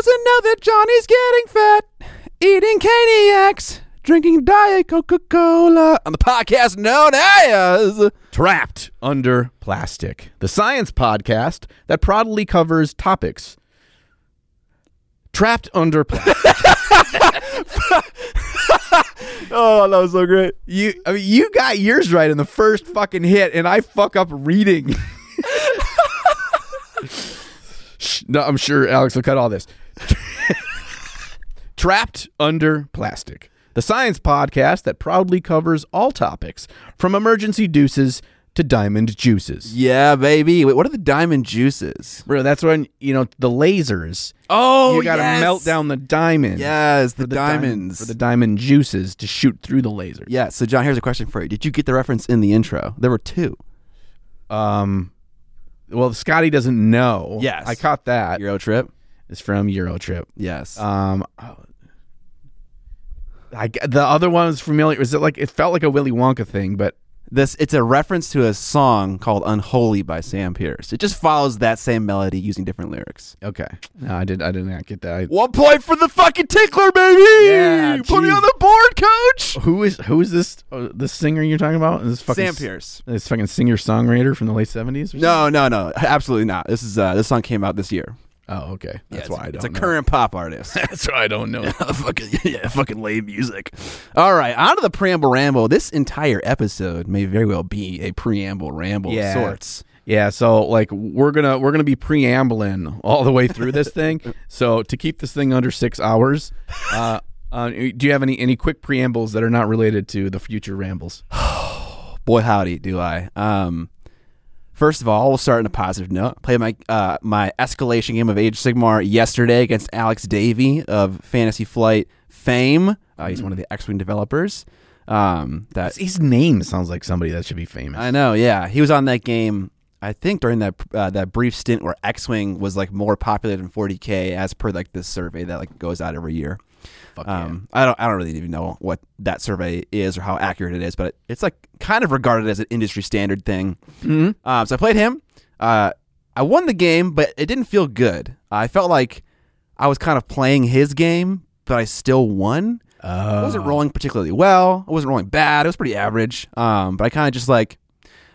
doesn't know that Johnny's getting fat, eating caniacs, drinking Diet Coca Cola on the podcast known as Trapped Under Plastic, the science podcast that proudly covers topics. Trapped Under Plastic. Oh, that was so great. you, I mean, you got yours right in the first fucking hit, and I fuck up reading. No, I'm sure Alex will cut all this. Trapped Under Plastic, the science podcast that proudly covers all topics from emergency deuces to diamond juices. Yeah, baby. Wait, what are the diamond juices? Bro, that's when, you know, the lasers. Oh, you got to melt down the diamond. Yes, the, the diamond- diamonds. for the diamond juices to shoot through the lasers. yeah. So, John, here's a question for you. Did you get the reference in the intro? There were two. Um, well, Scotty doesn't know. Yes. I caught that. Euro trip. It's from Euro trip. Yes. Um, oh, I the other one was familiar. Was it like it felt like a Willy Wonka thing, but this it's a reference to a song called "Unholy" by Sam Pierce. It just follows that same melody using different lyrics. okay. No, I did. I did not get that. I- One point for the fucking tickler, baby! Yeah, Put me on the board, coach. who is who is this? Uh, this singer you're talking about? This fucking Sam Pierce. This fucking singer songwriter from the late seventies? No, no, no, absolutely not. This is uh, this song came out this year. Oh, okay. That's Yeah, why I don't. It's a know. current pop artist. That's why I don't know. fucking yeah, fucking lame music. All right, on to the preamble ramble. This entire episode may very well be a preamble ramble Yeah. of sorts. Yeah, so like we're gonna we're gonna be preambling all the way through this thing. So to keep this thing under six hours, uh, uh, do you have any any quick preambles that are not related to the future rambles? Boy, howdy, do I. Um, first of all, we'll start on a positive note. Played my uh, my escalation game of Age Sigmar yesterday against Alex Davy of Fantasy Flight fame. Uh, he's one of the X-wing developers. Um, that His name sounds like somebody that should be famous. I know, yeah. He was on that game. I think during that uh, that brief stint where X-wing was like more popular than 40k, as per like this survey that like goes out every year. Fuck Um, I don't I don't really even know what that survey is or how accurate it is, but it's like kind of regarded as an industry standard thing. Mhm. Um, so I played him. Uh, I won the game, but it didn't feel good. I felt like I was kind of playing his game, but I still won. I Oh. wasn't rolling particularly well. I wasn't rolling bad. It was pretty average. Um, but I kind of just like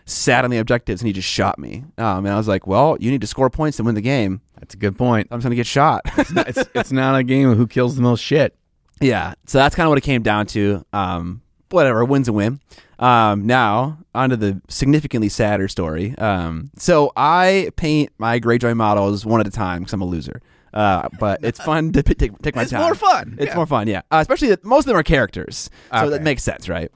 sat on the objectives and he just shot me. Um, and I was like, well, you need to score points to win the game. That's a good point. I'm just gonna get shot. It's not, it's, it's not a game of who kills the most shit. yeah. So that's kind of what it came down to. Um, whatever, win's a win. Um, now on to the significantly sadder story. Um, so I paint my Greyjoy models one at a time because I'm a loser. Uh, but it's fun to p- take, take my It's time. It's more fun. It's Yeah. more fun, yeah. Uh, especially that most of them are characters, so Okay. that makes sense, right?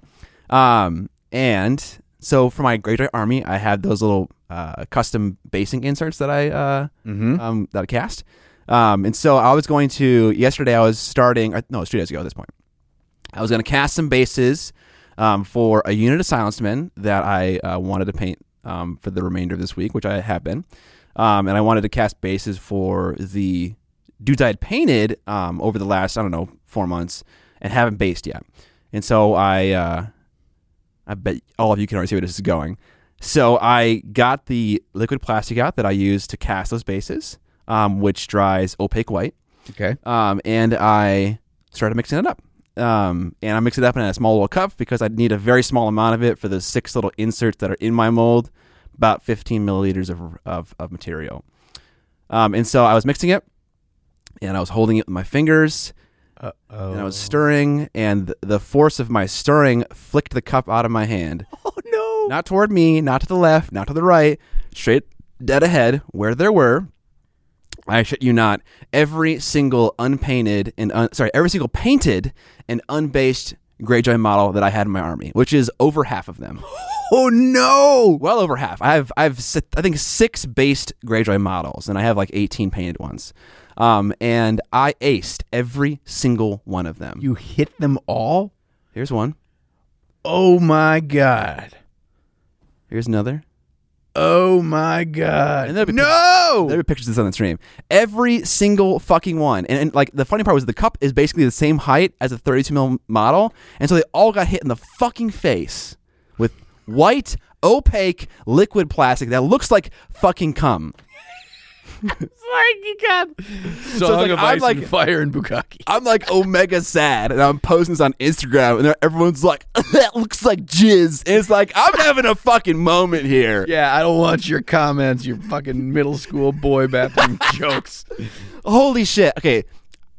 Um, and so for my Greyjoy army, I had those little uh, custom basing inserts that I uh, Mhm. um, that I cast. Um, and so I was going to yesterday. I was starting. uh, No, it was two days ago at this point. I was going to cast some bases um, for a unit of silenced men that I uh, wanted to paint um, for the remainder of this week, which I have been. Um, and I wanted to cast bases for the dudes I had painted um, over the last I don't know four months and haven't based yet. And so I, uh, I bet all of you can already see where this is going. So I got the liquid plastic out that I use to cast those bases, um, which dries opaque white Okay. um, and I started mixing it up. Um, and I mix it up in a small little cup because I need a very small amount of it for the six little inserts that are in my mold, about 15 milliliters of, of, of material. Um, and so I was mixing it, and I was holding it with my fingers, Uh-oh. and I was stirring, and th- the force of my stirring flicked the cup out of my hand. Oh no. Not toward me, not to the left, not to the right, straight dead ahead, where there were, I shit you not, every single unpainted and un- sorry, every single painted and unbased Greyjoy model that I had in my army, which is over half of them. Oh no. Well over half. I have I have I think six based Greyjoy models, and I have like eighteen painted ones. Um, and I aced every single one of them. You hit them all? Here's one. Oh my god. Here's another. Oh my god. And there'll be no. There are pictures of this on the stream. Every single fucking one. And, and like the funny part was the cup is basically the same height as a 32 mil model, and so they all got hit in the fucking face with white opaque liquid plastic that looks like fucking cum. Like you got Song like, of I'm Ice like- and Fire and Bukaki. I'm like omega sad, and I'm posting this on Instagram, and everyone's like, "That looks like jizz." And it's like I'm having a fucking moment here. Yeah, I don't want your comments, your fucking middle school boy bathroom jokes. Holy shit. Okay.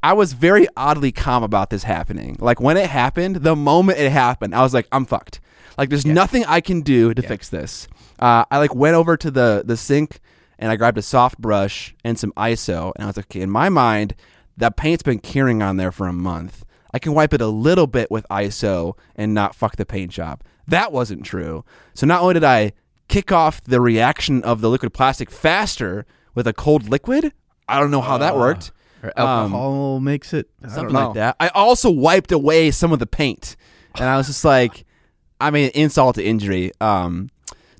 I was very oddly calm about this happening. Like when it happened, the moment it happened, I was like, I'm fucked. Like there's nothing I can do to fix this. Uh, I like went over to the the sink and I grabbed a soft brush and some ISO and I was like, okay, in my mind, that paint's been curing on there for a month. I can wipe it a little bit with ISO and not fuck the paint job. That wasn't true. So not only did I kick off the reaction of the liquid plastic faster with a cold liquid, I don't know how that worked. Or alcohol makes it Something like that. I also wiped away some of the paint, and I was just like, I mean, insult to injury. Um,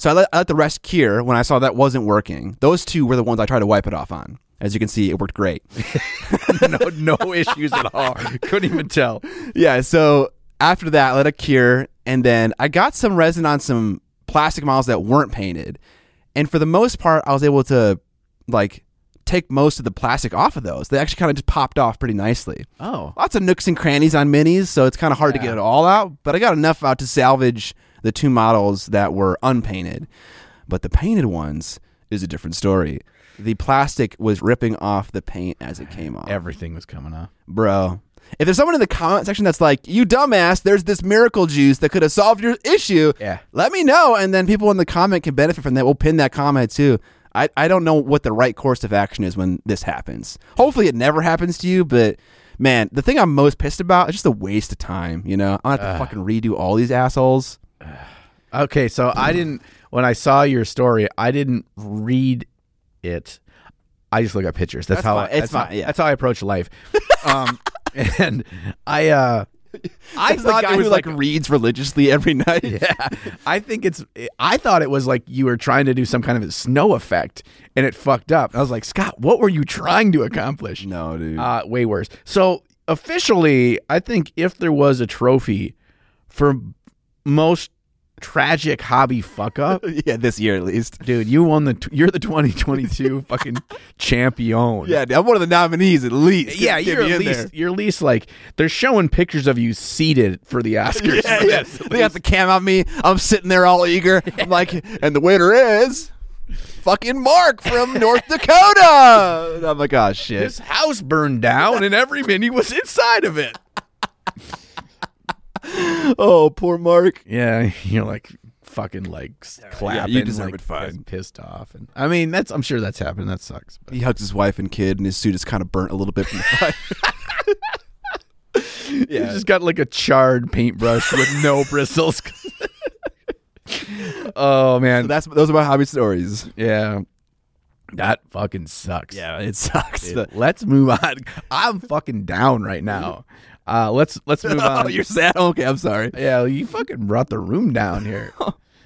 so I let, I let the rest cure when I saw that wasn't working. Those two were the ones I tried to wipe it off on. As you can see, it worked great. no, no issues at all. Couldn't even tell. yeah. So after that, I let it cure, and then I got some resin on some plastic models that weren't painted, and for the most part, I was able to like take most of the plastic off of those. They actually kind of just popped off pretty nicely. Oh, lots of nooks and crannies on minis, so it's kind of hard to get it all out. But I got enough out to salvage the two models that were unpainted. But the painted ones is a different story. The plastic was ripping off the paint as it came off. everything was coming off. Bro. If there's someone in the comment section that's like, you dumbass, there's this miracle juice that could have solved your issue, Yeah. let me know. And then people in the comment can benefit from that. We'll pin that comment too. I, I don't know what the right course of action is when this happens. Hopefully it never happens to you, but man, the thing I'm most pissed about is just a waste of time, you know? I don't have to fucking redo all these assholes. Okay, so I didn't when I saw your story, I didn't read it. I just look at pictures. That's, That's how fine. I, It's that's how- fine, yeah. That's how I approach life. um, and I uh, I That's the thought guy it was who like like reads religiously every night. yeah, I think it's. I thought it was like you were trying to do some kind of a snow effect, and it fucked up. I was like, Scott, what were you trying to accomplish? No, dude. Uh, way worse. So officially, I think if there was a trophy for most tragic hobby fuck up, yeah, this year at least. dude, you won the. You're the 2022 fucking champion. Yeah, I'm one of the nominees at least. Yeah, you're at least there. you're at least like they're showing pictures of you seated for the Oscars. Yeah, yeah. They got the cam on me. I'm sitting there all eager. I'm like, and the winner is fucking Mark from North Dakota. And I'm like, oh shit. His house burned down and every mini was inside of it. Oh, poor Mark. Yeah, you're like fucking like clapping. you deserve like, it fine. Pissed off, and I mean that's I'm sure that's happened. That sucks. But. He hugs his wife and kid, and his suit is kind of burnt a little bit from the fire. You just got like a charred paintbrush with no bristles. oh man, That's those are my hobby stories. yeah, that fucking sucks. Yeah, it sucks. Dude, let's move on. I'm fucking down right now. Uh, let's let's move oh, on. you're sad. Okay, I'm sorry. yeah, you fucking brought the room down here.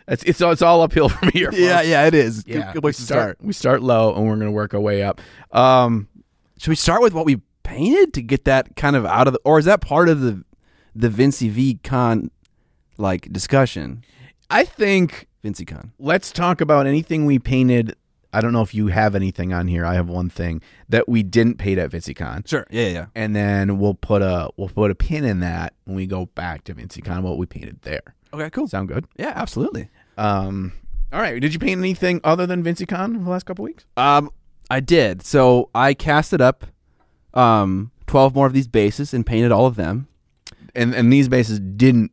It's it's it's all uphill from here. Yeah, folks. yeah, it is. Yeah. good, place to we start. We start low, and we're gonna work our way up. Um, Should we start with what we painted to get that kind of out of the, or is that part of the the Vinci V Con like discussion? I think Vinci Con. let's talk about anything we painted. I don't know if you have anything on here. I have one thing that we didn't paint at VinciCon. Sure. Yeah, yeah. And then we'll put a we'll put a pin in that when we go back to VinciCon what we painted there. Okay, cool. Sound good? Yeah, absolutely. Um all right. Did you paint anything other than VinciCon the last couple weeks? Um, I did. So I casted up um twelve more of these bases and painted all of them. And and these bases didn't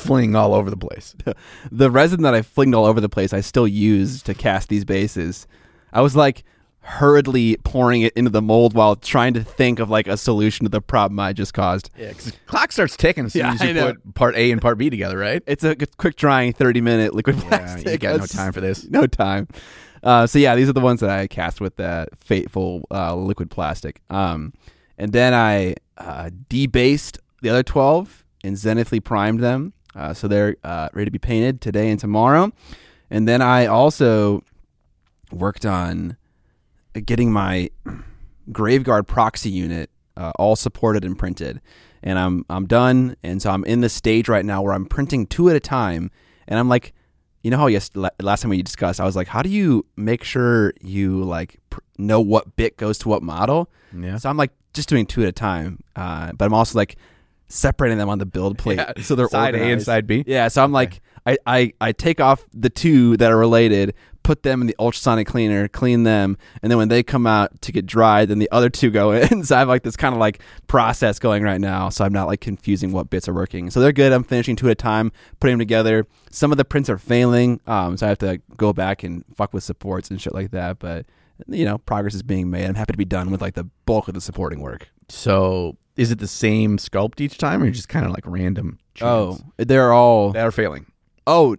fling all over the place. The resin that I flinged all over the place, I still use to cast these bases. I was like hurriedly pouring it into the mold while trying to think of like a solution to the problem I just caused. Yeah, because clock starts ticking as soon Yeah, as you know. put part A and part B together, right? It's a quick drying, thirty minute liquid Yeah, plastic. you got no That's- time for this. No time. Uh, so yeah, these are the ones that I cast with that fateful uh, liquid plastic. Um, and then I uh, debased the other twelve and zenithly primed them, uh, so they're uh, ready to be painted today and tomorrow. And then I also worked on getting my Graveguard proxy unit uh, all supported and printed. And I'm I'm done. And so I'm in the stage right now where I'm printing two at a time. And I'm like you know how yes last time we discussed, I was like, how do you make sure you like pr- know what bit goes to what model? Yeah. So I'm like just doing two at a time, uh, but I'm also like separating them on the build plate Yeah, so they're side A and side B. Yeah, so I'm like, I, I, I take off the two that are related, put them in the ultrasonic cleaner, clean them, and then when they come out to get dried, then the other two go in. so I have like this kind of like process going right now, so I'm not like confusing what bits are working. So they're good. I'm finishing two at a time, putting them together. Some of the prints are failing, um, so I have to go back and fuck with supports and shit like that. But you know, progress is being made. I'm happy to be done with like the bulk of the supporting work. So is it the same sculpt each time, or just kind of like random? Oh, they're all that are failing. Oh,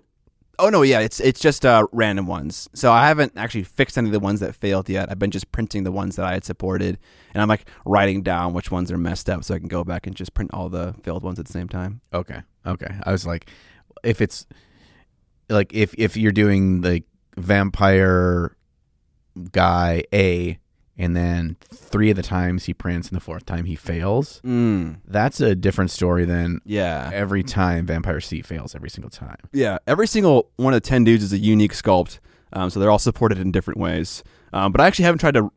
oh no, yeah, it's it's just uh, random ones. So I haven't actually fixed any of the ones that failed yet. I've been just printing the ones that I had supported, and I'm like writing down which ones are messed up, so I can go back and just print all the failed ones at the same time. Okay. Okay. I was like, if it's like if if you're doing the vampire guy A, and then three of the times he prints, and the fourth time he fails, Mm, that's a different story than yeah, every time vampire C fails every single time. yeah. Every single one of the ten dudes is a unique sculpt, um, so they're all supported in different ways. Um, but I actually haven't tried to.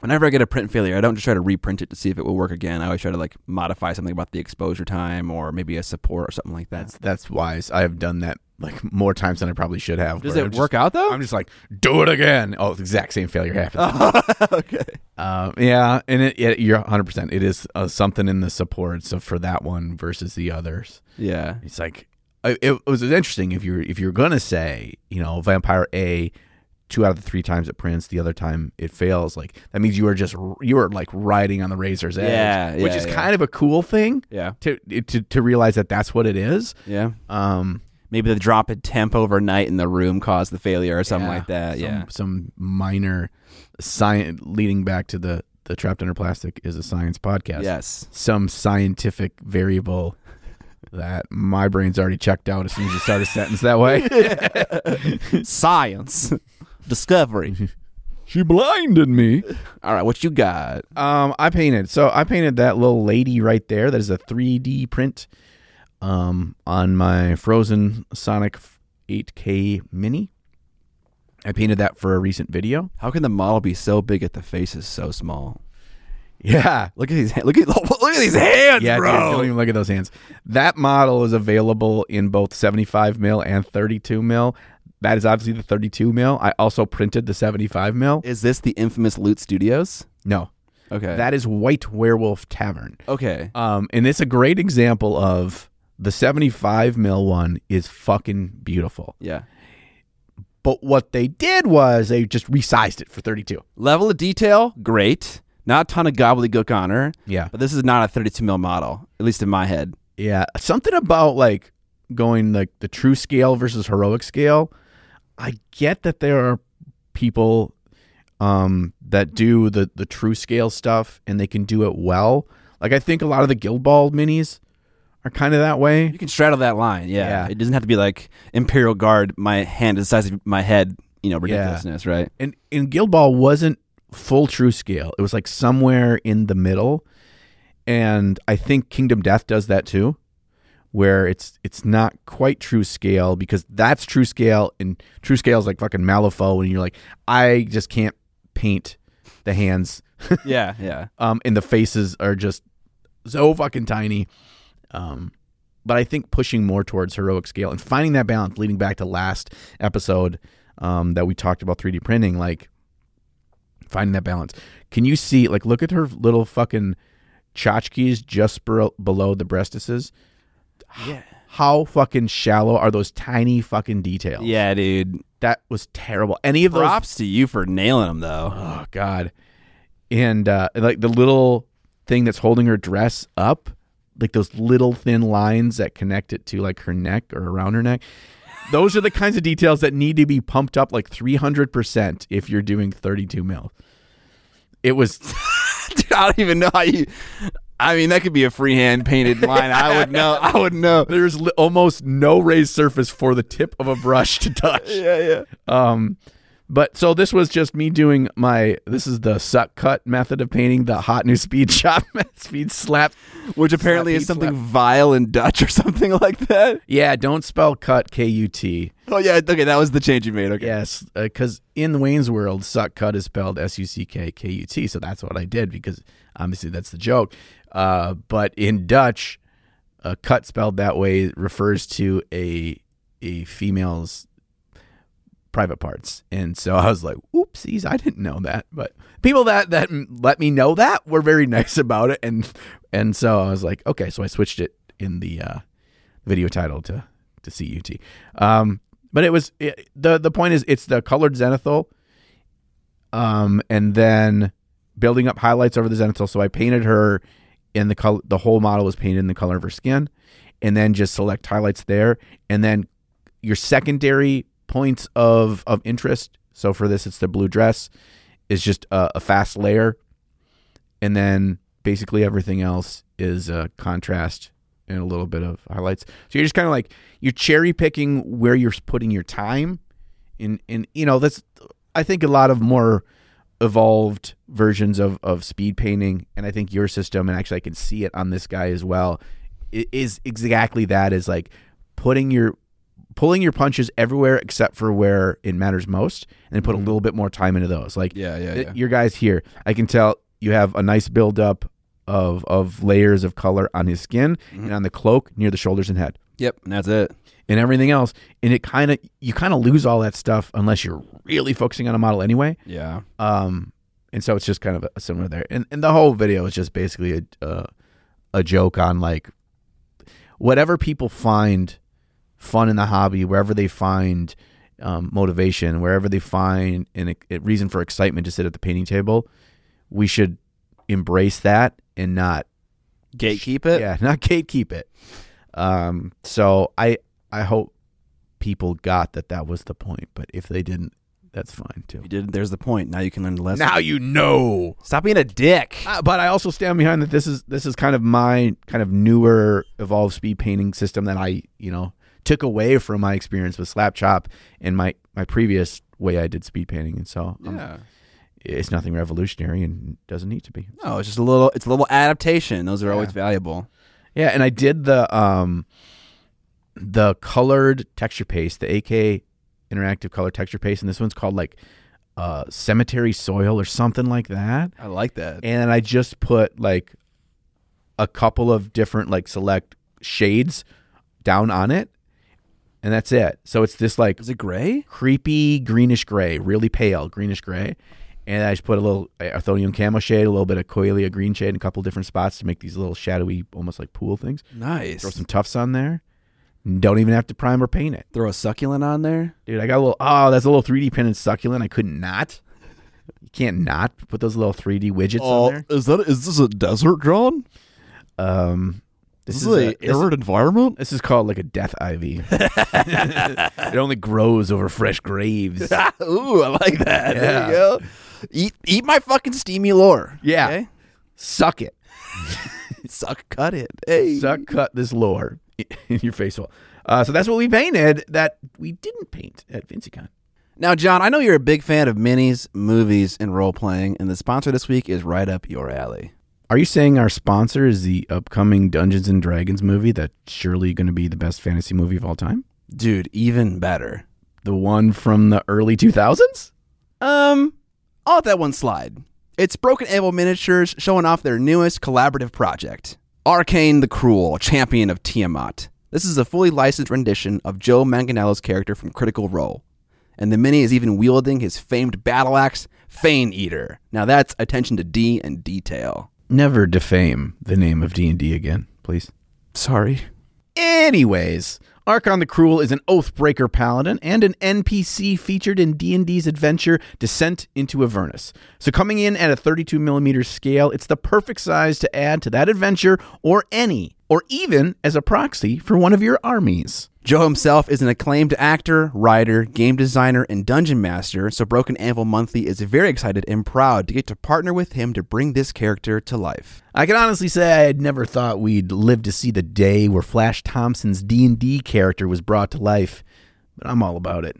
Whenever I get a print failure, I don't just try to reprint it to see if it will work again. I always try to like modify something about the exposure time or maybe a support or something like that. That's that's wise. I have done that like more times than I probably should have. Does it I'm just- work out though? I'm just like, do it again. Oh, the exact same failure happens. okay. Um, yeah, and it, it, you're 100. percent It is uh, something in the support. So for that one versus the others, Yeah. it's like I- it, was interesting. If you're if you're gonna say, you know, Vampire A, two out of the three times it prints, the other time it fails. Like that means you are just you are like riding on the razor's edge, Yeah, which yeah, is yeah. kind of a cool thing Yeah. to to to realize that that's what it is. Yeah. Um, Maybe the drop in temp overnight in the room caused the failure or something Yeah, like that. some, yeah. some minor science leading back to the the trapped under plastic is a science podcast. Yes. some scientific variable that my brain's already checked out as soon as you start a sentence that way. Science. Discovery. she blinded me. All right, what you got? Um, I painted. So I painted that little lady right there. That is a 3D print um, on my Phrozen Sonic 8K Mini. I painted that for a recent video. How can the model be so big if the face is so small? Yeah. Look at these. Look at look at these hands, Yeah, dude, bro. don't even look at those hands. That model is available in both 75 mil and 32 mil. That is obviously the 32 mil. I also printed the 75 mil. is this the infamous Loot Studios? No, Okay. that is White Werewolf Tavern. okay. Um, and it's a great example of the 75 mil one is fucking beautiful. Yeah. But what they did was they just resized it for 32. Level of detail, great. Not a ton of gobbledygook on her, Yeah. but this is not a 32 mil model, at least in my head. Yeah. Something about like going like the true scale versus heroic scale. I get that there are people um, that do the, the true scale stuff and they can do it well. Like I think a lot of the Guild Ball minis are kind of that way. You can straddle that line. Yeah. Yeah. It doesn't have to be like Imperial Guard, my hand is the size of my head, you know, ridiculousness, right? And and Guild Ball wasn't full true scale. It was like somewhere in the middle. And I think Kingdom Death does that too, where it's it's not quite true scale because that's true scale and true scale is like fucking Malifaux and you're like, I just can't paint the hands. yeah, yeah. Um and the faces are just so fucking tiny. Um but I think pushing more towards heroic scale and finding that balance leading back to last episode um, that we talked about 3D printing, like finding that balance. Can you see, like, look at her little fucking tchotchkes just below the breastises? Yeah. How fucking shallow are those tiny fucking details? Yeah, dude. That was terrible. Any of those. Props to you for nailing them, though. Oh, God. And, uh, like, the little thing that's holding her dress up, like those little thin lines that connect it to, like, her neck or around her neck. Those are the kinds of details that need to be pumped up like 300% if you're doing 32 mil. It was Dude, I don't even know how you. I mean, that could be a freehand painted line. I would know. I would know. there's li- almost no raised surface for the tip of a brush to touch. Yeah, yeah. Um But so this was just me doing my. This is the suck cut method of painting the hot new speed shop speed slap. Which apparently is something slap. vile in Dutch or something like that. Yeah, don't spell cut K U T. Oh yeah, okay, that was the change you made. Okay. Yes, because in Wayne's World, suck cut is spelled S U C K K U T. So that's what I did because obviously that's the joke. Uh, but in Dutch, a cut spelled that way refers to a a female's private parts, and so I was like, "Oopsies, I didn't know that." But people that that let me know that were very nice about it, and and so I was like, "Okay," so I switched it in the uh, video title to to CUT. Um, but it was it, the the point is it's the colored zenithal, um, and then building up highlights over the zenithal. So I painted her in the color. The whole model was painted in the color of her skin, and then just select highlights there, and then your secondary points of of interest. So for this, it's the blue dress, is just a, a fast layer, and then basically everything else is a contrast and a little bit of highlights. So you're just kind of like you're cherry picking where you're putting your time. In in you know that's I think a lot of more evolved versions of of speed painting, and I think your system, and actually I can see it on this guy as well, is exactly that. Is like putting your pulling your punches everywhere except for where it matters most, and put a little bit more time into those. Like Yeah, yeah, th- yeah. your guys here, I can tell you have a nice buildup of of layers of color on his skin and on the cloak near the shoulders and head Yep, and that's it. and everything else. And it kind of you kind of lose all that stuff unless you're really focusing on a model anyway. Yeah. Um, and so it's just kind of a similar there. And and the whole video is just basically a uh, a joke on like whatever people find fun in the hobby, wherever they find um, motivation, wherever they find an, a reason for excitement to sit at the painting table, we should embrace that and not Gatekeep it. yeah, not gatekeep it. Um, so I I hope people got that that was the point, but if they didn't, that's fine too. You did. There's the point. Now you can learn the lesson. Now you know. Stop being a dick. Uh, but I also stand behind that this is this is kind of my kind of newer evolved speed painting system that I you know took away from my experience with slap chop and my my previous way I did speed painting, and so um, Yeah. it's nothing revolutionary and doesn't need to be. No, it's just a little. It's a little adaptation. Those are always valuable. Yeah, and I did the um the colored texture paste, the AK interactive color texture paste, and this one's called like uh cemetery soil or something like that. I like that. And I just put like a couple of different like select shades down on it. And that's it. So it's this like Is it gray? creepy greenish gray, really pale greenish gray. And I just put a little Athonian camo shade, a little bit of Coelia green shade, in a couple different spots to make these little shadowy, almost like pool things. Nice. Throw some tufts on there. Don't even have to prime or paint it. Throw a succulent on there. Dude, I got a little, oh, that's a little 3D printed succulent. I couldn't not. You can't not put those little 3D widgets Oh, on there. is that is this a desert, John? Um, this This is, is a, this, arid environment. this is called like a death ivy. it only grows over fresh graves. Ooh, I like that. There Yeah. you go. Eat eat my fucking steamy lore. Yeah. Okay? Suck it. Suck, cut it. Hey. Suck, cut this lore in your face hole. Uh, so that's what we painted that we didn't paint at VincyCon. Now, John, I know you're a big fan of minis, movies, and role playing, and the sponsor this week is right up your alley. Are you saying our sponsor is the upcoming Dungeons and Dragons movie that's surely going to be the best fantasy movie of all time? Dude, even better. The one from the early 2000s? Um, I'll let that one slide. It's Broken Anvil Miniatures showing off their newest collaborative project, Arkhan the Cruel, Champion of Tiamat. This is a fully licensed rendition of Joe Manganiello's character from Critical Role. And the mini is even wielding his famed battle axe, Fane Eater. Now that's attention to D and detail. Never defame the name of D&D again, please. Sorry. Anyways, Arkhan the Cruel is an Oathbreaker paladin and an NPC featured in D&D's adventure Descent into Avernus. So coming in at a 32 millimeter scale, it's the perfect size to add to that adventure or any, or even as a proxy for one of your armies. Joe himself is an acclaimed actor, writer, game designer, and dungeon master, so Broken Anvil Monthly is very excited and proud to get to partner with him to bring this character to life. I can honestly say I had never thought we'd live to see the day where Flash Thompson's D&D character was brought to life, but I'm all about it.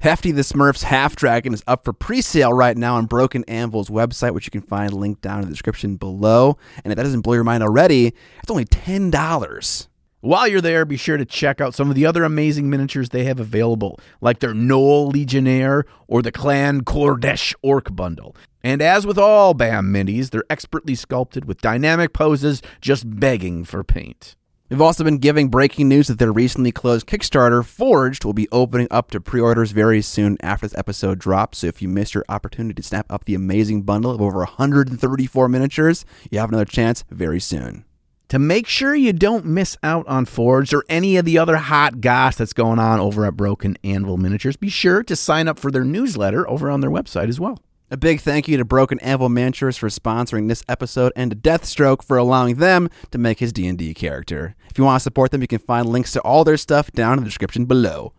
Hefty the Smurfs Half Dragon is up for pre sale right now on Broken Anvil's website, which you can find linked down in the description below. And if that doesn't blow your mind already, it's only $10. While you're there, be sure to check out some of the other amazing miniatures they have available, like their Gnoll Legionnaire or the Clan Kordesh Orc bundle. And as with all BAM minis, they're expertly sculpted with dynamic poses just begging for paint. We've also been giving breaking news that their recently closed Kickstarter, Forged, will be opening up to pre orders very soon after this episode drops. So if you missed your opportunity to snap up the amazing bundle of over 134 miniatures, you have another chance very soon. To make sure you don't miss out on Forged or any of the other hot goss that's going on over at Broken Anvil Miniatures, be sure to sign up for their newsletter over on their website as well. A big thank you to Broken Anvil Miniatures for sponsoring this episode and to Deathstroke for allowing them to make his D&D character. If you want to support them, you can find links to all their stuff down in the description below.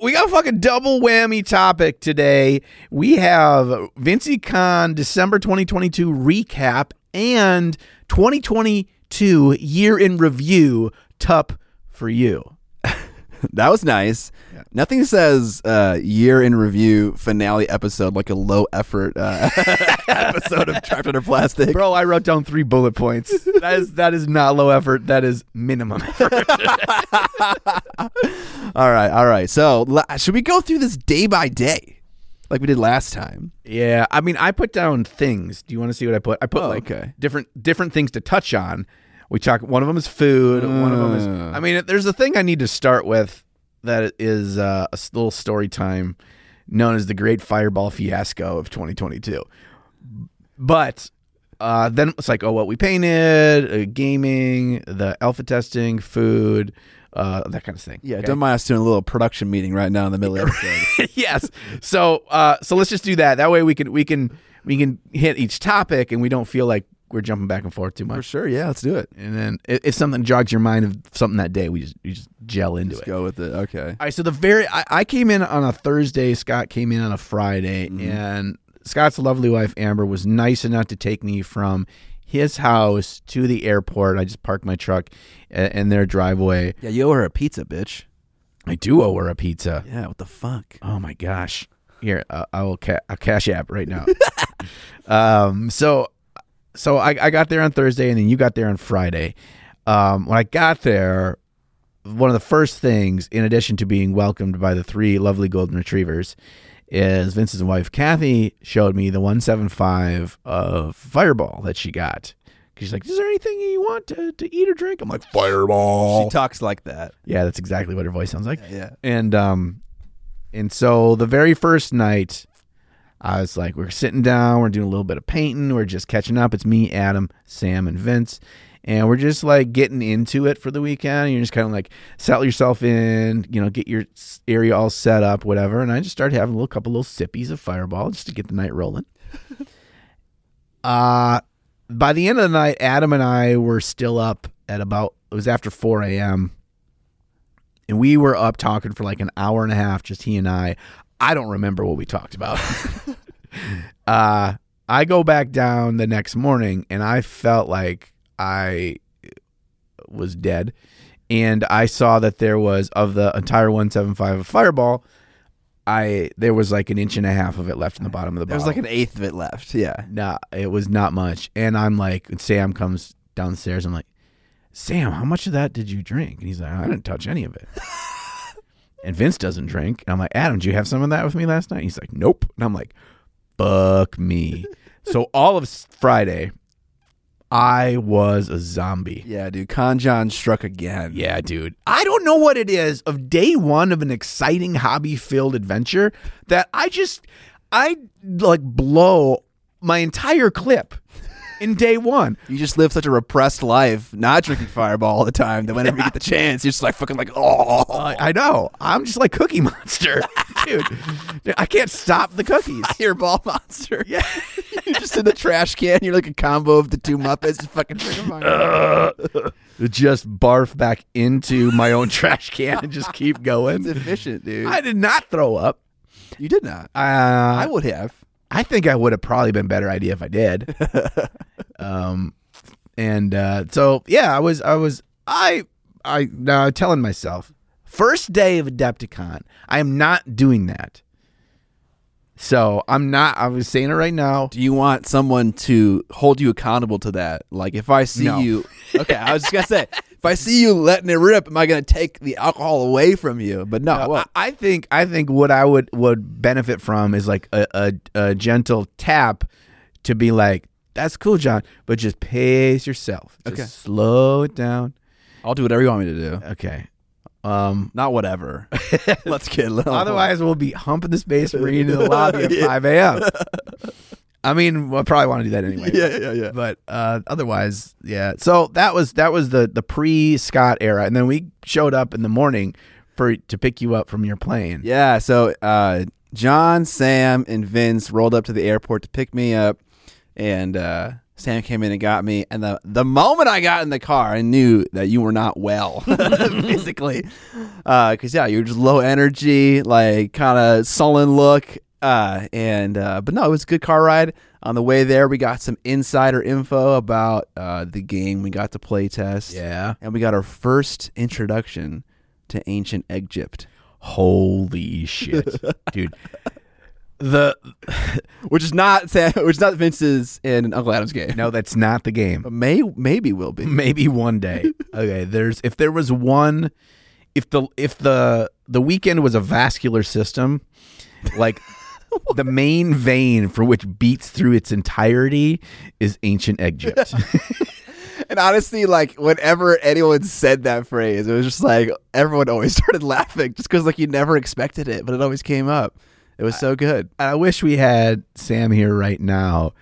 We got a fucking double whammy topic today. We have Vincy Con December 2022 recap and 2022 year in review tup for you. That was nice. Nothing says uh, year in review finale episode like a low effort uh, episode of Trapped Under Plastic. Bro, I wrote down three bullet points. That is that is not low effort. That is minimum effort. All right, all right. So should we go through this day by day, like we did last time? yeah, I mean, I put down things. Do you want to see what I put? I put Oh, like okay. different different things to touch on. We talk. One of them is food. One of them is. Uh. I mean, there's a thing I need to start with that is uh, a little story time known as the Great Fireball Fiasco of 2022. But uh, then it's like, oh, what we painted, uh, gaming, the alpha testing, food, uh, that kind of thing. Yeah, Okay? don't mind us doing a little production meeting right now in the middle of the episode. yes. So uh, so let's just do that. That way we can we can we can hit each topic and we don't feel like we're jumping back and forth too much. For sure, yeah, let's do it. And then i- if something jogs your mind of something that day, we just we just gel into Let's it. go with it. Okay. All right, so the very I, I came in on a Thursday. Scott came in on a Friday, and Scott's lovely wife Amber was nice enough to take me from his house to the airport. I just parked my truck in their driveway. Yeah, you owe her a pizza, bitch. I do owe her a pizza. Yeah, what the fuck? Oh my gosh! Here, uh, I will ca- a cash app right now. um, so, so I, I got there on Thursday, and then you got there on Friday. Um, when I got there, one of the first things, in addition to being welcomed by the three lovely golden retrievers, is Vince's wife Kathy showed me the 175 of Fireball that she got. She's like, "Is there anything you want to, to eat or drink?" I'm like, "Fireball." She talks like that. yeah, that's exactly what her voice sounds like. Yeah. And um and so the very first night I was like we're sitting down, we're doing a little bit of painting, we're just catching up. It's me, Adam, Sam and Vince. And we're just like getting into it for the weekend. You're just kind of like settle yourself in, you know, get your area all set up, whatever. And I just started having a little couple little sippies of Fireball just to get the night rolling. uh by the end of the night, Adam and I were still up at about it was after 4 a.m and we were up talking for like an hour and a half, just he and I. I don't remember what we talked about. uh, I go back down the next morning, and I felt like I was dead. And I saw that there was of the entire 175 of Fireball, I there was like an inch and a half of it left in the bottom of the There was like an eighth of it left. Yeah. Nah, it was not much. And I'm like, when Sam comes downstairs. I'm like, Sam, how much of that did you drink? And he's like, I didn't touch any of it. and Vince doesn't drink. And I'm like, Adam, did you have some of that with me last night? He's like, Nope. And I'm like, Fuck me. so all of Friday, I was a zombie. Yeah, dude. Conjon struck again. Yeah, dude. I don't know what it is of day one of an exciting hobby filled adventure that I just, I like blow my entire clip in day one. You just live such a repressed life, not drinking Fireball all the time. That whenever you get the chance, you're just like fucking like, oh, I, I know. I'm just like Cookie Monster. dude, Dude, I can't stop the cookies. Fireball monster. Yeah, you're just in the trash can. You're like a combo of the two Muppets. Just fucking drinking Fireball. just barf back into my own trash can and just keep It's going. efficient, dude. I did not throw up. you did not. Uh, I would have. I think I would have probably been better idea if I did. um, and uh, so yeah, I was, I was, I, I now telling myself, first day of Adepticon, I am not doing that. So I'm not. I was saying it right now. Do you want someone to hold you accountable to that? Like if I see No. you, okay, I was just gonna say, if I see you letting it rip, am I gonna take the alcohol away from you? But no, well, I I think I think what I would would benefit from is like a, a, a gentle tap to be like, "That's cool, John," but just pace yourself. Just Okay. slow it down. I'll do whatever you want me to do. Okay. Um. Not whatever. Let's get a little. Otherwise, we'll be humping the space marine in the lobby at 5 a.m. I mean, we'll probably want to do that anyway. yeah, yeah, yeah. But uh, otherwise, yeah. So that was that was the the pre Scott era, and then we showed up in the morning for to pick you up from your plane. Yeah, so uh, John, Sam, and Vince rolled up to the airport to pick me up, and uh, Sam came in and got me. And the the moment I got in the car, I knew that you were not well physically, because yeah, you're just low energy, like kind of sullen look. Uh, and uh, but no, it was a good car ride. On the way there, we got some insider info about uh, the game. We got to play test, Yeah. and we got our first introduction to ancient Egypt. Holy shit, dude. The which is not Sam, which is not Vince's in Uncle Adam's game. no, that's not the game. But may maybe will be. Maybe one day. Okay, there's if there was one, if the if the the weekend was a vascular system, like the main vein for which beats through its entirety is ancient Egypt. And honestly, like whenever anyone said that phrase, it was just like everyone always started laughing just because like you never expected it, but it always came up. It was so good. I wish we had Sam here right now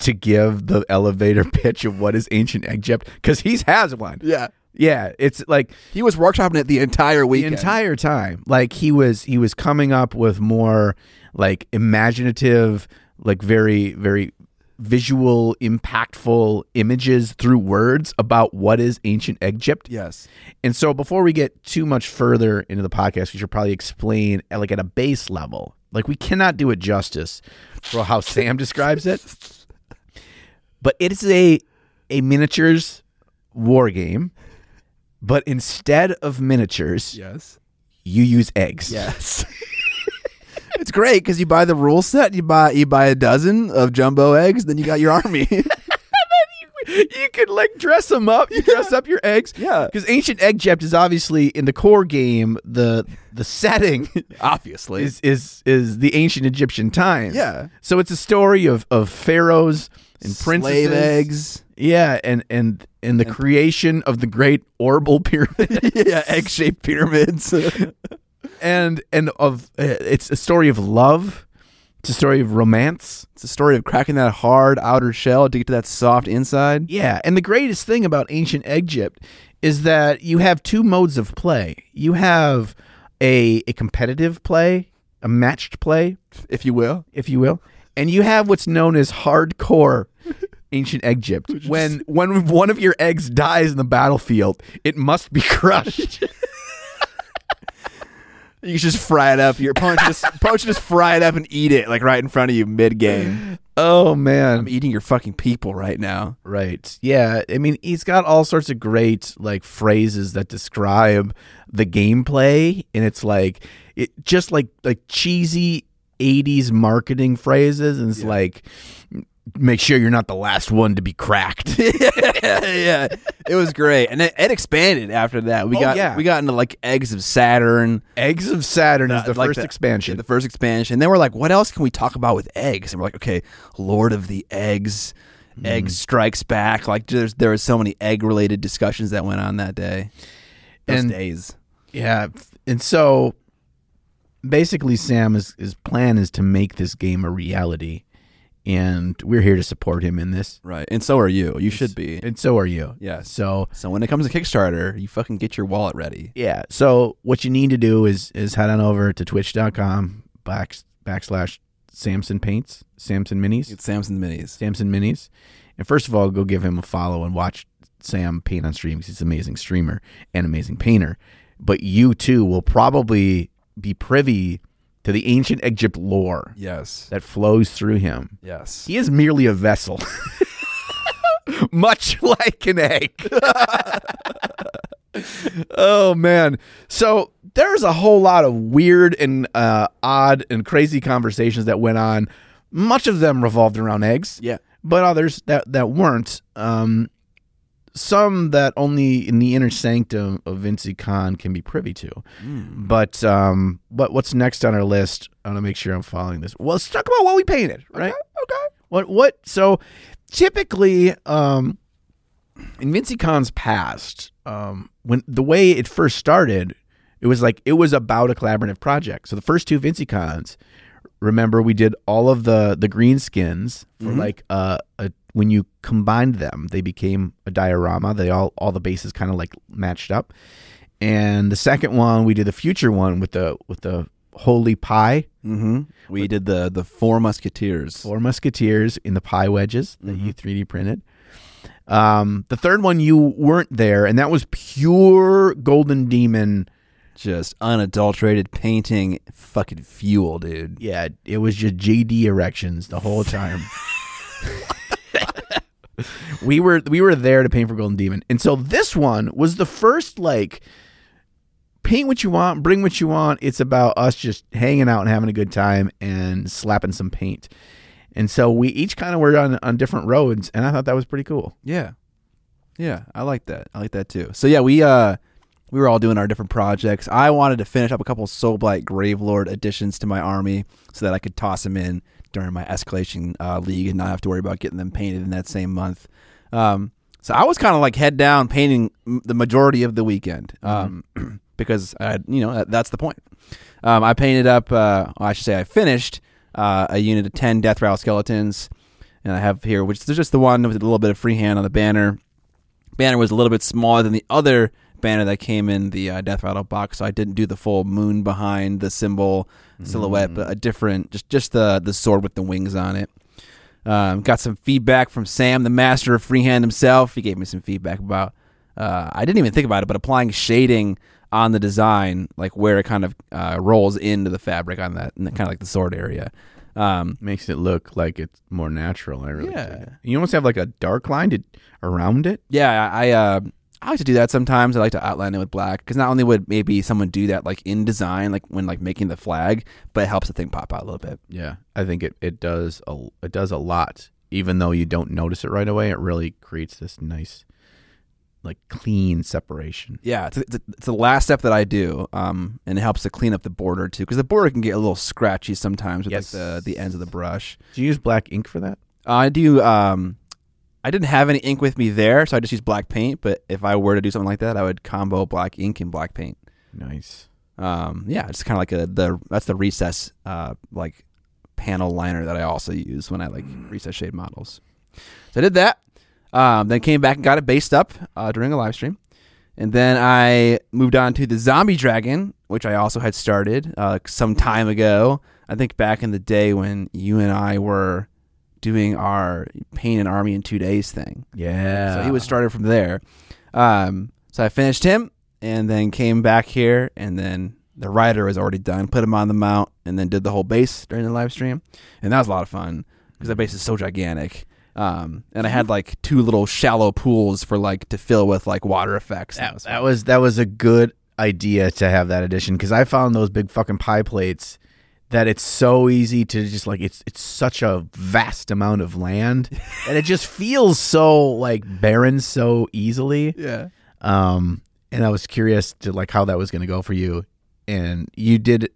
to give the elevator pitch of what is ancient Egypt because he has one. Yeah, Yeah, it's like he was workshopping it the entire the weekend. entire time. Like he was he was coming up with more like imaginative, like very very visual, impactful images through words about what is ancient Egypt. yes. And so before we get too much further into the podcast, we should probably explain like at a base level. Like we cannot do it justice for how Sam describes it. But it is a a miniatures war game, but instead of miniatures, Yes. you use eggs. Yes. it's great because you buy the rule set, you buy you buy a dozen of jumbo eggs, then you got your army. you could like dress them up. You dress up your eggs. Yeah. Because ancient Egypt is obviously in the core game. The the setting Obviously. is is is the ancient Egyptian times. Yeah. So it's a story of of pharaohs and princesses. Slave eggs. Yeah, and and and the creation of the great orbital pyramid. yeah, egg shaped pyramids. and and of uh, it's a story of love. It's a story of romance. it's a story of cracking that hard outer shell to get to that soft inside. Yeah, and the greatest thing about ancient Egypt is that you have two modes of play. You have a a competitive play, a matched play, If you will. if you will, and you have what's known as hardcore ancient Egypt. When when one of your eggs dies in the battlefield, it must be crushed. You just fry it up. Your opponent just opponent should just fry it up and eat it like right in front of you mid game. oh man. I'm eating your fucking people right now. Right. Yeah. I mean, he's got all sorts of great like phrases that describe the gameplay, and it's like it just like like cheesy '80s marketing phrases, and it's like make sure you're not the last one to be cracked. yeah, it was great, and it, it expanded after that. We Oh, got yeah. we got into like eggs of Saturn, Eggs of Saturn is the like first the- expansion. the first expansion. And then we're like, what else can we talk about with eggs? And we're like, okay, Lord of the Eggs, Mm-hmm. Egg Strikes Back. Like there's there was so many egg related discussions that went on that day. Those And- days. Yeah, and so basically, Sam his his plan is to make this game a reality, and we're here to support him in this, Right. And so are you. You should be. and so are you. Yeah. So So when it comes to Kickstarter, you fucking get your wallet ready. yeah, so what you need to do is is head on over to twitch.com back, backslash Samson Paints, Samson Minis, It's Samson Minis. Samson Minis, and first of all, go give him a follow and watch Sam paint on stream because he's an amazing streamer and amazing painter. But you too will probably be privy to the ancient Egypt lore Yes. that flows through him. Yes. He is merely a vessel, much like an egg. oh man! So there's a whole lot of weird and uh, odd and crazy conversations that went on. Much of them revolved around eggs, Yeah. but others that that weren't. Um, some that only in the inner sanctum of Vinci Con can be privy to. But um, but what's next on our list? I want to make sure I'm following this. Well, let's talk about what we painted, right? Okay. What what? So typically, um, in Vinci Con's past, um, when the way it first started, it was like it was about a collaborative project. So the first two Vinci Cons, remember, we did all of the the green skins for like uh, a when you combined them, they became a diorama. They all all the bases kind of like matched up. And the second one, we did the future one with the with the holy pie, Mm-hmm. We did the the four musketeers. four musketeers in the pie wedges that you 3D printed. Um, the third one you weren't there, and that was pure Golden Demon. Just unadulterated painting, fucking fuel, dude. Yeah, it was just JD erections the whole time. we were we were there to paint for Golden Demon, and so this one was the first like paint what you want, bring what you want. It's about us just hanging out and having a good time and slapping some paint. And so we each kind of were on on different roads, and I thought that was pretty cool. Yeah. Yeah, I like that. I like that too. So yeah, we uh we were all doing our different projects. I wanted to finish up a couple Soulblight Gravelord additions to my army so that I could toss them in during my escalation uh, league and not have to worry about getting them painted in that same month. Um, so I was kind of like head down painting m- the majority of the weekend um, because I, you know that, that's the point. Um, I painted up. Uh, well, I should say I finished uh, a unit of ten Deathrattle skeletons, and I have here, which is just the one with a little bit of freehand on the banner banner was a little bit smaller than the other banner that came in the uh, Deathrattle box, so I didn't do the full moon behind the symbol silhouette, but a different, just just the the sword with the wings on it. Um, got some feedback from Sam, the master of freehand himself. He gave me some feedback about. Uh, I didn't even think about it, but applying shading on the design, like where it kind of uh, rolls into the fabric on that, kind of like the sword area. Um, Makes it look like it's more natural. I really Yeah. You almost have like a dark line to, around it. Yeah, I uh, I like to do that sometimes. I like to outline it with black because not only would maybe someone do that like in design, like when like making the flag, but it helps the thing pop out a little bit. Yeah, I think it, it does a it does a lot. Even though you don't notice it right away, it really creates this nice, like clean separation. Yeah, it's, it's, it's the last step that I do, um, and it helps to clean up the border too because the border can get a little scratchy sometimes with Yes. like the the ends of the brush. Do you use black ink for that? I do. Um, I didn't have any ink with me there, so I just used black paint. But if I were to do something like that, I would combo black ink and black paint. Nice. Um, yeah, it's kind of like a the that's the recess uh like panel liner that I also use when I like recess shade models. So I did that. Um, then came back and got it based up uh, during a live stream, and then I moved on to the zombie dragon, which I also had started uh, some time ago. I think back in the day when you and I were doing our paint an army in two days thing. Yeah. So he was started from there. Um, so I finished him and then came back here and then the rider was already done. Put him on the mount and then did the whole base during the live stream, and that was a lot of fun because that base is so gigantic. Um, and I had like two little shallow pools for like to fill with like water effects. and That, was that was that was a good idea to have that addition because I found those big fucking pie plates that it's so easy to just like it's it's such a vast amount of land and it just feels so like barren so easily. yeah. Um, and I was curious to like how that was going to go for you, and you did.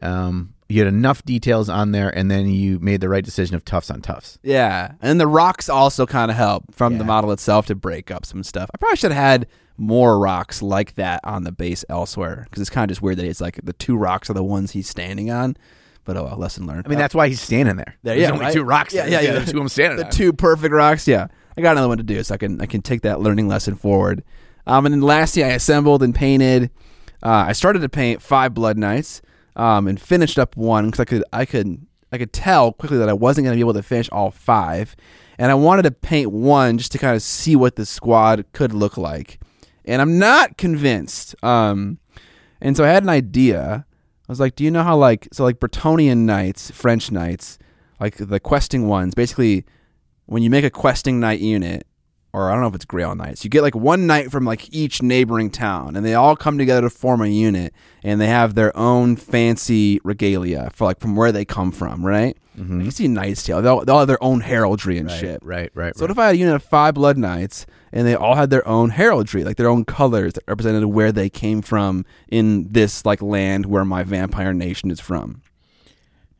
Um, you had enough details on there, and then you made the right decision of tufts on tufts. Yeah, and the rocks also kind of help from the model itself to break up some stuff. I probably should have had more rocks like that on the base elsewhere because it's kind of just weird that it's like the two rocks are the ones he's standing on. But oh, well, lesson learned. I mean, that's why he's standing there. There- There's yeah, only right? two rocks. Yeah, there. yeah, There's yeah. the two of them standing. the on. two perfect rocks. Yeah, I got another one to do, so I can I can take that learning lesson forward. Um, and then lastly, I assembled and painted. Uh, I started to paint five Blood Knights, um, and finished up one because I could I could I could tell quickly that I wasn't going to be able to finish all five, and I wanted to paint one just to kind of see what the squad could look like, and I'm not convinced. Um, and so I had an idea. I was like, do you know how like so like Bretonnian knights, French knights, like the questing ones, basically when you make a questing knight unit, or I don't know if it's Grail Knights. You get like one knight from like each neighboring town, and they all come together to form a unit, and they have their own fancy regalia for like from where they come from, right? Mm-hmm. You see Knight's Tale; they all, they'll have their own heraldry and shit. Right, right. So what if I had a unit of five Blood Knights, and they all had their own heraldry, like their own colors that represented where they came from in this like land where my vampire nation is from?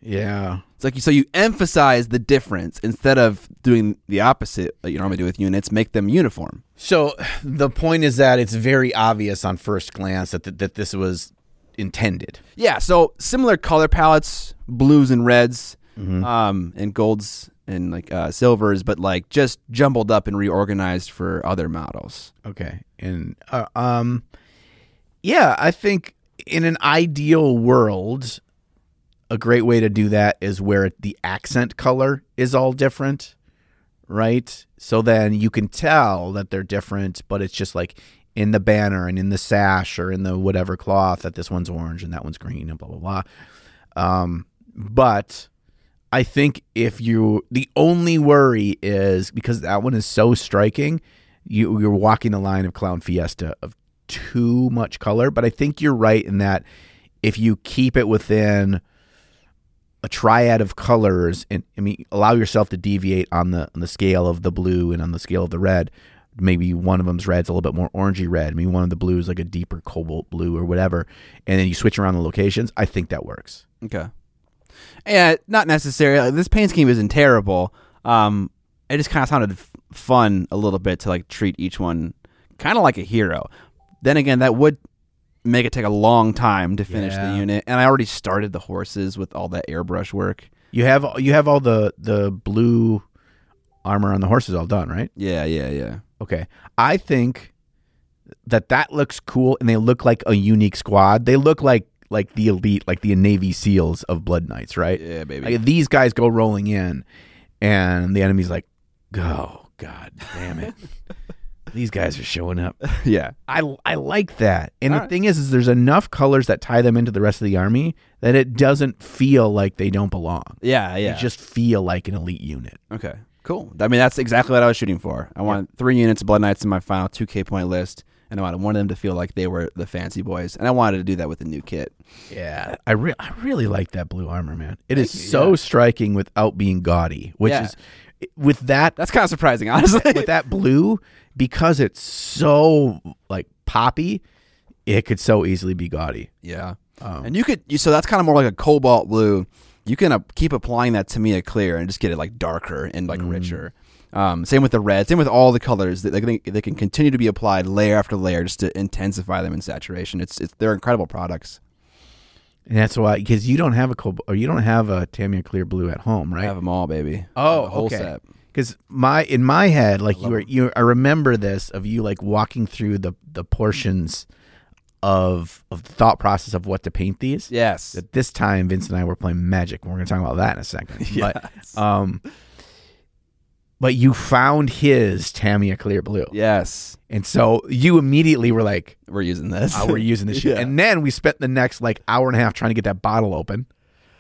yeah. It's like you, so you emphasize the difference instead of doing the opposite that you normally do with units. Make them uniform. So the point is that it's very obvious on first glance that th- that this was intended. Yeah. So similar color palettes, blues and reds, um, and golds and like uh, silvers, but like just jumbled up and reorganized for other models. Okay. And uh, um yeah, I think in an ideal world a great way to do that is where the accent color is all different, right? So then you can tell that they're different, but it's just like in the banner and in the sash or in the whatever cloth that this one's orange and that one's green and blah blah blah. Um, but I think if you the only worry is because that one is so striking, you you're walking the line of Clown Fiesta of too much color. But I think you're right in that if you keep it within a triad of colors and I mean allow yourself to deviate on the on the scale of the blue and on the scale of the red. Maybe one of them's red's a little bit more orangey red. Maybe one of the blues like a deeper cobalt blue or whatever. And then you switch around the locations. I think that works. Okay. Yeah, not necessarily. This paint scheme isn't terrible. Um, it just kind of sounded f- fun a little bit to like treat each one kind of like a hero. Then again, that would make it take a long time to finish Yeah. the unit, and I already started the horses with all that airbrush work. You have you have all the the blue armor on the horses all done, right? Yeah, yeah, yeah. Okay. I think that that looks cool and they look like a unique squad. They look like like the elite, like the Navy SEALs of Blood Knights, right? Yeah, baby. Like these guys go rolling in and the enemy's like, "Oh god damn it." these guys are showing up. yeah. I I like that. And All the right. thing is is there's enough colors that tie them into the rest of the army that it doesn't feel like they don't belong. Yeah, yeah. They just feel like an elite unit. Okay, cool. I mean, that's exactly what I was shooting for. I want three units of Blood Knights in my final 2K point list, and I wanted them to feel like they were the fancy boys, and I wanted to do that with the new kit. Yeah, I re- I really like that blue armor, man. It is Thank you, so yeah. striking without being gaudy, which Yeah. is with that That's kind of surprising, honestly. with that blue because it's so like poppy, it could so easily be gaudy. yeah, Um, and you could. You, so that's kind of more like a cobalt blue. You can uh, keep applying that Tamiya clear and just get it like darker and like richer. Um, same with the red. Same with all the colors. They, they, can- they can continue to be applied layer after layer just to intensify them in saturation. It's it's they're incredible products. and that's why because you don't have a cobalt or you don't have a Tamiya clear blue at home, right? I have them all, baby. Oh, okay. set. Because my in my head, like you were you, I remember this of you like walking through the the portions of of the thought process of what to paint these. Yes. At this time, Vince and I were playing Magic. We're going to talk about that in a second. But um, but you found his Tamiya Clear Blue, Yes. and so you immediately were like, We're using this. oh, "We're using this shit." Yeah. And then we spent the next like hour and a half trying to get that bottle open.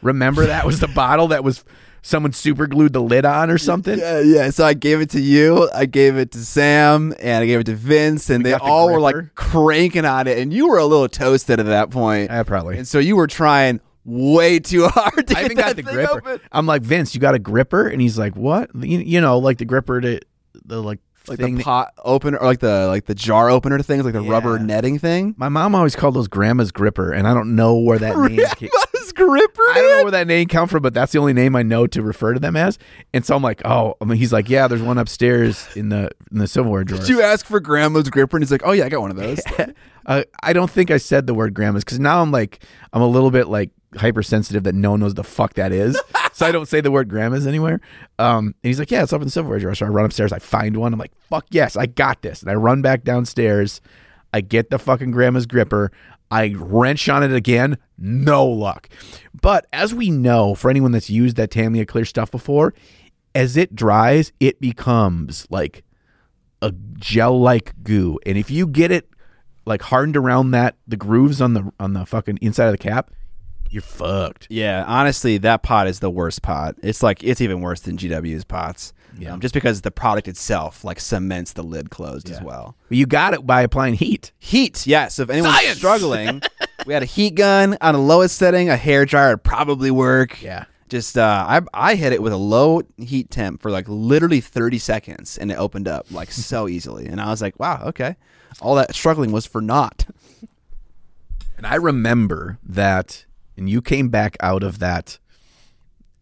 Remember that was the bottle that was someone super glued the lid on or something. Yeah, yeah. So I gave it to you. I gave it to Sam, and I gave it to Vince, and We they the all were like cranking on it. And you were a little toasted at that point, Yeah, probably. and so you were trying way too hard to I get even that got the gripper. open. I'm like Vince, you got a gripper, and he's like, "What? You, you know, like the gripper to the like, Like thing." the that- pot opener, or like the like the jar opener things, like the rubber netting thing. my mom always called those grandma's gripper, and I don't know where that name. Came. Grandma's gripper. I don't know where that name come from, but that's the only name I know to refer to them as. And so I'm like, oh, I mean, he's like, yeah, there's one upstairs in the in the silverware drawer. Did you ask for grandma's gripper? And he's like, "Oh yeah, I got one of those." uh, I don't think I said the word grandma's because now I'm like, I'm a little bit like hypersensitive that no one knows the fuck that is. so I don't say the word grandma's anywhere. Um, and he's like, yeah, it's up in the silverware drawer. So I run upstairs, I find one. I'm like, fuck yes, I got this. And I run back downstairs. I get the fucking grandma's gripper. I wrench on it again. No luck. But as we know, for anyone that's used that Tamiya clear stuff before, as it dries, it becomes like a gel like goo. And if you get it like hardened around that the grooves on the on the fucking inside of the cap, you're fucked. Yeah, honestly, that pot is the worst pot. It's like it's even worse than GW's pots. Yeah. Um, just because the product itself like cements the lid closed as Yeah. well. But you got it by applying heat. Heat, yes. If anyone's Science! struggling, we had a heat gun on the lowest setting. A hair dryer would probably work. Yeah. Just uh, I I hit it with a low heat temp for like literally 30 seconds, and it opened up like so easily. And I was like, wow, okay, all that struggling was for naught. And I remember that, and you came back out of that,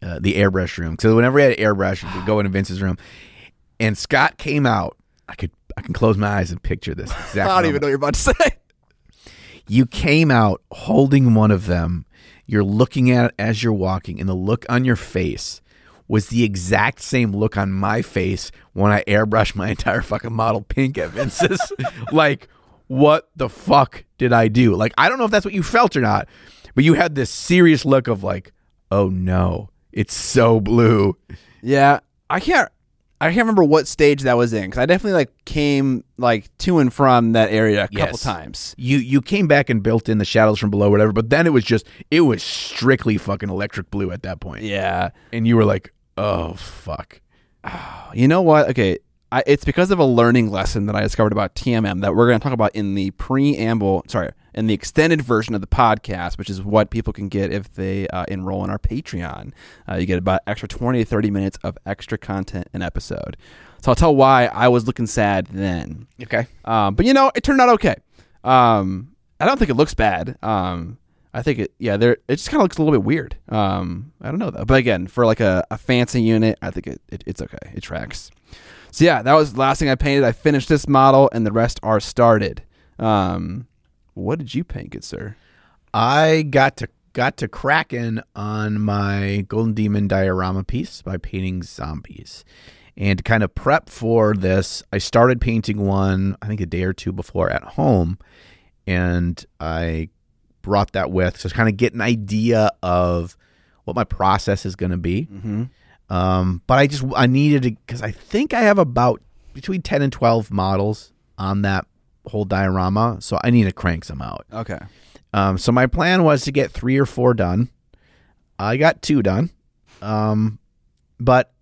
uh, the airbrush room. So whenever we had an airbrush, we'd go into Vince's room, and Scott came out. I could I can close my eyes and picture this exactly. I don't even know what you're about to say. You came out holding one of them. You're looking at it as you're walking, and the look on your face was the exact same look on my face when I airbrushed my entire fucking model pink at Vince's. like, what the fuck did I do? Like, I don't know if that's what you felt or not, but you had this serious look of like, oh no, it's so blue. Yeah, I can't. I can't remember what stage that was in because I definitely like came like to and from that area a couple times. You you came back and built in the shadows from below, whatever. But then it was just it was strictly fucking electric blue at that point, Yeah, and you were like, oh fuck. you know what? Okay, I, it's because of a learning lesson that I discovered about TMM that we're going to talk about in the preamble. Sorry, in the extended version of the podcast, which is what people can get if they uh, enroll in our Patreon. Uh, you get about extra twenty to thirty minutes of extra content an episode. So I'll tell why I was looking sad then. Okay. Um, but you know, it turned out okay. Um, I don't think it looks bad. Um, I think it, yeah, there. It just kind of looks a little bit weird. Um, I don't know though. But again, for like a, a fancy unit, I think it, it it's okay. It tracks. So yeah, that was the last thing I painted. I finished this model, and the rest are started. Um, what did you paint, good sir? I got to got to cracking on my Golden Demon diorama piece by painting zombies. And to kind of prep for this, I started painting one I think a day or two before at home, and I brought that with so to kind of get an idea of what my process is going to be. Mm-hmm. Um, but I just I needed to because I think I have about between ten and twelve models on that whole diorama, so I need to crank some out. Okay. Um, so my plan was to get three or four done. I got two done. Um, but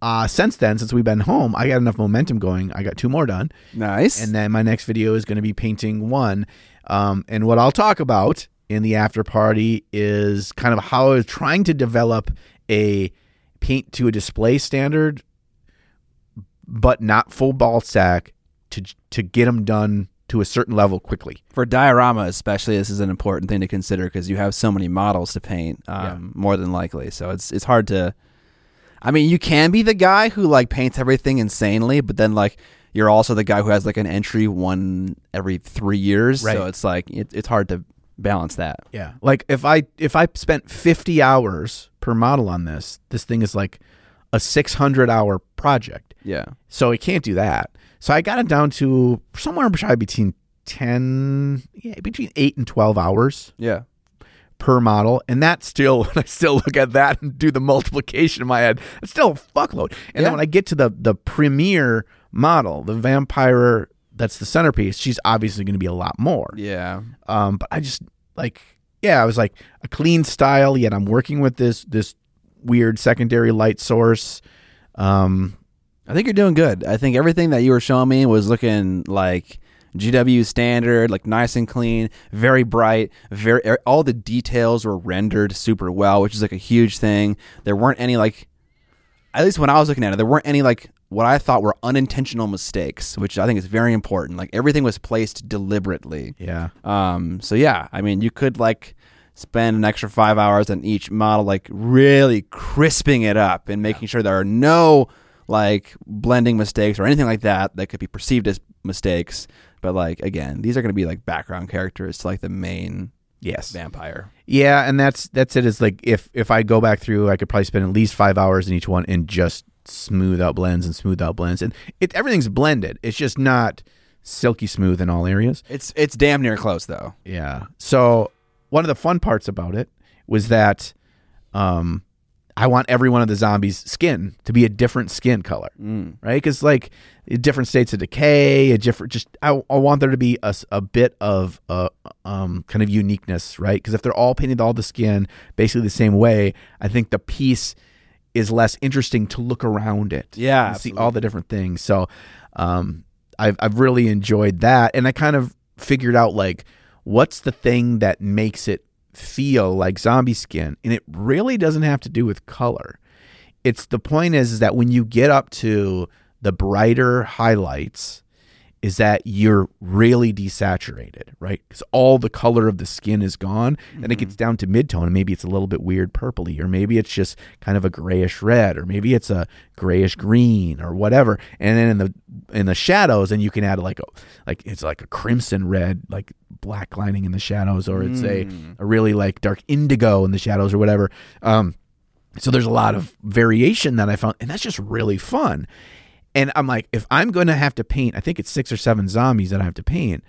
uh, since then, since we've been home, I got enough momentum going. I got two more done. Nice. And then my next video is going to be painting one. Um, and what I'll talk about in the after party is kind of how I was trying to develop a paint to a display standard, but not full ball stack to to get them done to a certain level quickly. for diorama especially this is an important thing to consider because you have so many models to paint um, Yeah. more than likely so it's it's hard to i mean you can be the guy who like paints everything insanely but then like you're also the guy who has like an entry one every three years Right. so it's like it, it's hard to balance that Yeah. Like if I if I spent 50 hours per model on this, this thing is like a 600 hour project. yeah So I can't do that. So I got it down to somewhere probably between 10 yeah, between 8 and 12 hours yeah per model and that still when I still look at that and do the multiplication in my head, it's still a fuckload. And Yeah. then when I get to the the premier model, the vampire that's the centerpiece, she's obviously going to be a lot more. yeah Um, but I just like, yeah, I was like a clean style. Yet I'm working with this this weird secondary light source. Um, I think you're doing good. I think everything that you were showing me was looking like GW standard, like nice and clean, very bright, very er, all the details were rendered super well, which is like a huge thing. There weren't any like at least when I was looking at it, there weren't any like what I thought were unintentional mistakes, which I think is very important. Like everything was placed deliberately. yeah, Um, so yeah, I mean, you could like spend an extra five hours on each model, like really crisping it up and making sure there are no like blending mistakes or anything like that that could be perceived as mistakes. But like again, these are going to be like background characters to like the main yes, vampire. yeah, and that's that's it. Is like if if I go back through, I could probably spend at least five hours in each one and just smooth out blends and smooth out blends, and it everything's blended. It's just not silky smooth in all areas. It's it's damn near close though. Yeah. So one of the fun parts about it was that um, I want every one of the zombies' skin to be a different skin color, Mm. right? Because like different states of decay, a different. Just I, I want there to be a, a bit of a um kind of uniqueness, right? Because if they're all painted all the skin basically the same way, I think the piece is less interesting to look around it. Yeah, see all the different things. So, um, I've I've really enjoyed that, and I kind of figured out like what's the thing that makes it feel like zombie skin, and it really doesn't have to do with color. It's the point is, is that when you get up to the brighter highlights, is that you're really desaturated, right? Because all the color of the skin is gone, and it gets down to midtone, and maybe it's a little bit weird purpley, or maybe it's just kind of a grayish red, or maybe it's a grayish green, or whatever. And then in the in the shadows, and you can add like a like it's like a crimson red, like black lining in the shadows, or it's a a really like dark indigo in the shadows, or whatever. Um, so there's a lot of variation that I found, and that's just really fun. And I'm like, if I'm going to have to paint, I think it's six or seven zombies that I have to paint.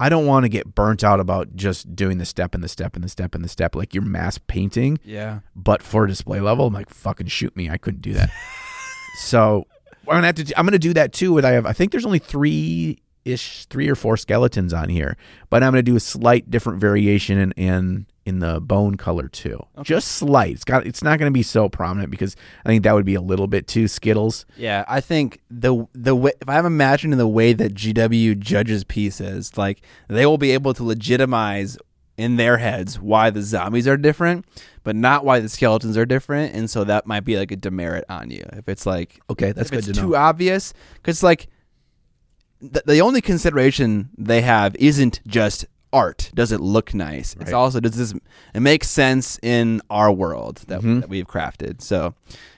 I don't want to get burnt out about just doing the step and the step and the step and the step like you're mass painting, Yeah. but for display level, I'm like, fucking shoot me. I couldn't do that. so I'm gonna have to. I'm gonna do that too. With I have, I think there's only three ish, three or four skeletons on here, but I'm gonna do a slight different variation in in, the bone color too. Just slight. It's got. It's not gonna be so prominent because I think that would be a little bit too Skittles. Yeah, I think the the way if I'm imagining the way that GW judges pieces, like they will be able to legitimize in their heads why the zombies are different, but not why the skeletons are different, and so that might be like a demerit on you if it's like Okay, that's good it's to too know. obvious because like the, the only consideration they have isn't just art does it look nice it's also does this it makes sense in our world that, that we've crafted so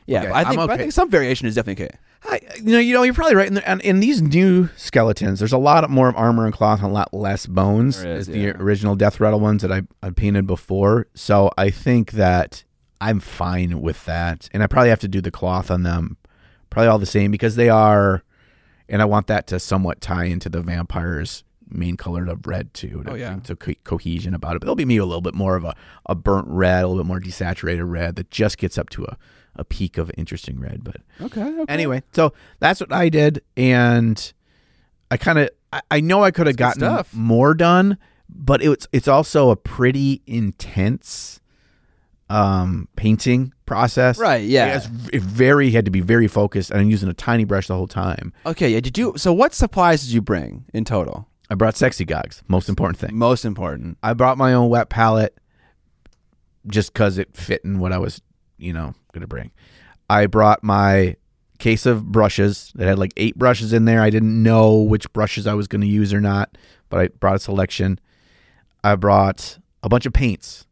yeah Mm-hmm. Okay, I think I'm I think some variation is definitely okay I, you know, you know, you're probably right. In, the, and in these new skeletons, there's a lot more of armor and cloth and a lot less bones There is, as the original Deathrattle ones that I I painted before. So I think that I'm fine with that, and I probably have to do the cloth on them, probably all the same because they are, and I want that to somewhat tie into the vampires. Main color of red too. To, Oh, yeah. to co- cohesion about it. But it'll be maybe a little bit more of a, a burnt red, a little bit more desaturated red that just gets up to a, a peak of interesting red. But okay, okay. Anyway, so that's what I did, and I kind of I, I know I could have gotten stuff. more done, but it's it's also a pretty intense um painting process. Right, yeah. It's it very had to be very focused, and I'm using a tiny brush the whole time. okay yeah did you so what supplies did you bring in total I brought sexy gogs, most important thing. most important I brought my own wet palette just because it fit in what I was, you know, gonna bring. I brought my case of brushes that had like eight brushes in there. I didn't know which brushes I was gonna use or not, but I brought a selection. I brought a bunch of paints.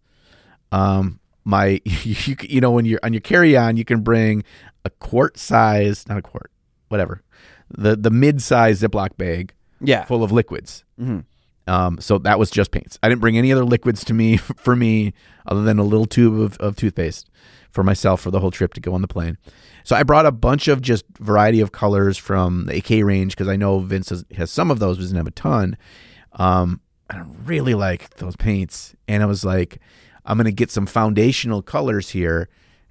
Um, my you, you know when you're on your carry on, you can bring a quart size, not a quart, whatever, the the mid size Ziploc bag yeah full of liquids. hmm Um, so that was just paints. I didn't bring any other liquids to me for me other than a little tube of, of toothpaste for myself for the whole trip to go on the plane. So I brought a bunch of just variety of colors from the AK range because I know Vince has, has some of those, but doesn't have a ton. Um, I really like those paints, and I was like, I'm gonna get some foundational colors here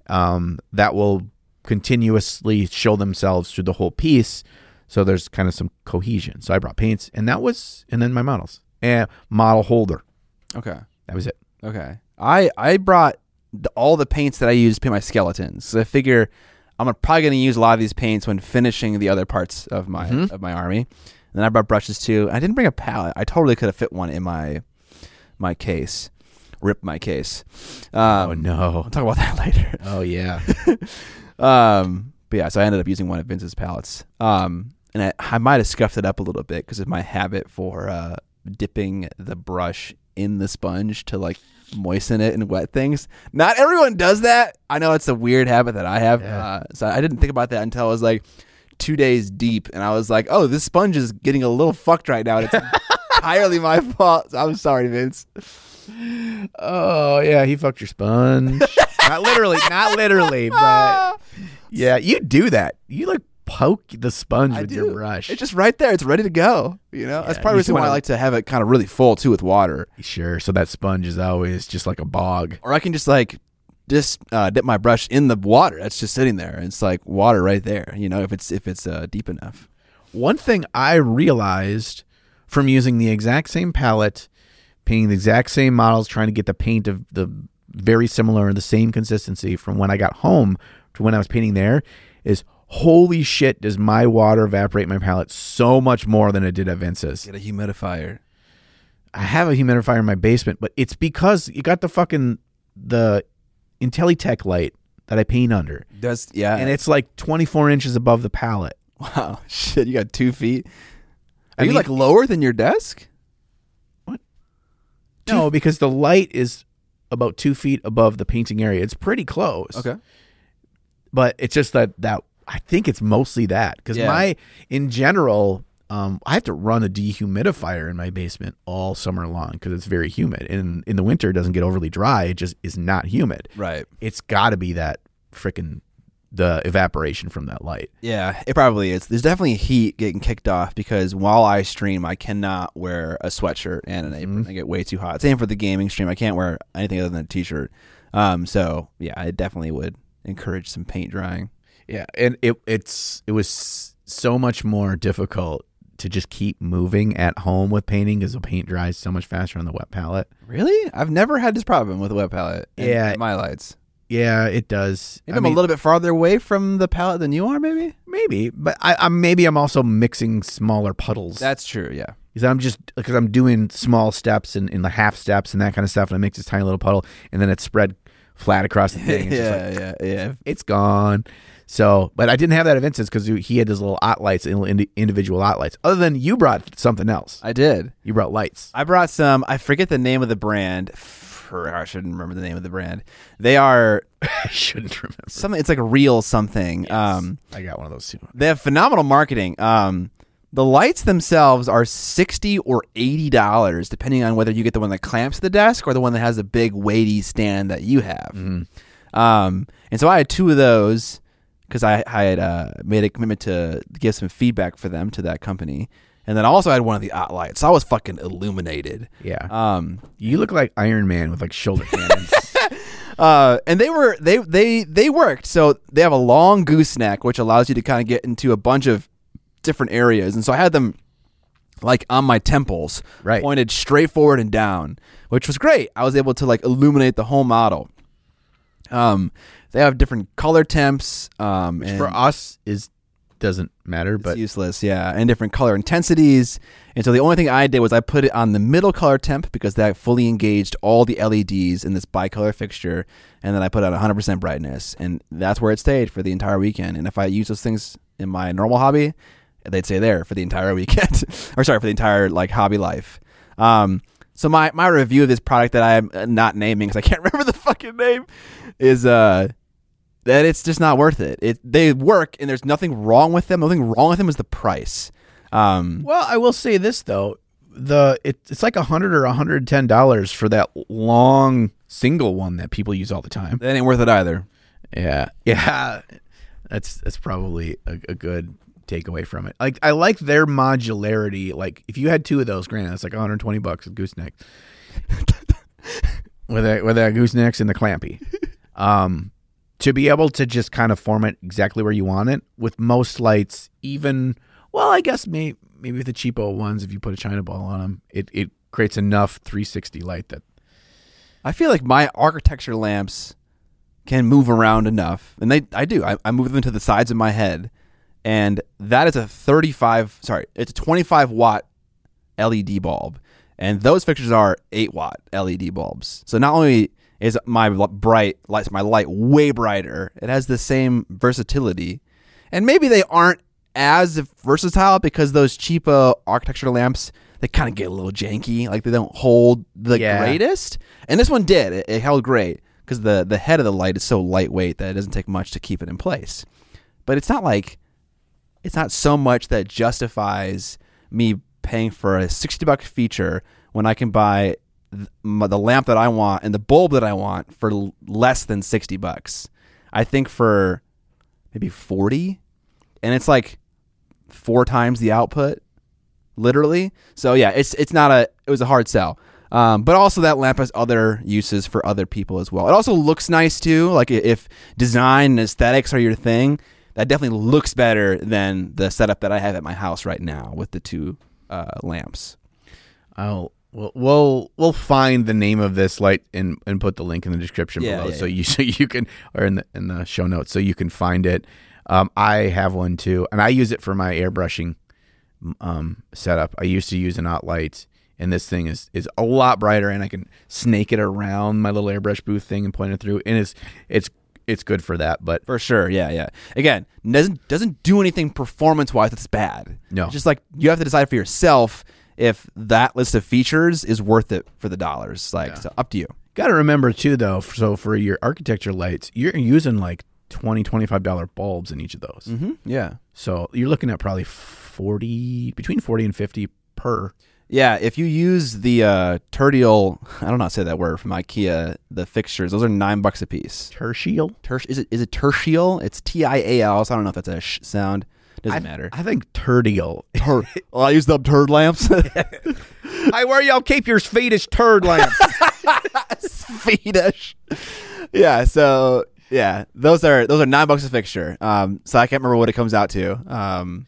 um, that will continuously show themselves through the whole piece. So there's kind of some cohesion. So I brought paints, and that was, and then my models and model holder. okay That was it. Okay. I I brought the, all the paints that I use to paint my skeletons. So I figure I'm probably going to use a lot of these paints when finishing the other parts of my Mhm. of my army. And then I brought brushes too. I didn't bring a palette. I totally could have fit one in my my case. Rip my case. Um, oh no. I'll talk about that later. Oh yeah. Um, but yeah, so I ended up using one of Vince's palettes. Um, and I, I might have scuffed it up a little bit because of my habit for uh, dipping the brush in the sponge to like moisten it and wet things. Not everyone does that. I know it's a weird habit that I have. Yeah. Uh, so I didn't think about that until I was like two days deep, and I was like, "Oh, this sponge is getting a little fucked right now." And it's entirely my fault. I'm sorry, Vince. oh yeah. He fucked your sponge. not literally. Not literally. But yeah, you do that. You like poke the sponge I with do. your brush. It's just right there. It's ready to go. You know, that's probably the reason why I like to have it kind of really full too with water. sure. So that sponge is always just like a bog. Or I can just like just uh, dip my brush in the water that's just sitting there. It's like water right there. You know, if it's if it's uh, deep enough. One thing I realized from using the exact same palette, painting the exact same models, trying to get the paint of the very similar and the same consistency from when I got home to when I was painting there is holy shit does my water evaporate my palette so much more than it did at Vince's. Get a humidifier. I have a humidifier in my basement, but it's because you got the fucking the IntelliTech light that I paint under. Does yeah, And it's like 24 inches above the palette. wow shit. You got two feet. Are I you mean- like lower than your desk? What? No, because the light is about two feet above the painting area. It's pretty close. Okay, but it's just that that I think it's mostly that because Yeah. my in general, um, I have to run a dehumidifier in my basement all summer long because it's very humid. And in the winter, it doesn't get overly dry. It just is not humid. Right. It's got to be that freaking the evaporation from that light. Yeah, it probably is. There's definitely heat getting kicked off because while I stream, I cannot wear a sweatshirt and an apron. I get way too hot. Same for the gaming stream. I can't wear anything other than a t-shirt. Um, so yeah, I definitely would encourage some paint drying. Yeah, and it it's it was so much more difficult to just keep moving at home with painting because the paint dries so much faster on the wet palette. Really? I've never had this problem with a wet palette. in Yeah. my lights. Yeah, it does. Maybe I I'm mean, a little bit farther away from the palette than you are. Maybe maybe, but I, I'm maybe I'm also mixing smaller puddles. that's true. Yeah. because I'm just because I'm doing small steps and in the half steps and that kind of stuff, and I mix this tiny little puddle, and then it's spread flat across the thing. It's just like, yeah, yeah, yeah. it's gone. So, but I didn't have that at Vincent's because he had his little OttLites, indi- individual OttLites. Other than you brought something else. I did. You brought lights. I brought some. I forget the name of the brand. I shouldn't remember the name of the brand. They are I shouldn't remember. something. It's like a real something. Um, I got one of those too. they have phenomenal marketing. Um, the lights themselves are sixty or eighty dollars, depending on whether you get the one that clamps the desk or the one that has a big weighty stand that you have. Um, and so I had two of those because I, I had uh, made a commitment to give some feedback for them to that company. And then I also had one of the lights. So I was fucking illuminated. Yeah. Um, you look like Iron Man with like shoulder cannons. uh, and they were they they they worked. So they have a long gooseneck, which allows you to kind of get into a bunch of different areas. And so I had them like on my temples, Right. pointed straight forward and down, which was great. I was able to like illuminate the whole model. Um, they have different color temps. Um, and For us is doesn't matter, it's but useless, yeah, and different color intensities. And so the only thing I did was I put it on the middle color temp because that fully engaged all the LEDs in this bicolor fixture, and then I put on 100% brightness, and that's where it stayed for the entire weekend. And if I use those things in my normal hobby, they'd stay there for the entire weekend, or sorry, for the entire like hobby life. Um, so my my review of this product that I'm uh, not naming because I can't remember the fucking name is uh that it's just not worth it. It they work and there's nothing wrong with them. The only thing wrong with them is the price. Um, well, I will say this though. The it, it's like a hundred or a hundred and ten dollars for that long single one that people use all the time. that ain't worth it either. Yeah, yeah, that's that's probably a, a good takeaway from it. Like I like their modularity. Like if you had two of those, granted, that's like 120 bucks with gooseneck. with that with that goosenecks and the clampy. Um, to be able to just kind of form it exactly where you want it with most lights, even well, I guess maybe maybe with the cheapo ones, if you put a China ball on them, it it creates enough 360 light that I feel like my architecture lamps can move around enough, and they I do. I, I move them to the sides of my head, and that is a 35. Sorry, it's a 25 watt LED bulb, and those fixtures are 8 watt LED bulbs. So not only is my bright light, my light way brighter, it has the same versatility, and maybe they aren't as versatile because those cheapo architecture lamps they kind of get a little janky, like they don't hold the Yeah. greatest. And this one did; it, it held great because the the head of the light is so lightweight that it doesn't take much to keep it in place. But it's not like it's not so much that justifies me paying for a 60 buck feature when I can buy the lamp that I want and the bulb that I want for less than 60 bucks. I think for maybe 40 and it's like four times the output literally. So yeah, it's it's not a it was a hard sell. Um, but also that lamp has other uses for other people as well. It also looks nice too. Like if design and aesthetics are your thing, that definitely looks better than the setup that I have at my house right now with the two uh, lamps. I'll we'll, we'll we'll find the name of this light and and put the link in the description Yeah, below yeah, so yeah. you so you can or in the in the show notes so you can find it. Um, I have one too, and I use it for my airbrushing um, setup. I used to use an out light, and this thing is is a lot brighter, and I can snake it around my little airbrush booth thing and point it through, and it's it's it's good for that. But For sure, yeah, yeah. Again, doesn't doesn't do anything performance wise that's bad. No. it's just like you have to decide for yourself if that list of features is worth it for the dollars. Like, so up to you. Got to remember too, though. So for your architecture lights, you're using like 20 25 dollar bulbs in each of those. Mm-hmm. Yeah, So you're looking at probably 40 between 40 and 50 per. yeah. If you use the uh, tertial, I don't know how to say that word from IKEA. The fixtures, those are nine bucks a piece. Tertial? Tertial is it is it tertial? It's T I A L. So I don't know if that's a sh sound. Doesn't I, matter. I think turdial. Tur- well, I use the turd lamps. I where y'all keep your Swedish turd lamps. Swedish. Yeah, so yeah, those are those are nine bucks a fixture. Um, so I can't remember what it comes out to. Um,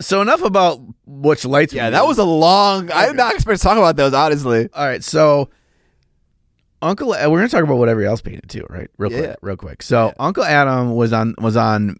so enough about which lights. yeah, that was a long. I did not expect to talk about those. Honestly, All right, so Uncle, we're gonna talk about whatever else painted too, right? Real Yeah. quick, real quick. So Uncle Adam was on was on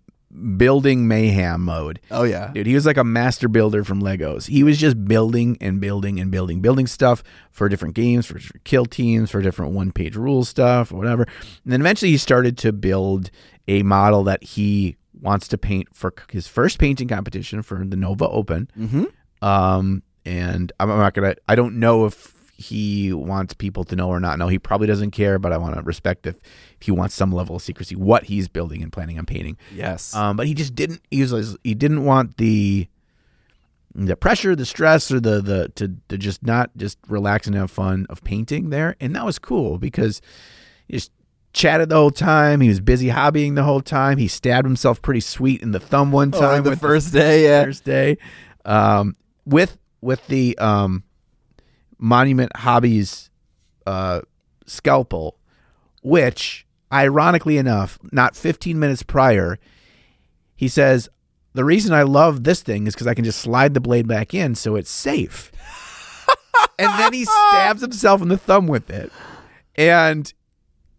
building mayhem mode. oh yeah, Dude, he was like a master builder from Legos. He was just building and building and building, building stuff for different games, for kill teams, for different one page rule stuff, or whatever. And then eventually he started to build a model that he wants to paint for his first painting competition for the Nova Open. mm-hmm. Um, and I'm I'm not gonna. I don't know if he wants people to know or not know. He probably doesn't care, but I want to respect if he wants some level of secrecy what he's building and planning on painting. yes, Um, but he just didn't. He was he didn't want the the pressure, the stress, or the the to to just not just relax and have fun of painting there, and that was cool because he just chatted the whole time. He was busy hobbying the whole time. He stabbed himself pretty sweet in the thumb one time the with first day. Yeah, first day, um, with with the um, Monument Hobbies uh, scalpel, which ironically enough, not 15 minutes prior, he says the reason I love this thing is because I can just slide the blade back in, so it's safe. and then he stabs himself in the thumb with it, and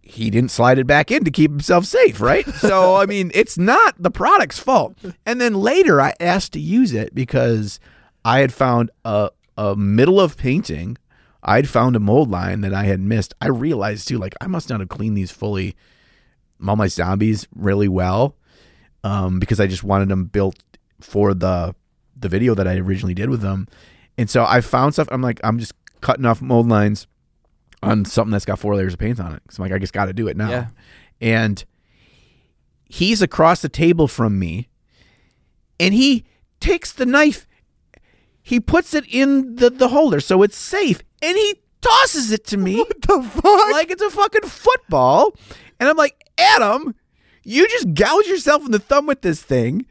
he didn't slide it back in to keep himself safe, right? So, I mean, it's not the product's fault. And then later I asked to use it because I had found a, a middle of painting. I'd found a mold line that I had missed. I realized too, like, I must not have cleaned these fully, all my zombies really well um, because I just wanted them built for the the video that I originally did with them. And so I found stuff. I'm like, I'm just cutting off mold lines on something that's got four layers of paint on it. So I'm like, I just got to do it now. Yeah. And he's across the table from me, and he takes the knife, he puts it in the, the holder so it's safe, and he tosses it to me what the fuck? like it's a fucking football. And I'm like, Adam, you just gouge yourself in the thumb with this thing.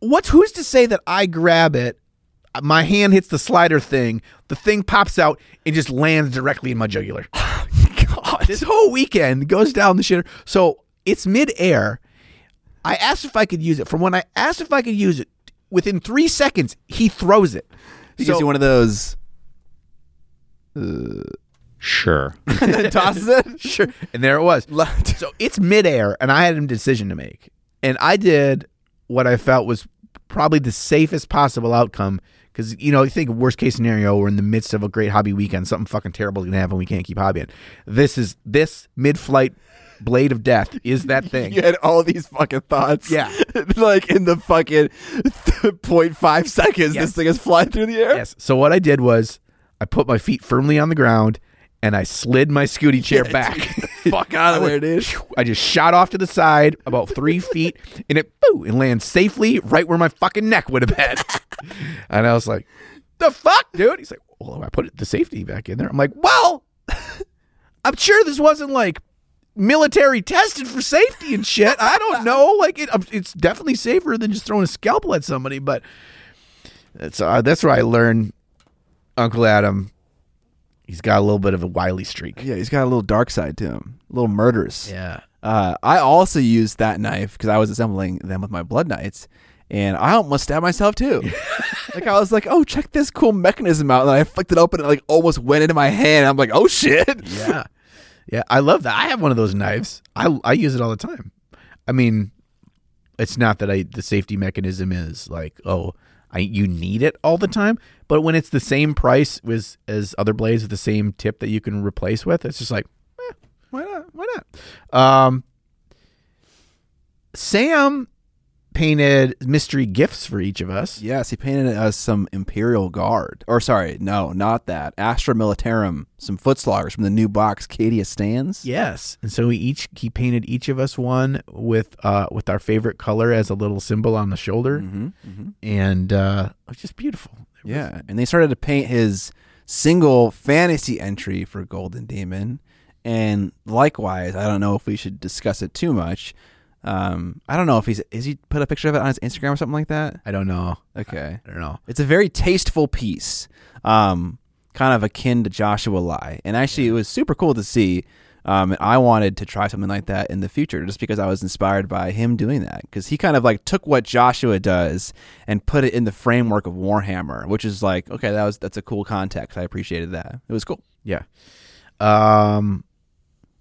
What's who's to say that I grab it? My hand hits the slider thing. The thing pops out and just lands directly in my jugular. God. This whole weekend goes down the shitter. So it's midair. I asked if I could use it. From when I asked if I could use it, within three seconds, he throws it. He gives you one of those. Uh, sure. and then tosses it. Sure. And there it was. So it's midair, and I had a decision to make. And I did what I felt was probably the safest possible outcome. Because, you know, you think worst case scenario, we're in the midst of a great hobby weekend, something fucking terrible is going to happen, we can't keep hobbying. This is, this mid flight blade of death is that thing. You had all these fucking thoughts. Yeah. like in the fucking 0.5 seconds, Yes. this thing is flying through the air. Yes. So what I did was I put my feet firmly on the ground and I slid my scooty chair back. Fuck out of there, dude. I just shot off to the side about three feet, and it boo and lands safely right where my fucking neck would have been. and I was like, "The fuck, dude?" He's like, "Well, I put the safety back in there." I'm like, "Well, I'm sure this wasn't like military tested for safety and shit. I don't know. Like, it, it's definitely safer than just throwing a scalpel at somebody." But that's uh, that's where I learned, Uncle Adam. He's got a little bit of a wily streak. Yeah, he's got a little dark side to him, a little murderous. Yeah. Uh, I also used that knife because I was assembling them with my blood knights, and I almost stabbed myself too. like I was like, "Oh, check this cool mechanism out!" And I flicked it open, and it like almost went into my hand. I'm like, "Oh shit!" Yeah. Yeah. I love that. I have one of those knives. I I use it all the time. I mean, it's not that I the safety mechanism is like, oh, I you need it all the time, but when it's the same price as as other blades with the same tip that you can replace with, it's just like, eh, why not? Why not? Um, Sam painted mystery gifts for each of us. Yes, he painted us some Imperial Guard, or sorry, no, not that Astra Militarum, some foot sloggers from the new box Cadia stands. Yes, and so we each he painted each of us one with uh with our favorite color as a little symbol on the shoulder, Mm-hmm, mm-hmm. and uh it was just beautiful. Was- Yeah, and they started to paint his single fantasy entry for Golden Demon, and likewise, I don't know if we should discuss it too much. Um, I don't know if he's is he put a picture of it on his Instagram or something like that. I don't know. Okay, I don't know. it's a very tasteful piece, um, kind of akin to Joshua Lai, and actually, it was super cool to see. Um, and I wanted to try something like that in the future, just because I was inspired by him doing that. Because he kind of like took what Joshua does and put it in the framework of Warhammer, which is like, okay, that was that's a cool context. I appreciated that. It was cool. Yeah. Um,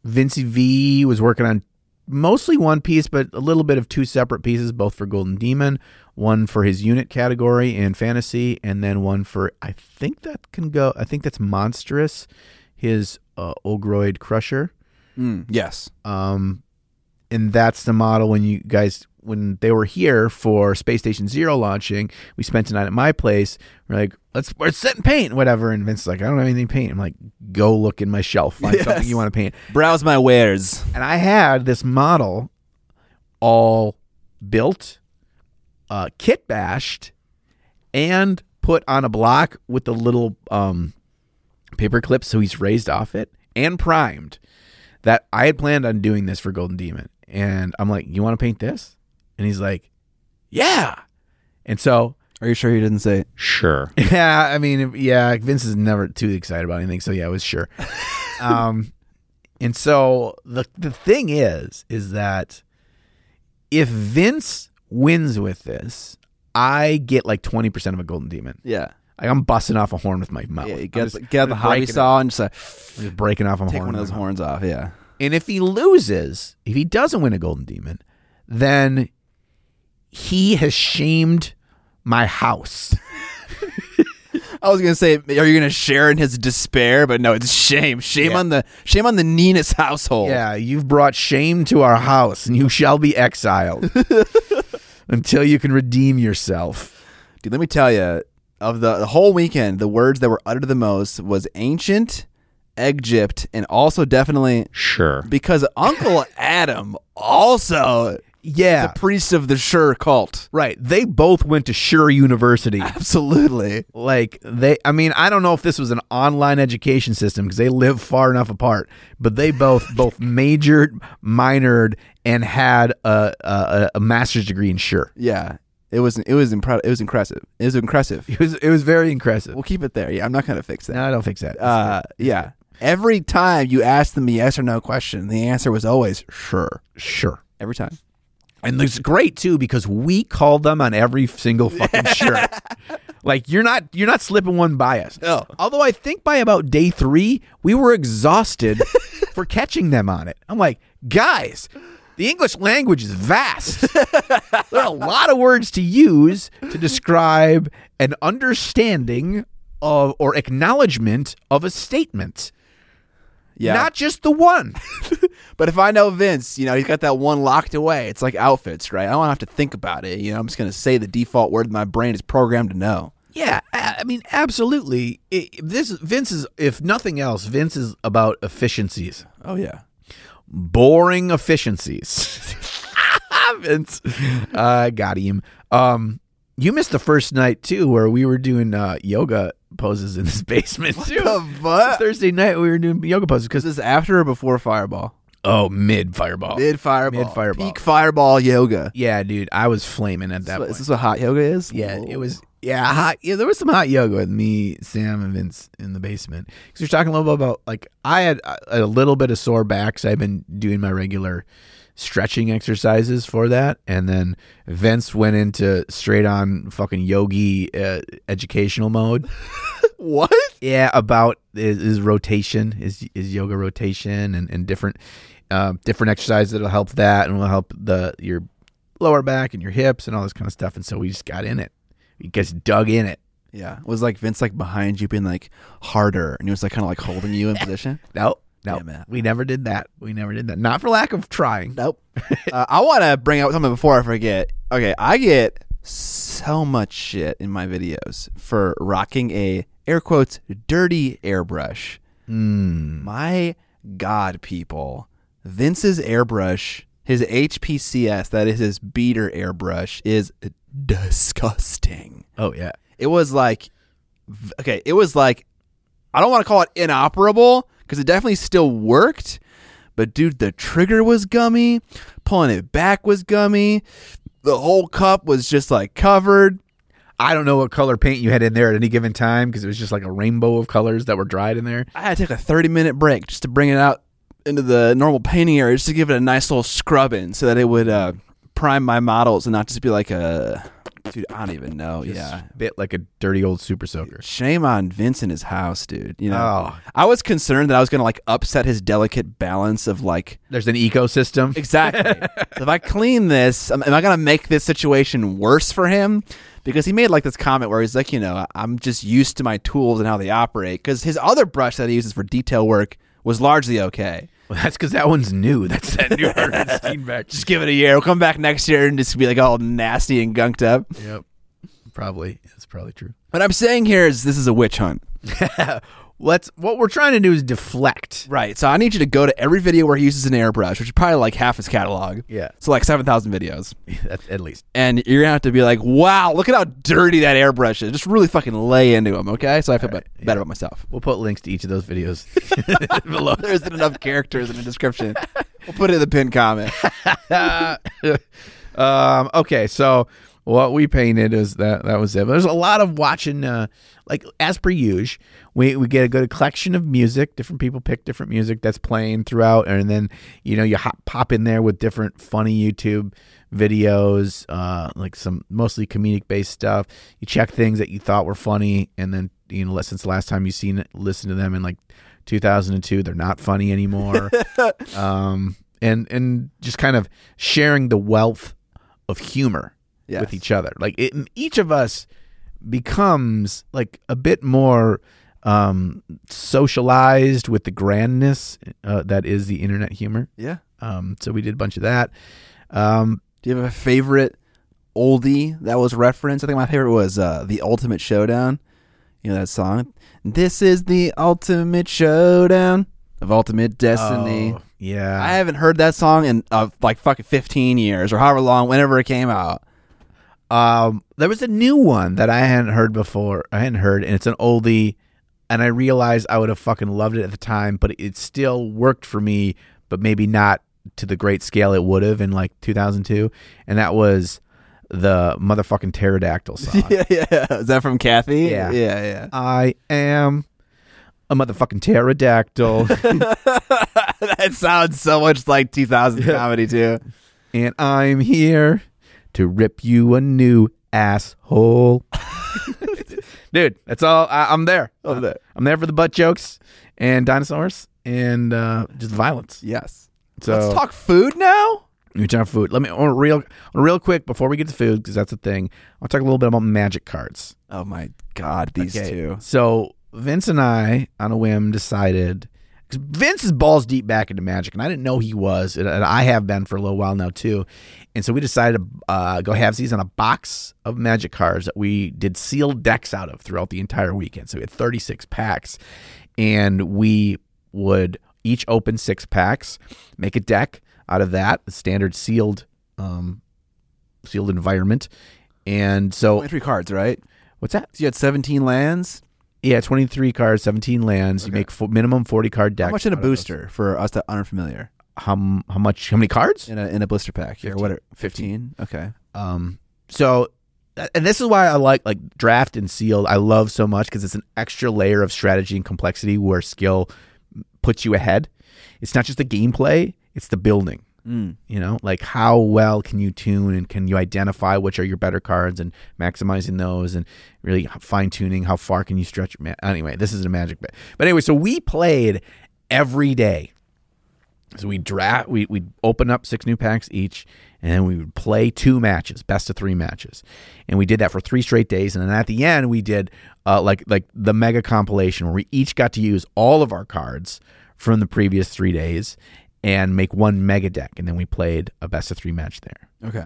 Vincy V was working on mostly one piece, but a little bit of two separate pieces, both for Golden Demon, one for his unit category in fantasy, and then one for I think that can go. I think that's monstrous. His uh, Ogroid Crusher. Mm, yes. Um, and that's the model when you guys when they were here for Space Station Zero launching, we spent a night at my place. We're like, let's we're setting paint, whatever. And Vince's like, I don't have anything to paint. I'm like, go look in my shelf, find Yes. something you want to paint. Browse my wares. And I had this model all built, uh, kit bashed, and put on a block with the little um, paper clips so he's raised off it and primed. That I had planned on doing this for Golden Demon. And I'm like, you want to paint this? And he's like, yeah. And so Are you sure he didn't say? Sure. yeah, I mean, yeah, Vince is never too excited about anything, so yeah, it was sure. um, and so the the thing is, is that if Vince wins with this, I get like twenty percent of a golden demon. Yeah. Like I'm busting off a horn with my mouth. Yeah. You get just- get the hobby breaking saw and just uh, it- just breaking off a take horn. one of those horns off. Yeah. And if he loses, if he doesn't win a golden demon, then he has shamed my house. I was gonna say, are you gonna share in his despair? But no, it's shame. Shame Yeah. on the shame on the Ninus household. Yeah, you've brought shame to our house, and you shall be exiled until you can redeem yourself. Dude, let me tell you, of the, the whole weekend, the words that were uttered the most was ancient, Egypt, and also definitely Sure. because Uncle Adam also Yeah, the priest of the Sure cult. right. They both went to Sure University. Absolutely. Like they, I mean, I don't know if this was an online education system because they live far enough apart, but they both both majored, minored, and had a a, a master's degree in Sure. Yeah. It was it was impre- it was impressive. It was impressive. It was it was very impressive. We'll keep it there. Yeah, I'm not gonna fix that. no, I don't fix that. Uh, yeah. Every time you asked them a yes or no question, the answer was always sure. sure. Every time. And it's great too because we called them on every single fucking shirt. like you're not you're not slipping one by us. No. Although I think by about day three we were exhausted for catching them on it. I'm like, guys, the English language is vast. there are a lot of words to use to describe an understanding of or acknowledgement of a statement. Yeah. Not just the one. But if I know Vince, you know, he's got that one locked away. It's like outfits, right? I don't have to think about it. You know, I'm just going to say the default word my brain is programmed to know. Yeah, I mean, absolutely. I this Vince is, if nothing else, Vince is about efficiencies, Oh, yeah. boring efficiencies. Vince, I got him. Um, you missed the first night too, where we were doing uh, yoga poses in this basement too. what? Thursday night we were doing yoga poses because Is this after or before Fireball? Oh, mid fireball. Mid Fireball. Mid-Fireball. Peak Fireball yoga. yeah, dude, I was flaming at that Is point. this what hot yoga is? Yeah, it was Yeah, hot. Yeah, there was some hot yoga with me, Sam, and Vince in the basement. Because you're talking a little bit about like I had a, a little bit of sore back, so I've been doing my regular stretching exercises for that, and then Vince went into straight on fucking yogi uh, educational mode. What? Yeah, about his, his rotation, his his yoga rotation, and and different uh, different exercises that'll help that, and will help the your lower back and your hips and all this kind of stuff. And so we just got in it. We just dug in it. Yeah. It Was like Vince like behind you being like harder and he was like kind of like holding you in position? Nope. Nope. Damn. We never did that. We never did that. Not for lack of trying. Nope. uh, I want to bring up something before I forget. Okay, I get so much shit in my videos for rocking a air quotes dirty airbrush. Mm. My God, people, Vince's airbrush, his HPCS, that is his beater airbrush, is disgusting. Oh yeah. It was like, okay, it was like, I don't want to call it inoperable because it definitely still worked. But dude, the trigger was gummy. Pulling it back was gummy. The whole cup was just like covered. I don't know what color paint you had in there at any given time because it was just like a rainbow of colors that were dried in there. I had to take a 30 minute break just to bring it out into the normal painting area just to give it a nice little scrubbing so that it would uh, prime my models and not just be like a. Dude, I don't even know. yeah. Bit like a dirty old super soaker. Shame on Vince and his house, dude. You know, Oh. I was concerned that I was going to like upset his delicate balance of like There's an ecosystem. Exactly. So if I clean this, am, am I going to make this situation worse for him? Because he made like this comment where he's like, you know, I'm just used to my tools and how they operate. Because his other brush that he uses for detail work was largely okay. Well, that's because that one's new. That's that new. Just give it a year. We'll come back next year and just be like all nasty and gunked up. Yep. Probably. That's probably true. What I'm saying here is this is a witch hunt. Let's. What we're trying to do is deflect. Right. So I need you to go to every video where he uses an airbrush, which is probably like half his catalog. Yeah. So like 7,000 videos. That's at least. and you're gonna have to be like, "Wow, look at how dirty that airbrush is." Just really fucking lay into them, okay? So I feel bet- better about myself. We'll put links to each of those videos below. There isn't enough characters in the description. We'll put it in the pinned comment. um, okay, so what we painted is that that was it. But there's a lot of watching, uh, like as per usual. We we get a good collection of music. Different people pick different music that's playing throughout, and then you know you hop, pop in there with different funny YouTube videos, uh, like some mostly comedic based stuff. You check things that you thought were funny, and then you know since the last time you seen it, listen to them in like 2002, they're not funny anymore. um, and and just kind of sharing the wealth of humor Yes. with each other. Like it, each of us becomes like a bit more um, socialized with the grandness uh, that is the internet humor. Yeah. Um, so we did a bunch of that. Um, Do you have a favorite oldie that was referenced? I think my favorite was uh, "The Ultimate Showdown." You know that song? This is the ultimate showdown of ultimate destiny. oh, yeah, I haven't heard that song in uh, like fucking 15 years or however long, whenever it came out. Um, there was a new one that I hadn't heard before. I hadn't heard, and it's an oldie. And I realized I would have fucking loved it at the time, but it still worked for me, but maybe not to the great scale it would have in like 2002. And that was the motherfucking pterodactyl song. yeah, yeah. Is that from Kathy? Yeah. yeah, yeah. I am a motherfucking pterodactyl, that sounds so much like 2000 comedy too. and I'm here to rip you a new asshole. Dude, that's all. I, I'm there. I'm there. I'm there for the butt jokes and dinosaurs and uh, just violence. Yes. So Let's talk food now. We talk food. Let me on real, on real quick before we get to food because that's the thing. I'll talk a little bit about magic cards. Oh my god, these two. So Vince and I, on a whim, decided. 'Cause Vince is balls deep back into magic, and I didn't know he was, and and I have been for a little while now too. And so we decided to uh, go have these on a box of magic cards that we did sealed decks out of throughout the entire weekend. So we had 36 packs, and we would each open six packs, make a deck out of that, a standard sealed, um, sealed environment. And so, 23 cards, right? what's that? So you had 17 lands. Yeah, 23 cards, 17 lands. You Okay. make fo- minimum 40 card deck. How much in a out of those. booster for us that aren't familiar? How, m- how much? How many cards? In a in a blister pack? Or 15. what? 15. Okay. Um, so and this is why I like like draft and sealed. I love so much because it's an extra layer of strategy and complexity where skill puts you ahead. It's not just the gameplay; it's the building. You know, like how well can you tune and can you identify which are your better cards and maximizing those and really fine tuning how far can you stretch. your Ma- anyway, this is a magic bit. But anyway, so we played every day. So we draft, we we open up six new packs each, and then we would play two matches, best of three matches, and we did that for three straight days. And then at the end, we did uh, like like the mega compilation where we each got to use all of our cards from the previous three days and make one mega deck, and then we played a best of three match there. Okay.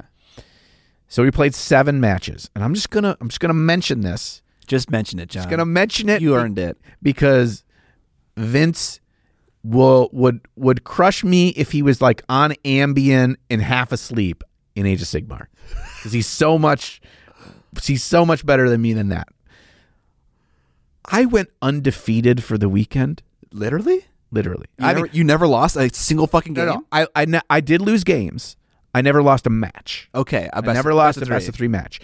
So we played seven matches, and I'm just gonna I'm just gonna mention this. Just mention it, John. Just gonna mention it. you earned it. because Vince will would would crush me if he was like on Ambien and half asleep in Age of Sigmar because he's so much he's so much better than me than that. I went undefeated for the weekend, Literally? Literally. You, I never, mean, you never lost a single fucking game? no, no, I I, ne- I did lose games. I never lost a match. Okay. A I never lost best a of best three. of three match.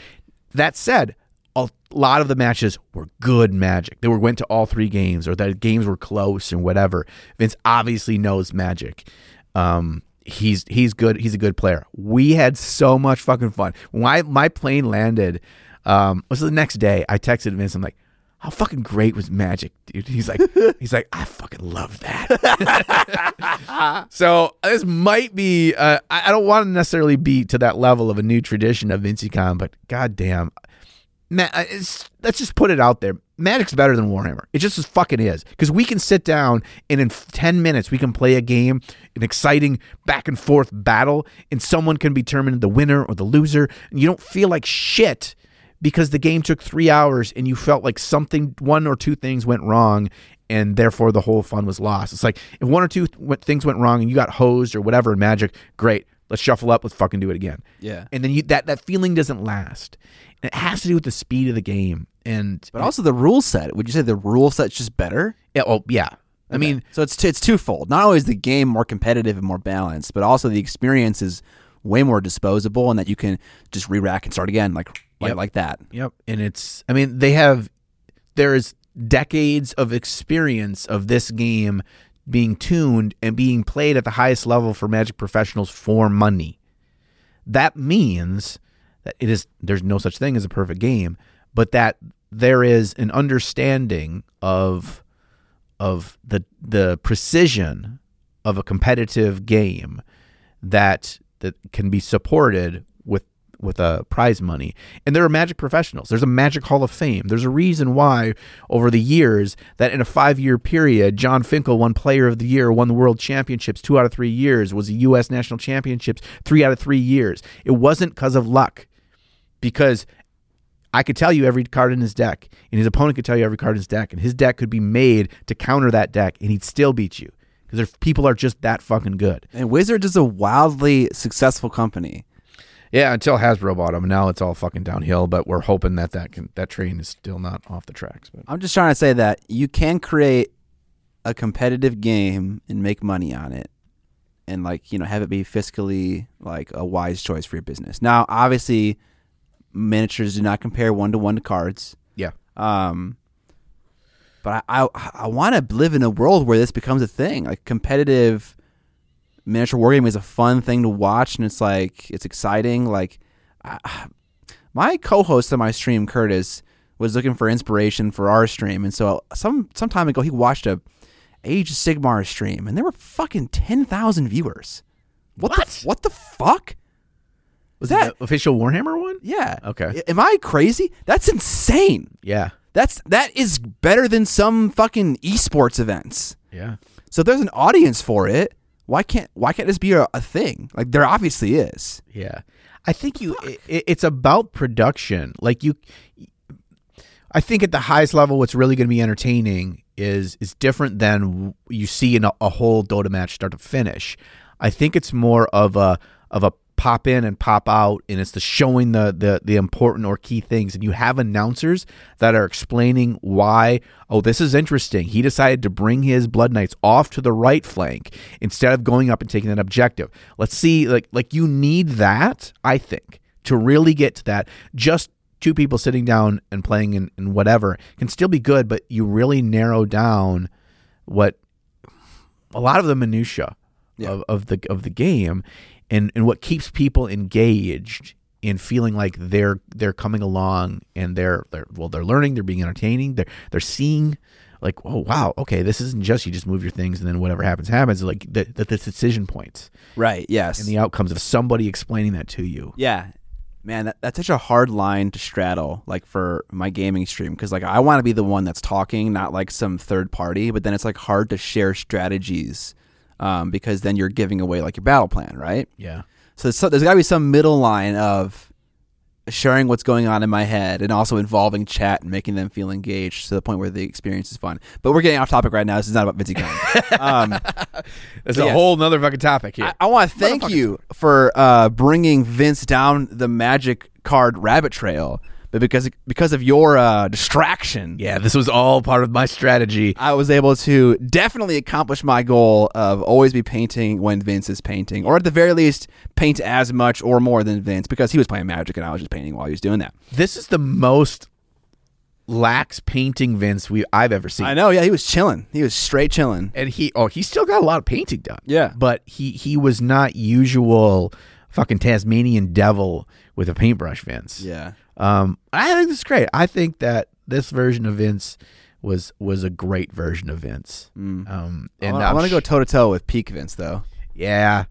That said, a lot of the matches were good magic. They were went to all three games, or the games were close and whatever. Vince obviously knows magic. Um, he's he's good. He's a good player. We had so much fucking fun. When I, my plane landed, um, it was the next day. I texted Vince. I'm like, how fucking great was magic, dude? He's like, he's like, I fucking love that. so this might be. Uh, I, I don't want to necessarily be to that level of a new tradition of Vinci Con, but goddamn, Ma- uh, let's just put it out there. Magic's better than Warhammer. It just as fucking is. Because we can sit down and in 10 minutes we can play a game, an exciting back and forth battle, and someone can be determined the winner or the loser. And you don't feel like shit because the game took three hours and you felt like something, one or two things went wrong, and therefore the whole fun was lost. It's like if one or two th- things went wrong and you got hosed or whatever in Magic, great. Let's shuffle up. Let's fucking do it again Yeah. and then you that that feeling doesn't last. And it has to do with the speed of the game. And But also the rule set. Would you say the rule set's just better? yeah, oh yeah. I mean, so it's it's twofold. Not only is the game more competitive and more balanced, but also the experience is way more disposable, and that you can just re-rack and start again, like like, Yep. like that. yep. And it's I mean, they have there is decades of experience of this game being tuned and being played at the highest level for Magic professionals for money. That means that it is there's no such thing as a perfect game, but that there is an understanding of of the the precision of a competitive game that that can be supported with with a prize money. And there are magic professionals. There's a magic hall of fame. There's a reason why over the years that in a 5-year period Jon Finkel won player of the year, won the world championships 2 out of 3 years, was a US national championships 3 out of 3 years. It wasn't cuz of luck. Because I could tell you every card in his deck, and his opponent could tell you every card in his deck, and his deck could be made to counter that deck, and he'd still beat you because people are just that fucking good. And Wizards is a wildly successful company. Yeah, until Hasbro bought them, now it's all fucking downhill. But we're hoping that that can, that train is still not off the tracks. But I'm just trying to say that you can create a competitive game and make money on it and like, you know, have it be fiscally like a wise choice for your business. Now, obviously miniatures do not compare one to one to cards. yeah, Um but I I, I want to live in a world where this becomes a thing. Like competitive miniature wargaming is a fun thing to watch and it's like it's exciting like I, my co-host on my stream Curtis was looking for inspiration for our stream and so some some time ago he watched a Age of Sigmar stream and there were fucking 10,000 viewers. What, What? the what the fuck? was that- that the official Warhammer one? Yeah. Okay. Am I crazy? That's insane. Yeah, That's that is better than some fucking esports events. yeah, So if there's an audience for it, why can't why can't this be a, a thing? Like there obviously is. yeah. I think you. It, it's about production. Like you, I think at the highest level, what's really going to be entertaining is is different than you see in a, a whole Dota match start to finish. I think it's more of a of a pop in and pop out, and it's the showing the the the important or key things. And you have announcers that are explaining why. Oh, this is interesting. He decided to bring his Blood Knights off to the right flank instead of going up and taking that objective. Let's see, like like you need that. I think to really get to that. Just two people sitting down and playing in, in whatever can still be good, but you really narrow down what a lot of the minutia Yeah. of, of the of the game and, and what keeps people engaged in feeling like they're they're coming along and they're they're well they're learning, they're being entertaining, they're they're seeing like oh wow okay this isn't just you just move your things and then whatever happens happens like the the, the decision points Right. Yes. and the outcomes of somebody explaining that to you. Yeah. Man, that, that's such a hard line to straddle, like for my gaming stream, because like I want to be the one that's talking, not like some third party. But then it's like hard to share strategies, um, because then you're giving away like your battle plan, right? Yeah. So, so there's got to be some middle line of sharing what's going on in my head and also involving chat and making them feel engaged to the point where the experience is fun. But we're getting off topic right now. This is not about Vince um, That's a yes. whole nother fucking topic here. I, I want to thank you for uh, bringing Vince down the magic card rabbit trail, but because because of your uh, distraction, yeah, this was all part of my strategy. I was able to definitely accomplish my goal of always be painting when Vince is painting, or at the very least, paint as much or more than Vince because he was playing Magic and I was just painting while he was doing that. This is the most lax painting Vince we I've ever seen. I know, yeah, he was chilling. He was straight chilling. and he oh he still got a lot of painting done. Yeah. but he he was not usual fucking Tasmanian devil with a paintbrush, Vince. Yeah. Um, I think this is great. I think that this version of Vince was was a great version of Vince. Um, Mm. I and I want to go toe to toe with peak Vince though. yeah,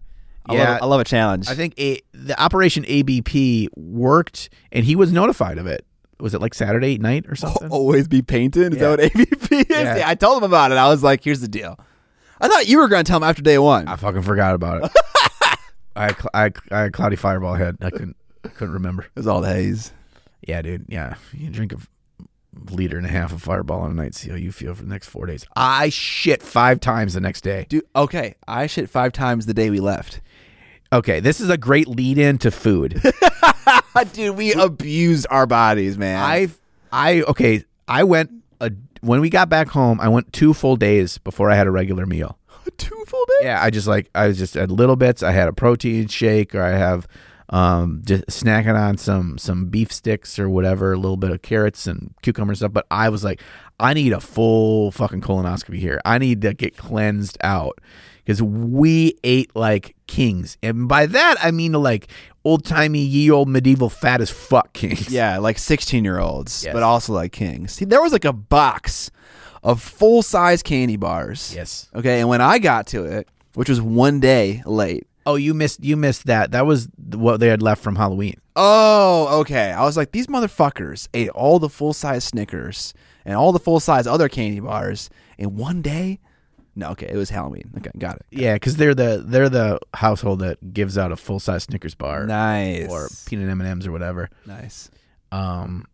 I yeah. love, I love a challenge. I think a, the Operation ABP worked, and he was notified of it. Was it like Saturday night or something? always be painted. Is Yeah. that what ABP is? Yeah. Yeah, I told him about it. I was like, "Here's the deal." I thought you were going to tell him after day one. I fucking forgot about it. I, I I had cloudy fireball head. I couldn't couldn't remember. It was all the haze. Yeah, dude. Yeah, you drink a liter and a half of Fireball on a night. See how you feel for the next four days. I shit five times the next day. Dude, okay, I shit five times the day we left. Okay, this is a great lead in to food. Dude, we abused our bodies, man. I I okay. I went a, when we got back home. I went two full days before I had a regular meal. two full days. Yeah, I just like I was just at little bits. I had a protein shake, or I have um just snacking on some some beef sticks or whatever, a little bit of carrots and cucumber stuff. But I was like, I need a full fucking colonoscopy here. I need to get cleansed out because we ate like kings, and by that I mean like old timey, ye old medieval fat as fuck kings. Yeah, like 16 year olds, Yes. but also like kings. See, there was like a box of full size candy bars. Yes. Okay, and when I got to it, which was one day late. Oh, you missed you missed that. That was what they had left from Halloween. Oh, okay. I was like, these motherfuckers ate all the full size Snickers and all the full size other candy bars in one day. No, okay, it was Halloween. Okay, got it. Yeah, because they're the they're the household that gives out a full size Snickers bar Nice. or peanut M and M's or whatever. nice. Um,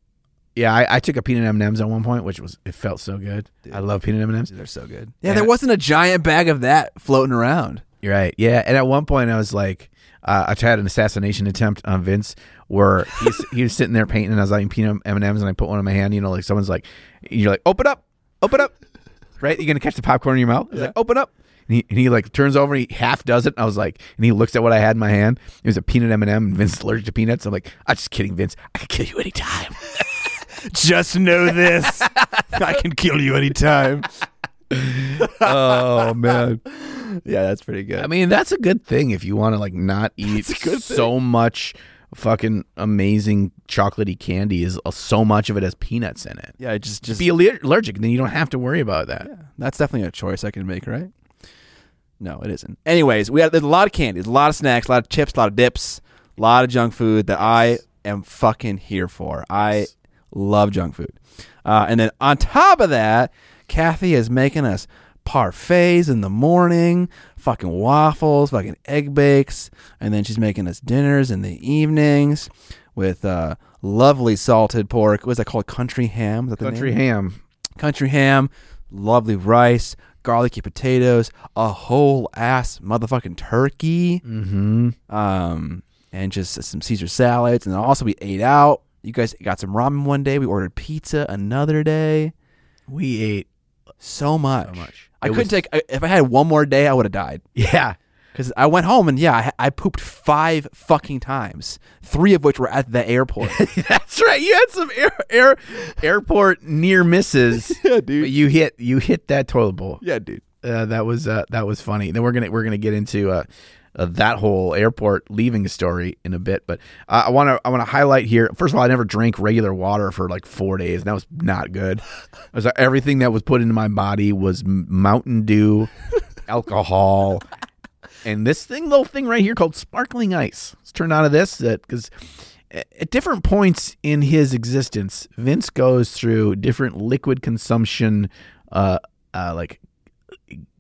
yeah, I, I took a peanut M and M's at one point, which was it felt so good. I love peanut M and M's. They're so good. Yeah, Yeah. there wasn't a giant bag of that floating around. You're right. Yeah, and at one point I was like, uh, I tried an assassination attempt on Vince where he's, he was sitting there painting, and I was eating peanut M and M's, and I put one in my hand. You know, like someone's like, you're like, open up, open up, right? You're gonna catch the popcorn in your mouth. I was like, open up. And he, and he like turns over and he half does it. I was like, and he looks at what I had in my hand. It was a peanut M and m and Vince is allergic to peanuts. I'm like, I'm just kidding, Vince. I can kill you anytime. Just know this. I can kill you anytime. Oh man. Yeah, that's pretty good. I mean, that's a good thing if you want to like not eat so much fucking amazing chocolatey candy. Is uh, so much of it has peanuts in it. yeah, just just Be aller- allergic, and then you don't have to worry about that. That's definitely a choice I can make, right? No, it isn't. Anyways, we had there's a lot of candies, a lot of snacks, a lot of chips, a lot of dips, a lot of junk food that I am fucking here for. I love junk food. Uh, and then on top of that, Kathy is making us parfaits in the morning, fucking waffles, fucking egg bakes, and then she's making us dinners in the evenings with uh, lovely salted pork. What's that called? Country ham. Is that the Country name? ham. country ham, lovely rice, garlicky potatoes, a whole ass motherfucking turkey, Mm-hmm. um, and just some Caesar salads. And also we ate out. You guys got some ramen one day. We ordered pizza another day. We ate So much. so much. I It couldn't was- take. If I had one more day, I would have died. Yeah. Because I went home and yeah, I, I pooped five fucking times, three of which were at the airport. That's right. You had some air, air airport near misses. Yeah, But you hit you hit that toilet bowl. yeah, dude. Uh, that was uh, that was funny. Then we're gonna we're gonna get into uh, uh, that whole airport leaving story in a bit. But uh, I want to I want to highlight here. First of all, I never drank regular water for like four days. And that was not good. Was, uh, everything that was put into my body was Mountain Dew, alcohol, and this thing little thing right here called sparkling ice. Let's turn on to this because. At different points in his existence, Vince goes through different liquid consumption, uh, uh, like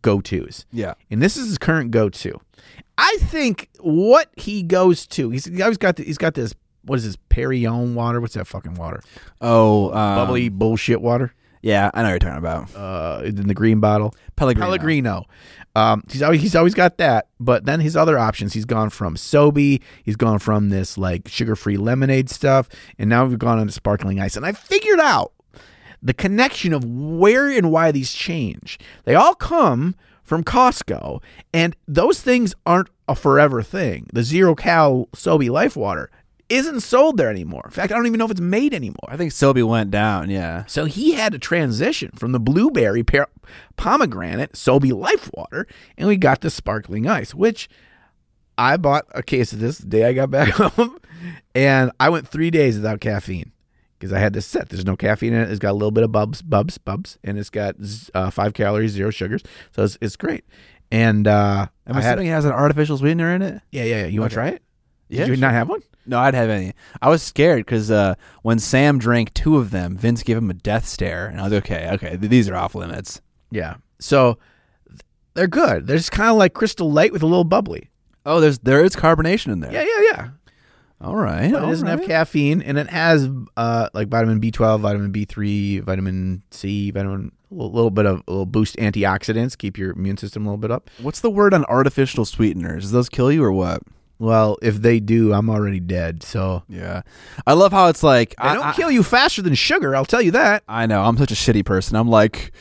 go tos. Yeah. And this is his current go to. I think what he goes to, he's, he's always got the, he's got this what is this Perrier water? What's that fucking water? Oh, um, Bubbly bullshit water. Yeah, I know what you're talking about. Uh, in the green bottle. Pellegrino. Pellegrino. Um, he's always he's always got that, but then his other options, he's gone from Sobe, he's gone from this like sugar free lemonade stuff, and now we've gone into sparkling ice. And I figured out the connection of where and why these change. They all come from Costco, and those things aren't a forever thing. The zero cal Sobe Life Water isn't sold there anymore. In fact, I don't even know if it's made anymore. I think Sobe went down. Yeah. So he had to transition from the blueberry par- pomegranate Sobe Life Water, and we got the sparkling ice, which I bought a case of this the day I got back home, and I went three days without caffeine because I had this set. There's no caffeine in it. It's got a little bit of bubs, bubs, bubs, and it's got uh, five calories, zero sugars, so it's, it's great. And uh, I'm I had, assuming it has an artificial sweetener in it. yeah, yeah, yeah. You want to Okay. try it? Did Yeah, you sure. not have one? No, I'd have any. I was scared because uh, when Sam drank two of them, Vince gave him a death stare, and I was okay. Okay, th- these are off limits. Yeah. So th- they're good. They're just kind of like Crystal Light with a little bubbly. Oh, there's there is carbonation in there. Yeah. All right. But it all doesn't have caffeine, and it has uh, like vitamin B12, vitamin B3, vitamin C, vitamin a little, little bit of a little boost antioxidants, keep your immune system a little bit up. What's the word on artificial sweeteners? Does those kill you or what? Well, if they do, I'm already dead. So Yeah, I love how it's like they I, don't I- kill you faster than sugar. I'll tell you that. I know I'm such a shitty person. I'm like,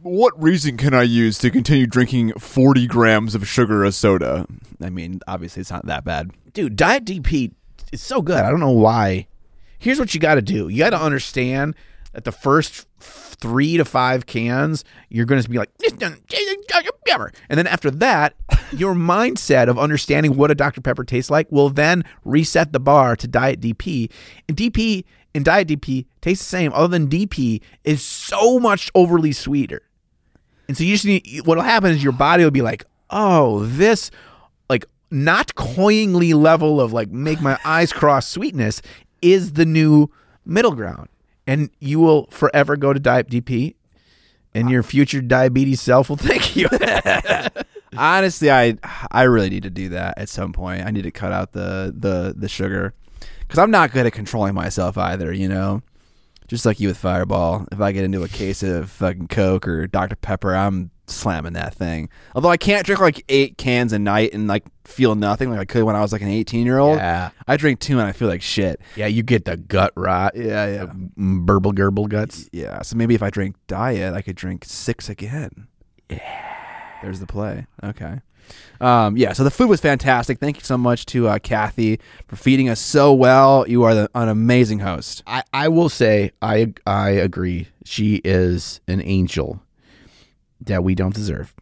what reason can I use to continue drinking 40 grams of sugar a soda? I mean, obviously it's not that bad. dude, Diet DP is so good. I don't know why. Here's what you got to do. You got to understand that the first three to five cans, you're going to be like, and then after that, your mindset of understanding what a Dr Pepper tastes like will then reset the bar to Diet DP. And DP and Diet DP taste the same, other than DP is so much overly sweeter. And so you just need what'll happen is your body will be like, oh, this not cloyingly level of like make my eyes cross sweetness is the new middle ground. And you will forever go to Diet DP and your future diabetes self will thank you. Honestly, I I really need to do that at some point. I need to cut out the the the sugar because I'm not good at controlling myself either. You know, just like you with Fireball. If I get into a case of fucking Coke or Dr Pepper, I'm slamming that thing. Although I can't drink like eight cans a night and like feel nothing like I could when I was like an 18 year old. yeah. I drink two and I feel like shit. Yeah, you get the gut rot. Yeah, yeah. Burble gerbil guts. Yeah, so maybe if I drink diet, I could drink six again. Yeah. There's the play. Okay. Um, yeah, so the food was fantastic. Thank you so much to uh, Kathy for feeding us so well. You are the, an amazing host. I, I will say I I agree. She is an angel that we don't deserve.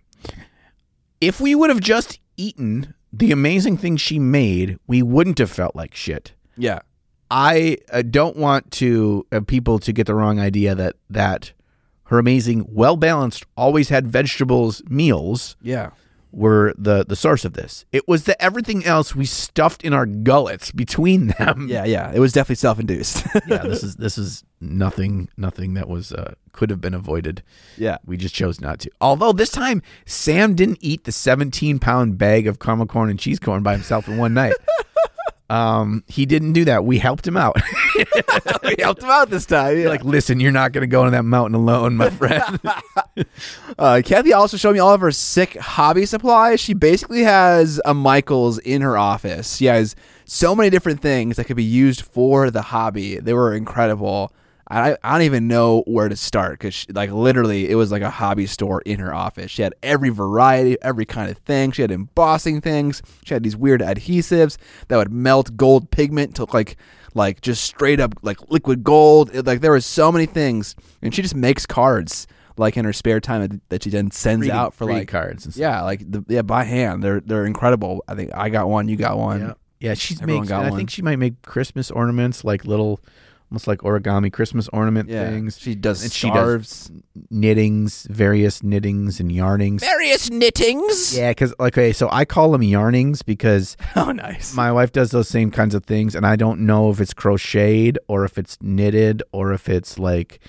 If we would have just eaten the amazing thing she made, we wouldn't have felt like shit. Yeah. I uh, don't want to uh, people to get the wrong idea that that her amazing, well balanced, always had vegetables meals Yeah. Were the the source of this. It was the everything else we stuffed in our gullets between them. Yeah, yeah. It was definitely self induced. yeah. This is this is nothing nothing that was uh, could have been avoided. yeah. We just chose not to. Although this time Sam didn't eat the 17 pound bag of caramel corn and cheese corn by himself in one night. Um, he didn't do that. We helped him out. we helped him out this time. Yeah. like, listen, you're not going to go on that mountain alone, my friend. Uh, Kathy also showed me all of her sick hobby supplies. She basically has a Michaels in her office. She has so many different things that could be used for the hobby. They were incredible. I I don't even know where to start because like literally it was like a hobby store in her office. She had every variety, every kind of thing. She had embossing things. She had these weird adhesives that would melt gold pigment to look like like just straight up like liquid gold. It- like there was so many things, and she just makes cards like in her spare time that she then sends Greeting- out for like cards and stuff. yeah, like the, yeah by hand. They're they're incredible. I think I got one. You got one. Yeah, yeah. She's Everyone makes. I one. think she might make Christmas ornaments, like little, almost like origami Christmas ornament Yeah. things. She does And she does- scarves. knittings, various knittings and yarnings. various knittings. Yeah, because like, okay, so I call them yarnings because Oh, nice. my wife does those same kinds of things, and I don't know if it's crocheted or if it's knitted or if it's like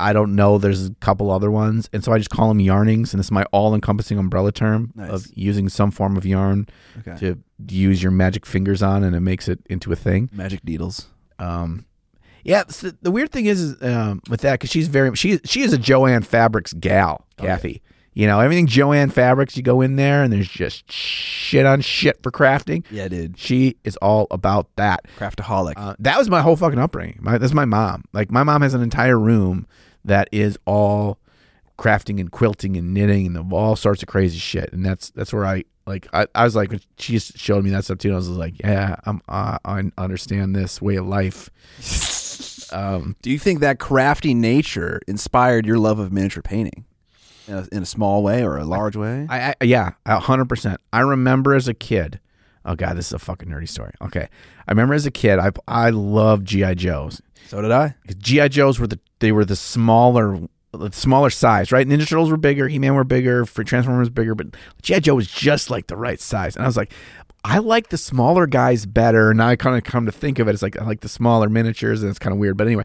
I don't know. There's a couple other ones, and so I just call them yarnings, and it's my all-encompassing umbrella term Nice. of using some form of yarn okay. to use your magic fingers on, and it makes it into a thing. Magic needles. Um, yeah, so the weird thing is, is um, with that because she's very she she is a Joann Fabrics gal, Oh. Kathy. You know everything Joann Fabrics. You go in there and there's just shit on shit for crafting. Yeah, dude. She is all about that. Craftaholic. Uh, that was my whole fucking upbringing. My, that's my mom. Like my mom has an entire room that is all crafting and quilting and knitting and all sorts of crazy shit. And that's that's where I like. I, I was like, she just showed me that stuff too. And I was like, yeah, I'm uh, I understand this way of life. Um, Do you think that crafty nature inspired your love of miniature painting in a, in a small way or a large way? I, I yeah, a hundred percent. I remember as a kid. Oh god, this is a fucking nerdy story. Okay, I remember as a kid, I I loved GI Joes. so did I. GI Joes were the they were the smaller the smaller size, right? Ninja Turtles were bigger, He Man were bigger, for Transformers bigger, but GI Joe was just like the right size. And I was like, I like the smaller guys better. And I kind of come to think of it as like I like the smaller miniatures, and it's kind of weird. But anyway,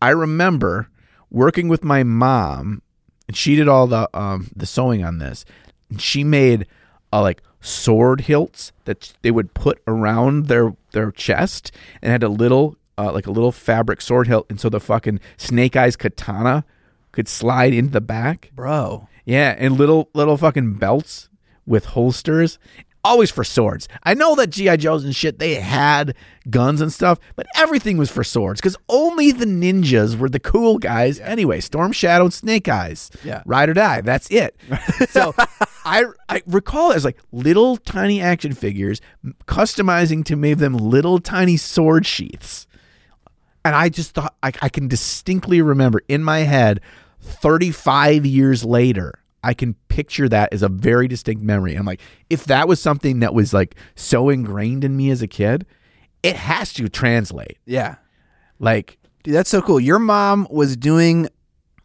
I remember working with my mom, and she did all the um the sewing on this, and she made uh, like sword hilts that they would put around their their chest, and had a little uh, like a little fabric sword hilt, and so the fucking Snake Eyes katana could slide into the back. Bro. Yeah, and little little fucking belts with holsters. Always for swords. I know that GI Joes and shit they had guns and stuff, but everything was for swords because only the ninjas were the cool guys. Anyway, Storm Shadow and Snake Eyes. Yeah. ride or die. That's it. so I I recall it as like little tiny action figures, customizing to make them little tiny sword sheaths. And I just thought I, I can distinctly remember in my head, 35 years later, I can picture that as a very distinct memory. I'm like, if that was something that was like so ingrained in me as a kid, it has to translate. Yeah. Like, Dude, that's so cool. Your mom was doing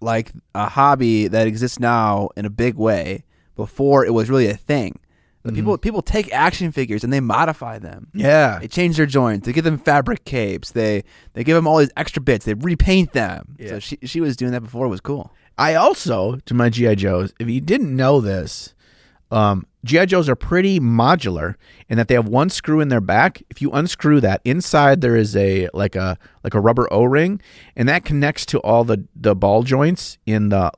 like a hobby that exists now in a big way before it was really a thing. The People mm-hmm. people take action figures and they modify them. yeah, They change their joints. They give them fabric capes. They they give them all these extra bits. They repaint them. Yeah. So she she was doing that before. It was cool. I also, to my GI Joes, if you didn't know this, um, GI Joes are pretty modular in that they have one screw in their back. If you unscrew that, inside there is a like a like a rubber O ring, and that connects to all the the ball joints in the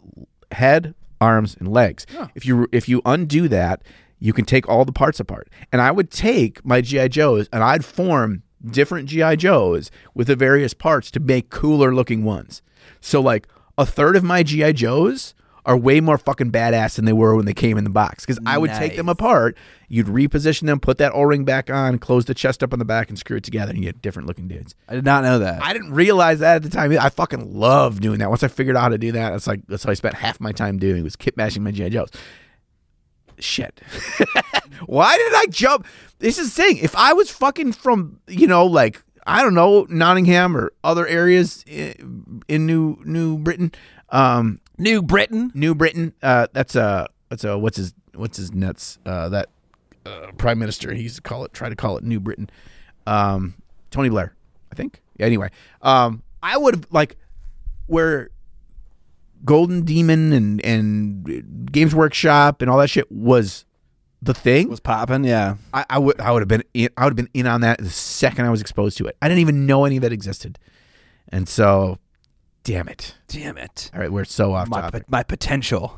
head, arms, and legs. If you if you undo that, you can take all the parts apart. And I would take my GI Joes and I'd form different GI Joes with the various parts to make cooler looking ones. So like a third of my GI Joes are way more fucking badass than they were when they came in the box because I would take them apart, you'd reposition them, put that O-ring back on, close the chest up on the back, and screw it together, and you get different looking dudes. I did not know that. I didn't realize that at the time. I fucking love doing that. Once I figured out how to do that, that's like that's how I spent half my time doing was kit bashing my GI Joes. Shit. Why did I jump? This is the thing. If I was fucking from, you know, like I don't know, Nottingham or other areas i- in New New Britain, um, New Britain. New Britain. Uh, that's a that's a what's his what's his nuts? Uh, that uh, prime minister. He used to call it try to call it New Britain. Um, Tony Blair, I think. Yeah, anyway, um, I would have like where Golden Demon and and Games Workshop and all that shit was the thing. Was popping, yeah. I, I would I would have been in, I would have been in on that the second I was exposed to it. I didn't even know any of that existed, and so, damn it. Damn it. All right, we're so off My, topic. my potential.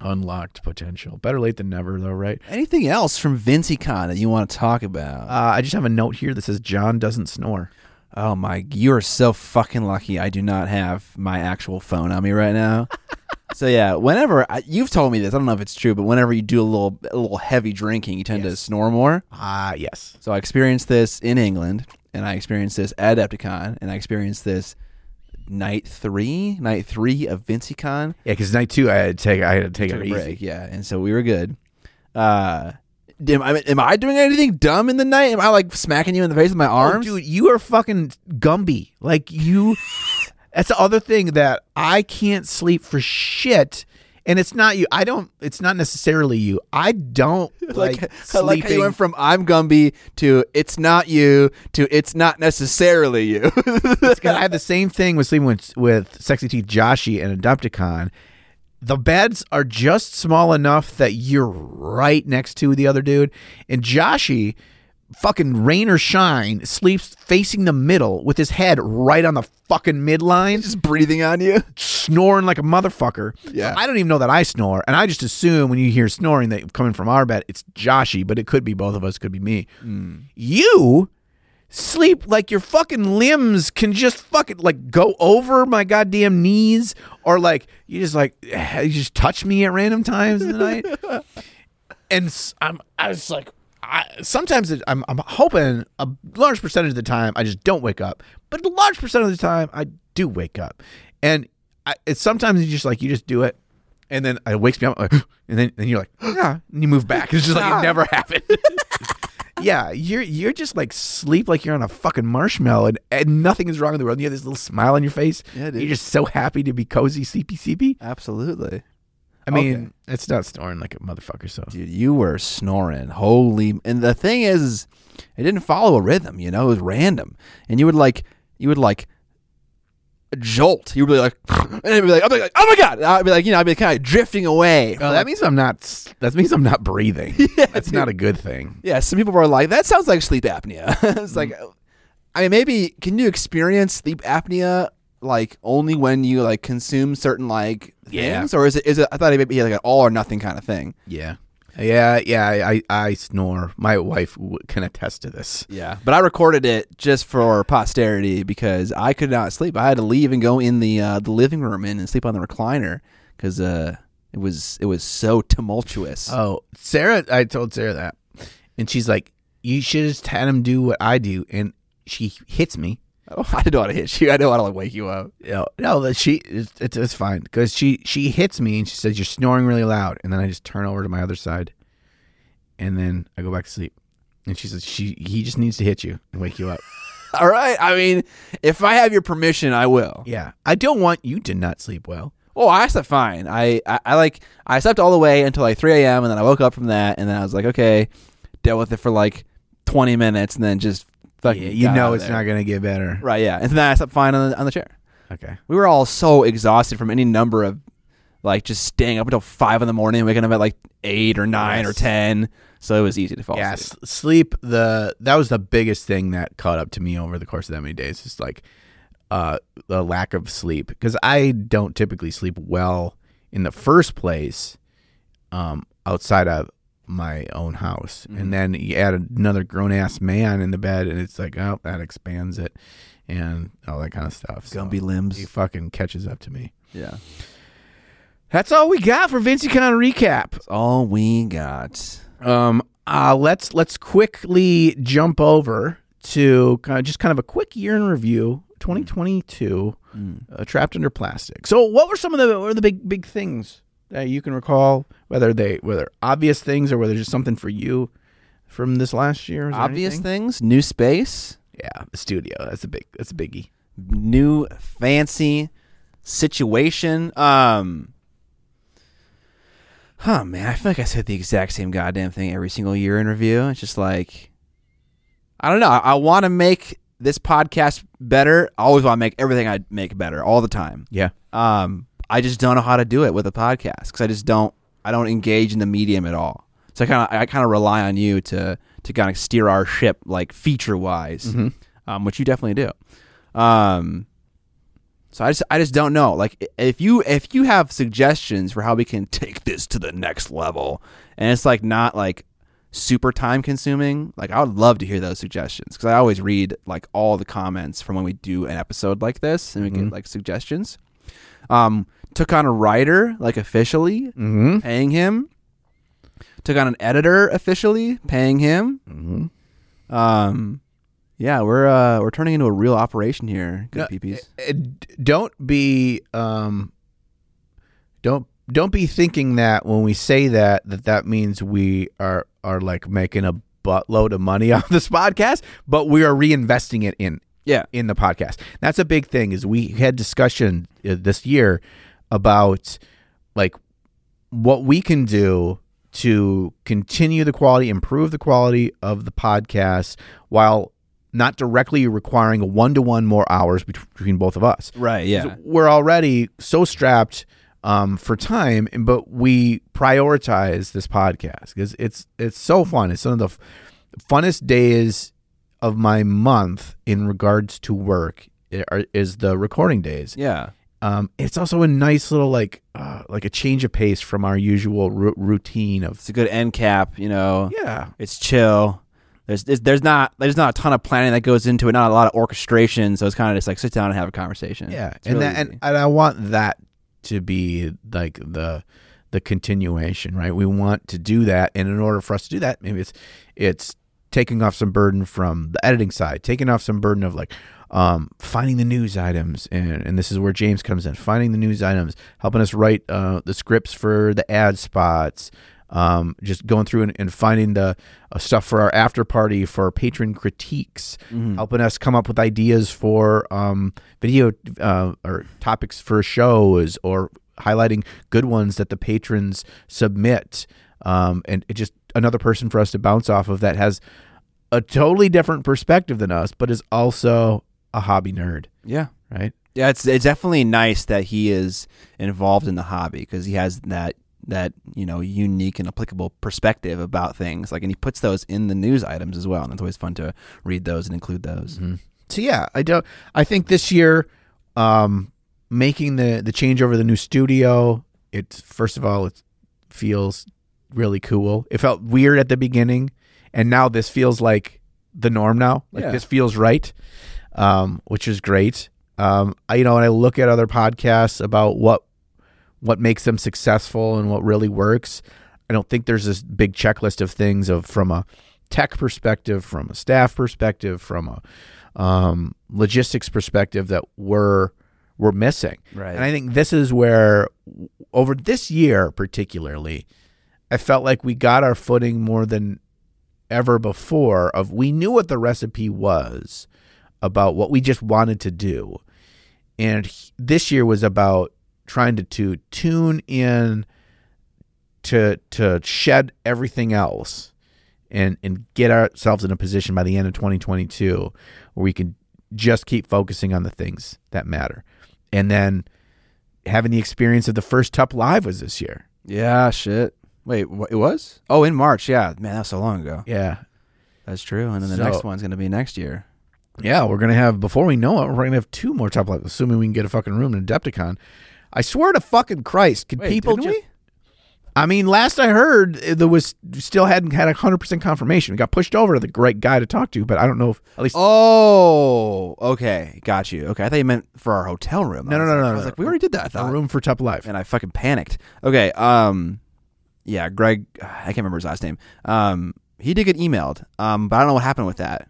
Unlocked potential. Better late than never, though, right? Anything else from Vinci Con that you want to talk about? Uh, I just have a note here that says John doesn't snore. Oh my, you are so fucking lucky. I do not have my actual phone on me right now. so yeah, whenever I, you've told me this, I don't know if it's true, but whenever you do a little a little heavy drinking, you tend to Yes. snore more. Ah, yes. So I experienced this in England, and I experienced this at Adepticon, and I experienced this night three, night three of Vinci Con. Yeah, because night two, I had to take, I had to take Took a easy. break, yeah, and so we were good. Uh, am I, am I doing anything dumb in the night? Am I like smacking you in the face with my Oh, arms? dude, you are fucking Gumby. Like you. That's the other thing that I can't sleep for shit. And it's not you. I don't. It's not necessarily you. I don't like, like, sleeping. like how you went from I'm Gumby to it's not you to it's not necessarily you. I had the same thing with sleeping with with Sexy Teeth Joshi and Adepticon. The beds are just small enough that you're right next to the other dude. And Joshi, fucking rain or shine, sleeps facing the middle with his head right on the fucking midline, Just breathing on you. snoring like a motherfucker. Yeah. I don't even know that I snore. And I just assume when you hear snoring that coming from our bed, it's Joshi, but it could be both of us, could be me. Hmm. You sleep like your fucking limbs can just fucking like go over my goddamn knees or like you just like you just touch me at random times in the night and I'm I was like I, sometimes it, I'm I'm hoping a large percentage of the time I just don't wake up but a large percent of the time I do wake up and I, it's sometimes you just like you just do it and then it wakes me up like, and then and you're like yeah and you move back it's just like it ah. never happened yeah, you're you're just like sleep like you're on a fucking marshmallow and, and nothing is wrong in the world. And you have this little smile on your face. Yeah, dude. You're just so happy to be cozy, sleepy, sleepy. Absolutely. I mean, Okay. it's not snoring like a motherfucker. So Dude, you were snoring. Holy and the thing is, is it didn't follow a rhythm, you know, it was random. And you would like you would like jolt. You would be like and it'd be like, I'd be like, oh my god. I'd be like, you know, I'd be kind of drifting away. oh, that means I'm not. That means I'm not breathing. yeah, That's not a good thing. Yeah, some people were like, that sounds like sleep apnea. it's mm. like, I mean, maybe can you experience sleep apnea like only when you like consume certain like Yeah. things, or is it is it? I thought it would be like an all or nothing kind of thing. Yeah, yeah, yeah. I I, snore. My wife w- can attest to this. Yeah, but I recorded it just for posterity because I could not sleep. I had to leave and go in the uh, the living room and, and sleep on the recliner because uh, it was it was so tumultuous. Oh, Sarah, I told Sarah that, and she's like, "You should just had him do what I do," and she hits me. I don't want to hit you. I didn't want to like wake you up. No, no, that she it's, it's, it's fine because she she hits me and she says you're snoring really loud, and then I just turn over to my other side, and then I go back to sleep, and she says she he just needs to hit you and wake you up. All right. I mean, if I have your permission, I will. yeah, I don't want you to not sleep well. Oh, I slept fine. I, I, I like I slept all the way until like 3 a.m. and then I woke up from that and then I was like, okay, dealt with it for like 20 minutes and then just fucking. Yeah, you know it's there. not gonna get better. right. Yeah, and then I slept fine on the, on the chair. Okay. We were all so exhausted from any number of like just staying up until five in the morning, and waking up at like eight or nine or ten. So it was easy to fall Yeah, asleep. s- sleep. The that was the biggest thing that caught up to me over the course of that many days. Just like uh, the lack of sleep because I don't typically sleep well in the first place, um, outside of my own house, Mm-hmm. and then you add another grown ass man in the bed, and it's like, oh, that expands it, and all that kind of stuff. So limbs. he fucking catches up to me. Yeah, That's all we got for Vinci Con recap. that's all we got. Um, uh, let's let's quickly jump over to kind of just kind of a quick year in review, 2022, uh, trapped under plastic. So, what were some of the what were the big big things that you can recall? Whether they whether obvious things or whether just something for you from this last year? Obvious anything? things, new space, yeah, the studio. That's a big that's a biggie. new fancy situation. Um Huh man, I feel like I said the exact same goddamn thing every single year in review. It's just like I don't know. I, I want to make this podcast better. I always want to make everything I make better all the time. Yeah, Um I just don't know how to do it with a podcast cuz I just don't I don't engage in the medium at all. So I kind of I kind of rely on you to to kind of steer our ship like feature wise, um, which you definitely do. Um, so I just I just don't know. Like if you if you have suggestions for how we can take this to the next level, and it's like not like super time consuming, like I would love to hear those suggestions because I always read like all the comments from when we do an episode like this and we get like suggestions. Um, took on a writer like officially, Mm-hmm. paying him. Took on an editor officially, paying him. Mm-hmm. Um, yeah, we're uh we're turning into a real operation here. Good No, peepees. Uh, don't be um don't don't be thinking that when we say that that that means we are are like making a buttload of money off this podcast but we are reinvesting it in Yeah. in the podcast that's a big thing is we had discussion uh, this year about like what we can do to continue the quality improve the quality of the podcast while not directly requiring one-to-one more hours between both of us Right. Yeah. we're already so strapped um, for time, but we prioritize this podcast because it's it's so fun. It's one of the f- funnest days of my month in regards to work. Is the recording days. Yeah. Um, it's also a nice little like uh, like a change of pace from our usual ru- routine of It's a good end cap. You know. yeah It's chill. There's, there's there's not there's not a ton of planning that goes into it. Not a lot of orchestration. So it's kind of just like sit down and have a conversation. Yeah, It's and really that, and, and I want that to be like the the continuation, right? We want to do that, and in order for us to do that, maybe it's it's taking off some burden from the editing side, taking off some burden of like um, finding the news items, and and this is where James comes in, finding the news items, helping us write uh, the scripts for the ad spots. Um, just going through and, and finding the uh, stuff for our after party for our patron critiques, Mm-hmm. helping us come up with ideas for um, video uh, or topics for shows or highlighting good ones that the patrons submit. Um, and it just another person for us to bounce off of that has a totally different perspective than us, but is also a hobby nerd, yeah. right? Yeah, it's it's definitely nice that he is involved in the hobby because he has that that you know unique and applicable perspective about things. Like, and he puts those in the news items as well, and it's always fun to read those and include those. So yeah, I don't. I think this year, um, making the the change over the new studio, it's first of all, it feels really cool. It felt weird at the beginning, and now this feels like the norm now. Like Yeah. this feels right, um, which is great. Um, I, you know, when I look at other podcasts about what what makes them successful and what really works, I don't think there's this big checklist of things of from a tech perspective, from a staff perspective, from a um, logistics perspective that we're we're missing. Right. And I think this is where over this year particularly, I felt like we got our footing more than ever before of we knew what the recipe was about what we just wanted to do. And this year was about trying to, to tune in to to shed everything else and and get ourselves in a position by the end of 2022 where we can just keep focusing on the things that matter. And then having the experience of the first Tup Live was this year. Yeah, shit. Wait, wh- it was? Oh, in March. Yeah, man, that's so long ago. Yeah. That's true. And then the So- next one's gonna be next year. Yeah, we're gonna have before we know it, we're gonna have two more Tup Lives, assuming we can get a fucking room in Adepticon. I swear to fucking Christ, could Wait, people didn't just we? I mean, last I heard, eh, there was still hadn't had a hundred percent confirmation. We got pushed over to the great guy to talk to, but I don't know if at least Oh, okay, got you. Okay, I thought you meant for our hotel room. No, I no, was no, like- no, I was no. like, we already did that. I a thought. room for Tup Live. and I fucking panicked. Okay, um, yeah, Greg, I can't remember his last name. Um, he did get emailed, um, but I don't know what happened with that.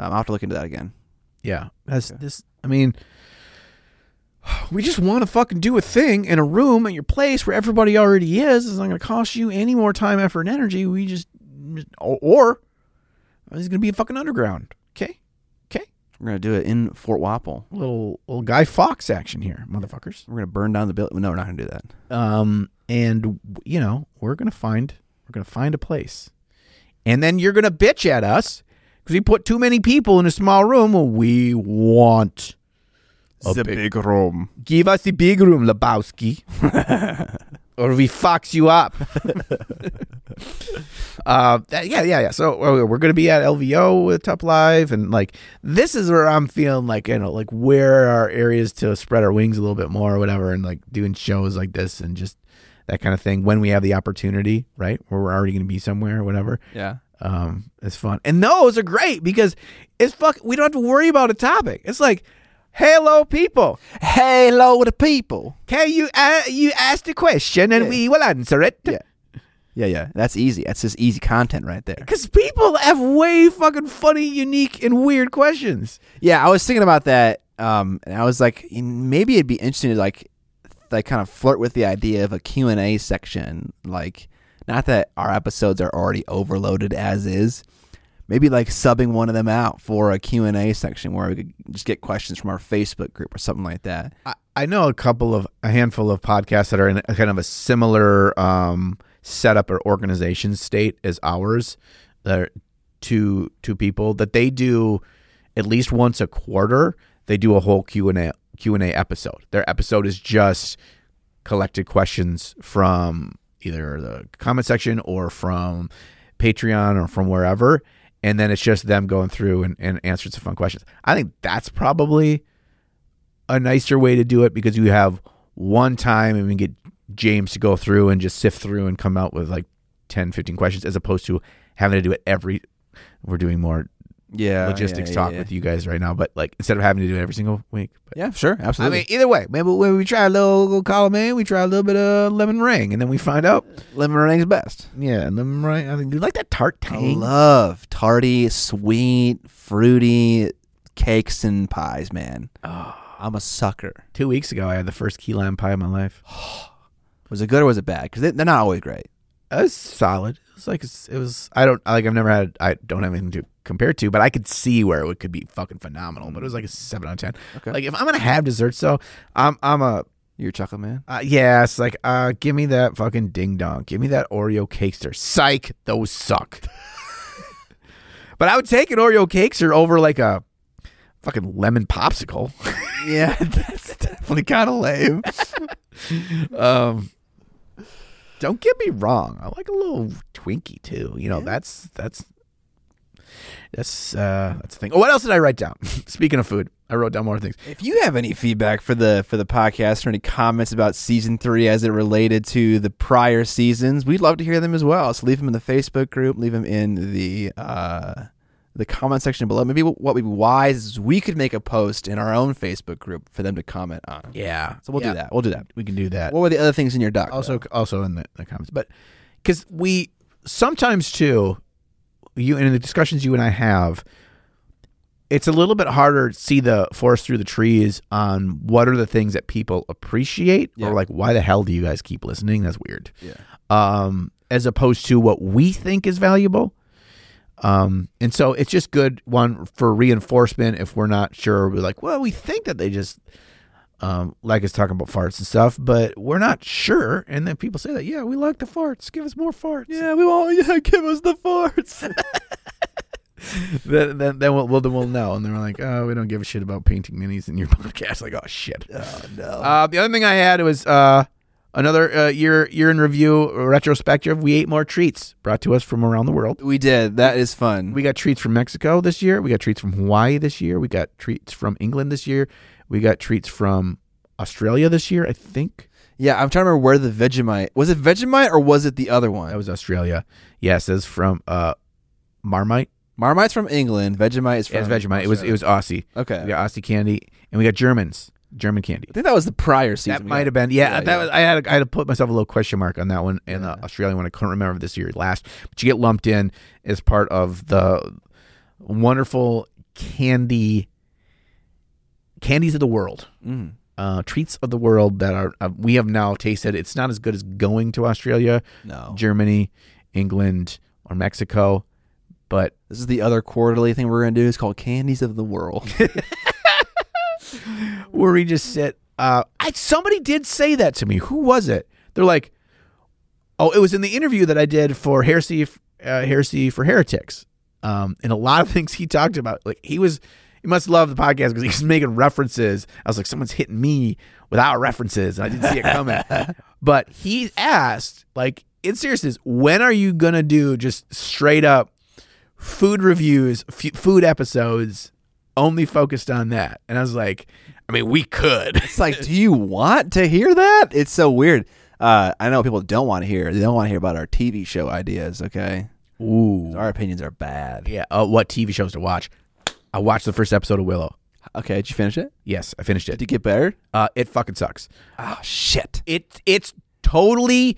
Um, I'll have to look into that again. Yeah, that's this. I mean, we just want to fucking do a thing in a room at your place where everybody already is. It's not going to cost you any more time, effort, and energy. We just, or, or it's going to be a fucking underground. Okay, okay. We're gonna do it in Fort Wapple. Little little Guy Fawkes action here, motherfuckers. We're gonna burn down the building. No, we're not gonna do that. Um, and you know we're gonna find we're gonna find a place, and then you're gonna bitch at us because we put too many people in a small room. We want a the big- big room. Give us the big room, Lebowski, or we fox you up. uh, that- yeah, yeah, yeah. So uh, we're gonna be at LVO with Tup Live, and like this is where I'm feeling like you know, like where are areas to spread our wings a little bit more, or whatever, and like doing shows like this, and just that kind of thing when we have the opportunity, right? Where we're already going to be somewhere or whatever. Yeah. Um, it's fun, and those are great because it's fuck. We don't have to worry about a topic. It's like, hello, people. Hello to people. Can you uh, you ask the question and Yeah. we will answer it? Yeah. Yeah, yeah. That's easy. That's just easy content right there. Because people have way fucking funny, unique, and weird questions. Yeah, I was thinking about that, um, and I was like, maybe it'd be interesting to like, like kind of flirt with the idea of a Q and A section. Like, not that our episodes are already overloaded as is. Maybe like subbing one of them out for a Q and A section where we could just get questions from our Facebook group or something like that. I, I know a couple of a handful of podcasts that are in a kind of a similar um, setup or organization state as ours. That are two two people that they do at least once a quarter. They do a whole Q and A Q and A episode. Their episode is just collected questions from either the comment section or from Patreon or from wherever. And then it's just them going through and, and answering some fun questions. I think that's probably a nicer way to do it because you have one time and we get James to go through and just sift through and come out with like 10, 15 questions as opposed to having to do it every. We're doing more Yeah, logistics yeah, talk yeah. with you guys right now, but like instead of having to do it every single week. But Yeah, sure, absolutely. I mean, either way, maybe when we try a little, column A, we try a little bit of lemon ring, and then we find out, lemon meringue's best. yeah, lemon ring. I think you like that tart tank? I love tarty, sweet, fruity cakes and pies, man. Ah. I'm a sucker. Two weeks ago, I had the first key lime pie of my life. Was it good or was it bad? Because they, they're not always great. It was solid. It was like it was. I don't like. I've never had. I don't have anything to compare to, but I could see where it could be fucking phenomenal. But it was like a seven out of ten. Okay. Like if I'm gonna have desserts, though, I'm I'm a You're a chocolate man. uh, yeah. It's like uh, give me that fucking ding dong. Give me that Oreo cakester. Psych, those suck. but I would take an Oreo cakester over like a fucking lemon popsicle. Yeah, that's definitely kind of lame. um, don't get me wrong. I like a little Twinkie too. You know, that's that's that's uh that's the thing. Oh, what else did I write down? Speaking of food, I wrote down more things. If you have any feedback for the for the podcast or any comments about season three as it related to the prior seasons, we'd love to hear them as well. So leave them in the Facebook group, leave them in the uh, the comment section below. Maybe what would be wise is we could make a post in our own Facebook group for them to comment on. Yeah, So we'll Yeah, do that. We'll do that. We can do that. What were the other things in your doc? also though? also in the, the comments but because we sometimes too you in the discussions you and i have it's a little bit harder to see the forest through the trees on what are the things that people appreciate Yeah. or like why the hell do you guys keep listening that's weird Yeah. um as opposed to what we think is valuable um and so it's just good one for reinforcement if we're not sure we're like well we think that they just um, like us talking about farts and stuff, but we're not sure. And then people say that, yeah, we like the farts. Give us more farts. Yeah, we want yeah, give us the farts. Then, then, then we'll, we'll then we'll know. And they're like, oh, we don't give a shit about painting minis in your podcast. Like, oh shit. oh no. Uh, the other thing I had was uh, another uh, year year in review retrospective. We ate more treats brought to us from around the world. we did. That is fun. We got treats from Mexico this year. We got treats from Hawaii this year. We got treats from England this year. We got treats from Australia this year. I think yeah, I'm trying to remember where the Vegemite was. It Vegemite or was it the other one? that was Australia. Yes, it's from uh, Marmite. Marmite's from England. Vegemite is from Yeah, it's Vegemite. It was it was Aussie. okay. We got Aussie candy, and we got Germans, German candy. I think that was the prior season. That might have been, yeah. Yeah, that yeah. was. I had I had to put myself a little question mark on that one, and the. Australian one I couldn't remember this year last. But you get lumped in as part of the wonderful candy candies of the world, Mm. uh, treats of the world that are uh, we have now tasted. It's not as good as going to Australia, No, Germany, England, or Mexico, but this is the other quarterly thing we're gonna do. It's called Candies of the World. where we just sit. Uh, I somebody did say that to me. Who was it? They're like, oh, it was in the interview that I did for Heresy, uh, Heresy for Heretics. Um, and a lot of things he talked about, like he was, he must love the podcast because he's making references. I was like, someone's hitting me without references, and I didn't see it coming. but he asked, like, in seriousness, when are you gonna do just straight up food reviews, f- food episodes, only focused on that? And I was like, I mean, we could. it's like, do you want to hear that? It's so weird. Uh, I know people don't want to hear. They don't want to hear about our TV show ideas. Okay, Ooh. our opinions are bad. Yeah. Uh, what TV shows to watch? I watched the first episode of Willow. Okay, did you finish it? Yes, I finished it. Did it. get better? Uh, it fucking sucks. Oh shit! It it's totally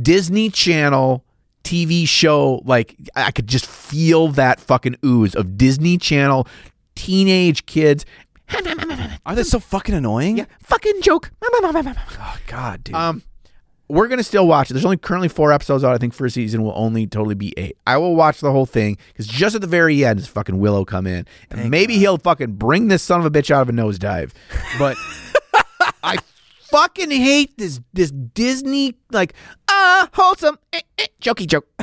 Disney Channel TV show. Like I could just feel that fucking ooze of Disney Channel teenage kids. Are they so fucking annoying? Yeah, fucking joke. Oh god, dude. Um, we're gonna still watch it. There's only currently four episodes out. I think first season will only totally be eight. I will watch the whole thing because just at the very end, does fucking Willow come in, and maybe he'll fucking bring this son of a bitch out of a nosedive. But I fucking hate this this Disney like ah wholesome eh, eh, jokey joke.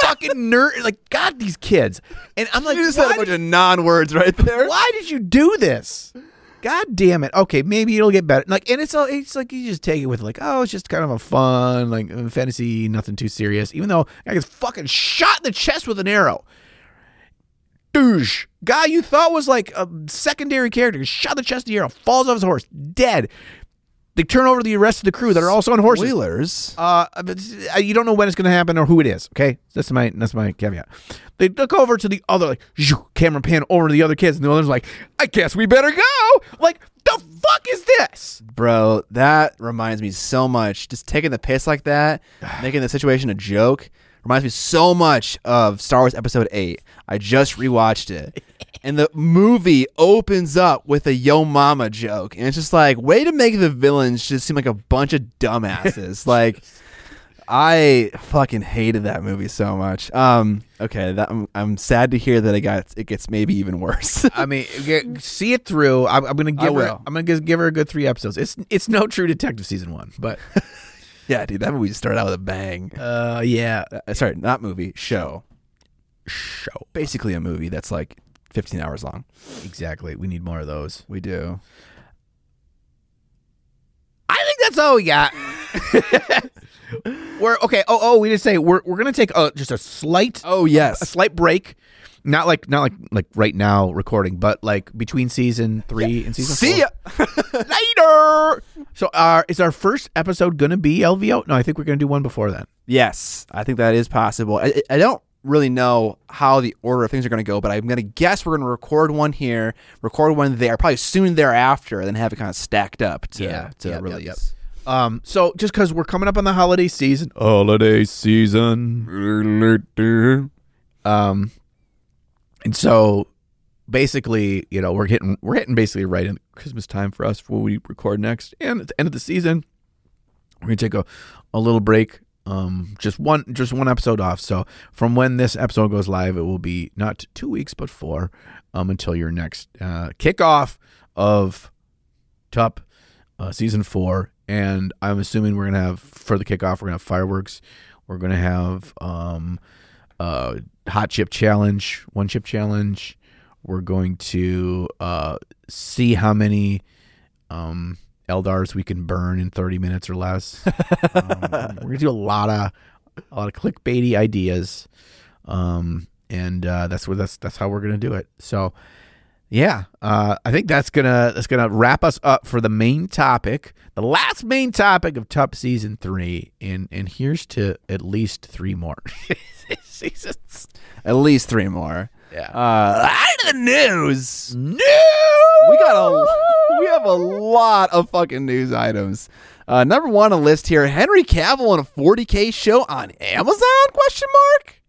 fucking nerd like God these kids, and I'm like, you just said a bunch of non-words right there. why did you do this? God damn it. Okay, maybe it'll get better. Like, and it's all, it's like you just take it with like, oh, it's just kind of a fun, like uh, fantasy, nothing too serious. Even though I gets fucking shot in the chest with an arrow. Douche. Guy you thought was like a secondary character, shot in the chest with the arrow, falls off his horse, dead. They turn over the rest of the crew that are also on horses. Spoilers. Uh, uh, you don't know when it's going to happen or who it is. Okay, that's my that's my caveat. They look over to the other like zhoo, camera pan over to the other kids, and the other's like, "I guess we better go." Like, the fuck is this? Bro, that reminds me so much. Just taking the piss like that, making the situation a joke, reminds me so much of Star Wars Episode 8. I just rewatched it. And the movie opens up with a yo mama joke. And it's just like, way to make the villains just seem like a bunch of dumbasses. like, I fucking hated that movie so much. Um, okay, that I'm, I'm sad to hear that it got it gets maybe even worse. I mean, get, see it through. I'm, I'm going to give her. I'm to give her a good three episodes. It's it's no True Detective season one, but yeah, dude, that movie started out with a bang. uh, yeah, Uh, sorry, not movie, show. show basically a movie that's like 15 hours long. exactly. We need more of those. We do. I think that's all we got. we're okay. Oh, oh, we didn't say we're we're gonna take a, just a slight Oh yes, a slight break. Not like not like like right now recording, but like between season three and season See ya. later. So, uh, is our first episode gonna be LVO? No, I think we're gonna do one before then. Yes, I think that is possible. I, I don't really know how the order of things are going to go, but I'm going to guess we're going to record one here, record one there, probably soon thereafter, and then have it kind of stacked up to Yeah, to yep, yep, release. yep. Um, so just because we're coming up on the holiday season, holiday season, um, and so basically, you know, we're hitting we're hitting basically right in Christmas time for us for when we record next, and at the end of the season, we're gonna take a, a little break. Um, just one just one episode off. So from when this episode goes live, it will be not two weeks but four, um, until your next uh, kickoff of Tup uh, season four. And I'm assuming we're gonna have for the kickoff, we're gonna have fireworks. We're gonna have um, uh, hot chip challenge, one chip challenge. We're going to uh, see how many um, Eldars we can burn in 30 minutes or less. um, we're gonna do a lot of a lot of clickbaity ideas, um, and uh, that's where that's that's how we're gonna do it. So, yeah, uh, I think that's gonna that's gonna wrap us up for the main topic, the last main topic of Tup season three, and and here's to at least three more seasons. At least three more. Yeah. Uh, out of the news. no, We got a we have a lot of fucking news items. Uh, number one on the list here: Henry Cavill in a 40k show on Amazon? Question mark.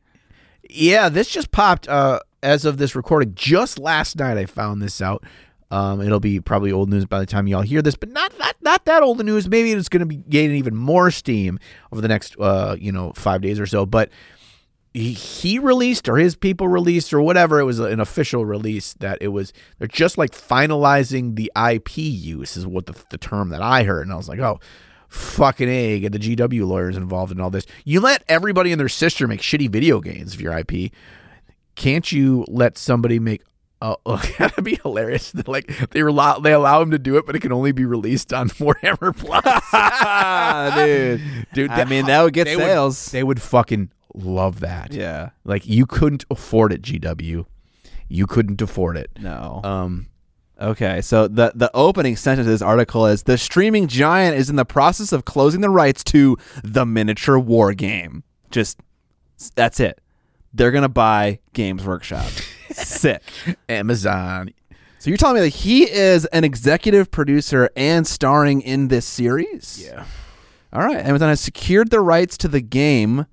Yeah, this just popped uh, as of this recording. Just last night, I found this out. Um, it'll be probably old news by the time y'all hear this, but not not not that old news. Maybe it's going to be gaining even more steam over the next uh, you know five days or so. But he, released or his people released or whatever. It was an official release that it was they're just like finalizing the IP use is what the, the term that I heard, and I was like, oh. Fucking A, get the GW lawyers involved in all this. You let everybody and their sister make shitty video games of your IP can't you let somebody make uh, that'd be hilarious. like they allow they allow him to do it, but it can only be released on Warhammer Plus. dude. Dude, I mean, that would get they sales. they would fucking love that. yeah. Like you couldn't afford it, GW. You couldn't afford it. No. Um, Okay, so the the opening sentence of this article is the streaming giant is in the process of closing the rights to the miniature war game. Just that's it. They're gonna buy Games Workshop. Sick. Amazon. So you're telling me that he is an executive producer and starring in this series? Yeah. All right. Amazon has secured the rights to the game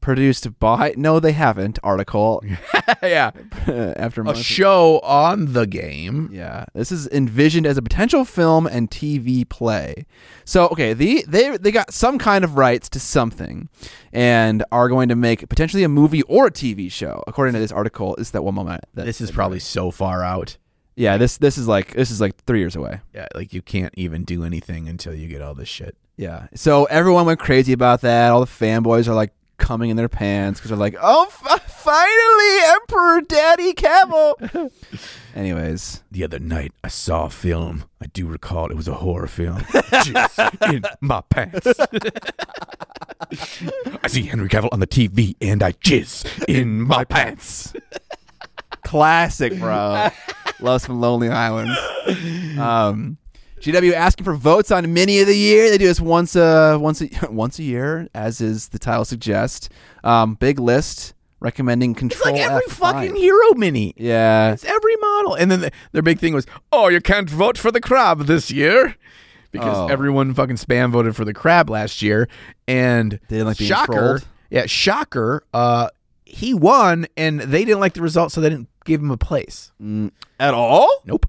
produced by no they haven't article yeah. after A show on the game. Yeah, this is envisioned as a potential film and TV play. So, okay, the they they got some kind of rights to something, and are going to make potentially a movie or a TV show. According to this article, is that one moment? That, This is probably so far out. yeah. This this is like this is like three years away. Yeah, like you can't even do anything until you get all this shit. Yeah. So everyone went crazy about that. All the fanboys are like coming in their pants because they're like, "Oh, f- finally, Emperor Daddy Cavill." Anyways, The other night, I saw a film. I do recall it was a horror film. Jizz in my pants. I see Henry Cavill on the TV, and I jizz in my pants. classic, bro. Love some Lonely Island. Um, GW asking for votes on Mini of the Year. They do this once a once a once a year, as is the title suggests. Um, big list recommending Control. It's like every F5. fucking hero mini. Yeah, It's every model. And then the, their big thing was, oh, you can't vote for the crab this year. Because Oh. everyone fucking spam voted for the crab last year. And They didn't like being Shocker, trolled? yeah, Shocker, uh, he won and they didn't like the result, so they didn't give him a place. Mm, at all. Nope.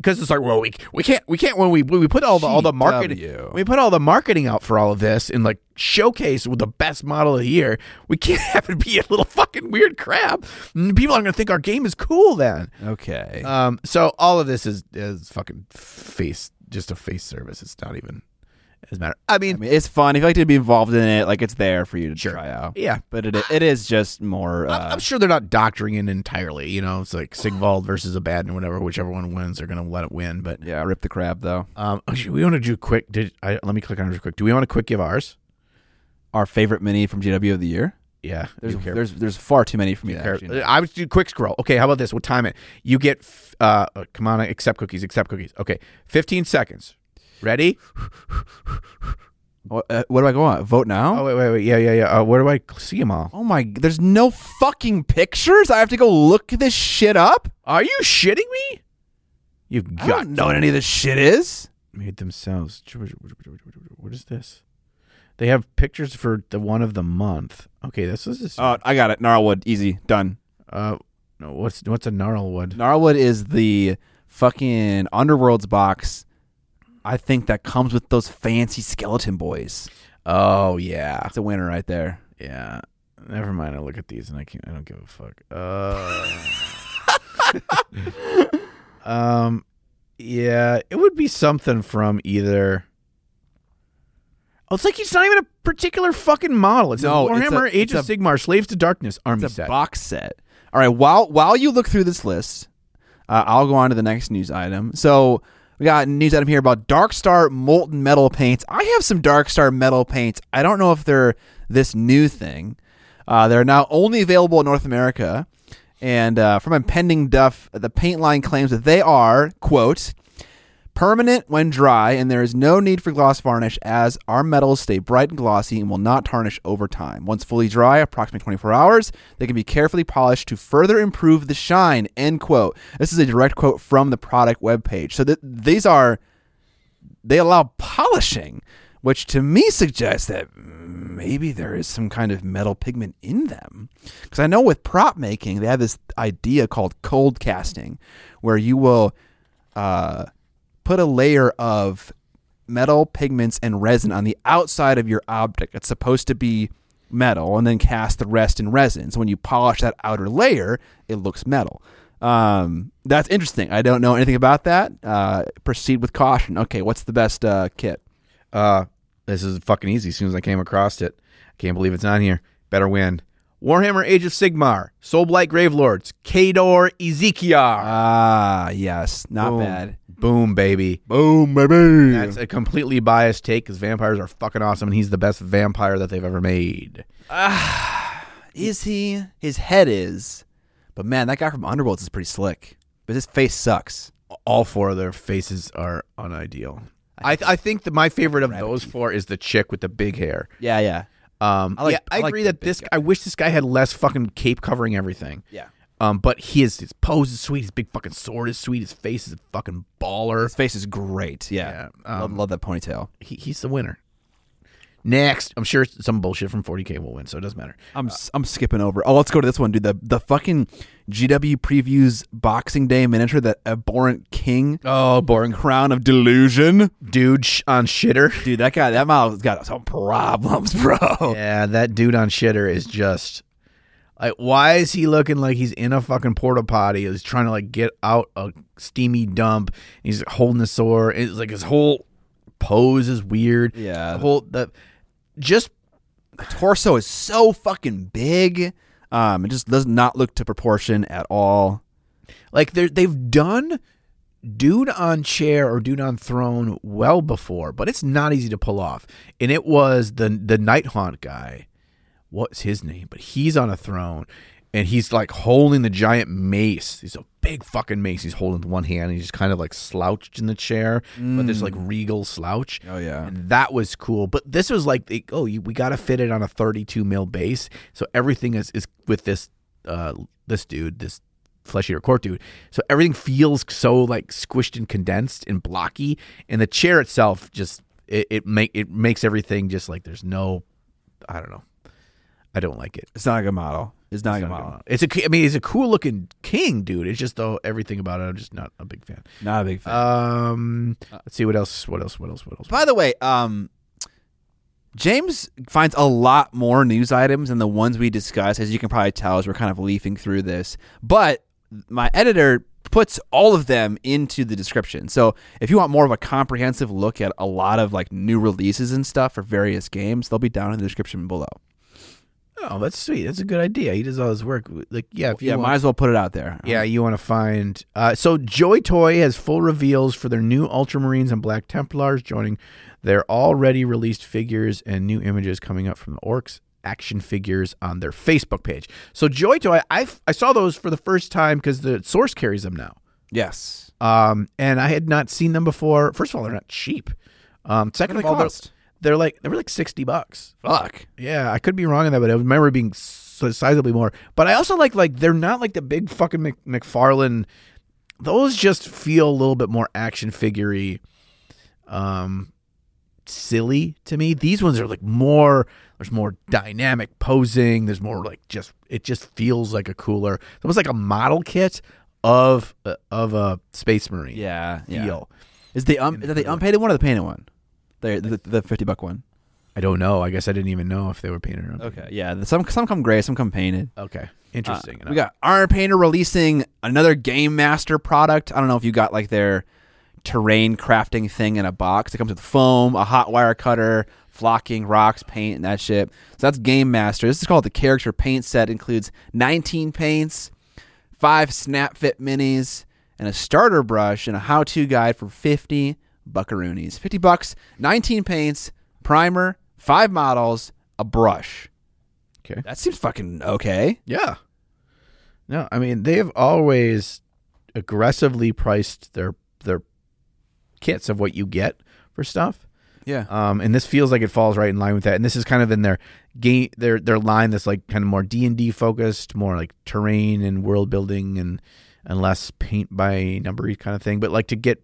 Because it's like, well, we we can't we can't when we we put all the all the marketing we put all the marketing out for all of this and like showcase with the best model of the year. We can't have it be a little fucking weird crap. People aren't gonna think our game is cool then. Okay. Um, so all of this is is fucking face, just a face service. It's not even as matter. I mean, I mean, it's fun. If you like to be involved in it, like it's there for you to Sure. try out. yeah, But it it is just more. Uh, I'm, I'm sure they're not doctoring it entirely. You know, it's like Sigvald versus a bad and whatever, whichever one wins, they're gonna let it win. But yeah, rip the crab though. um, actually, we want to do quick. Did I, let me click on it real quick. Do we want to quick give ours? Our favorite mini from GW of the year. Yeah, There's there's there's far too many for me. to Care- I would do quick scroll. Okay, how about this? We'll time it. You get, f- uh, uh, come on, accept cookies, accept cookies. Okay, 15 seconds. Ready? What, uh, do I go on? Vote now? Oh, wait, wait, wait. Yeah, yeah, yeah. Uh, where do I see them all? Oh my! There's no fucking pictures. I have to go look this shit up. Are you shitting me? You've got I don't know what any of this shit is. made themselves. What is this? They have pictures for the one of the month. Okay, this is. Oh, I got it. Gnarlwood, easy, done. Uh, no, what's what's a gnarlwood? Gnarlwood is the fucking Underworlds box. I think that comes with those fancy skeleton boys. Oh yeah, it's a winner right there. yeah. Never mind. I look at these and I can't. I don't give a fuck. Uh, um, yeah, it would be something from either. Oh, it's like he's not even a particular fucking model. It's No, a it's a- Warhammer Age of Sigmar Slaves to Darkness army It's a set. box set. All right. While while you look through this list, uh, I'll go on to the next news item. So we got news item here about Darkstar molten metal paints. I have some Darkstar metal paints. I don't know if they're this new thing. Uh, they're now only available in North America. And uh, from Impending Duff, the paint line claims that they are quote permanent when dry, and there is no need for gloss varnish as our metals stay bright and glossy and will not tarnish over time. Once fully dry, approximately 24 hours, they can be carefully polished to further improve the shine. End quote. This is a direct quote from the product webpage. So th- these are they allow polishing, which to me suggests that maybe there is some kind of metal pigment in them. Because I know with prop making, they have this idea called cold casting, where you will uh, put a layer of metal pigments and resin on the outside of your object. It's supposed to be metal, and then cast the rest in resin. So when you polish that outer layer, it looks metal. Um, that's interesting. I don't know anything about that. Uh, proceed with caution. Okay, what's the best uh, kit? Uh, this is fucking easy. As soon as I came across it, I can't believe it's on here. Better win. Warhammer Age of Sigmar, Soulblight Gravelords, Kador Ezekiar. Ah, yes, not Boom. bad. Boom, baby. Boom, baby. That's a completely biased take because vampires are fucking awesome, and he's the best vampire that they've ever made. is he? His head is, but man, that guy from Underworlds is pretty slick. but his face sucks. All four of their faces are unideal. I I think that my favorite of those four is the chick with the big hair. Yeah, yeah, Um, I like- yeah, I, I like agree that this. guy. I wish this guy had less fucking cape covering everything. yeah. Um, but his his pose is sweet. His big fucking sword is sweet. His face is a fucking baller. His face is great. Yeah, Yeah, love, um, love that ponytail. He, he's the winner. Next, I'm sure some bullshit from 40k will win, so it doesn't matter. I'm s I'm skipping over. Oh, let's go to this one, dude. The the fucking GW previews Boxing Day miniature that abhorrent king Oh, boring crown of delusion. dude sh- on shitter. Dude, that guy, that model's got some problems, bro. Yeah, that dude on shitter is just like, why is he looking like he's in a fucking porta potty? He's trying to like get out a steamy dump. He's holding the sword. It's like his whole pose is weird. Yeah. the whole the just the Torso is so fucking big. Um, it just does not look to proportion at all. like they they've done dude on chair or dude on throne well before, but it's not easy to pull off. And it was the the Nighthaunt guy. What's his name? But he's on a throne and he's like holding the giant mace. He's a big fucking mace. He's holding with one hand. And he's just kind of like slouched in the chair, but there's like regal slouch. Oh, yeah. And that was cool. But this was like, the, oh, you, we got to fit it on a 32 mil base. So everything is, is with this uh, this dude, this flesh eater court dude. So everything feels so like squished and condensed and blocky. And the chair itself just it, it make it makes everything just like there's no, I don't know. I don't like it. It's not a good model. It's not a good It's not model. a- It's a, I mean, he's a cool looking king, dude. It's just though everything about it, I'm just not a big fan. Not a big fan. Um, let's see what else. What else? What else? What else? By the way, um, James finds a lot more news items than the ones we discussed, as you can probably tell as we're kind of leafing through this. But my editor puts all of them into the description. So if you want more of a comprehensive look at a lot of like new releases and stuff for various games, they'll be down in the description below. Oh, that's sweet. That's a good idea. He does all his work. Like, yeah, if you Yeah, want, might as well put it out there. Yeah, you want to find. Uh, so Joy Toy has full reveals for their new Ultramarines and Black Templars joining their already released figures and new images coming up from the Orcs action figures on their Facebook page. So Joy Toy, I I saw those for the first time because the source carries them now. Yes. Um, and I had not seen them before. First of all, they're not cheap. Um, second of all, they they're, cost? They're like they were like sixty bucks. Fuck. Yeah, I could be wrong on that, but I remember being so sizably more. But I also like like they're not like the big fucking Mc, McFarlane. Those just feel a little bit more action figurey, um, silly to me. These ones are like more. There's more dynamic posing. There's more like just it just feels like a cooler. It's almost like a model kit of uh, of a space marine. Yeah. yeah. Is the um, is that the unpainted one or the painted one? The the, the fifty buck one. I don't know. I guess I didn't even know if they were painted or not. Okay. Yeah. the- Some some come gray, some come painted. Okay. Uh, Interesting. we got Army Painter releasing another Game Master product. I don't know if you got like their terrain crafting thing in a box. It comes with foam, a hot wire cutter, flocking, rocks, paint, and that shit. So that's Game Master. This is called the Character Paint Set. It includes 19 paints, five Snap Fit minis, and a starter brush and a how-to guide for 50 buckaroonies. 50 bucks, 19 paints, primer, five models, a brush. Okay. That seems fucking okay. Yeah. No, I mean they've always aggressively priced their their kits of what you get for stuff. Yeah. Um, and this feels like it falls right in line with that. And this is kind of in their game, their their line that's like kind of more D and D focused, more like terrain and world building, and and less paint by number kind of thing. But like to get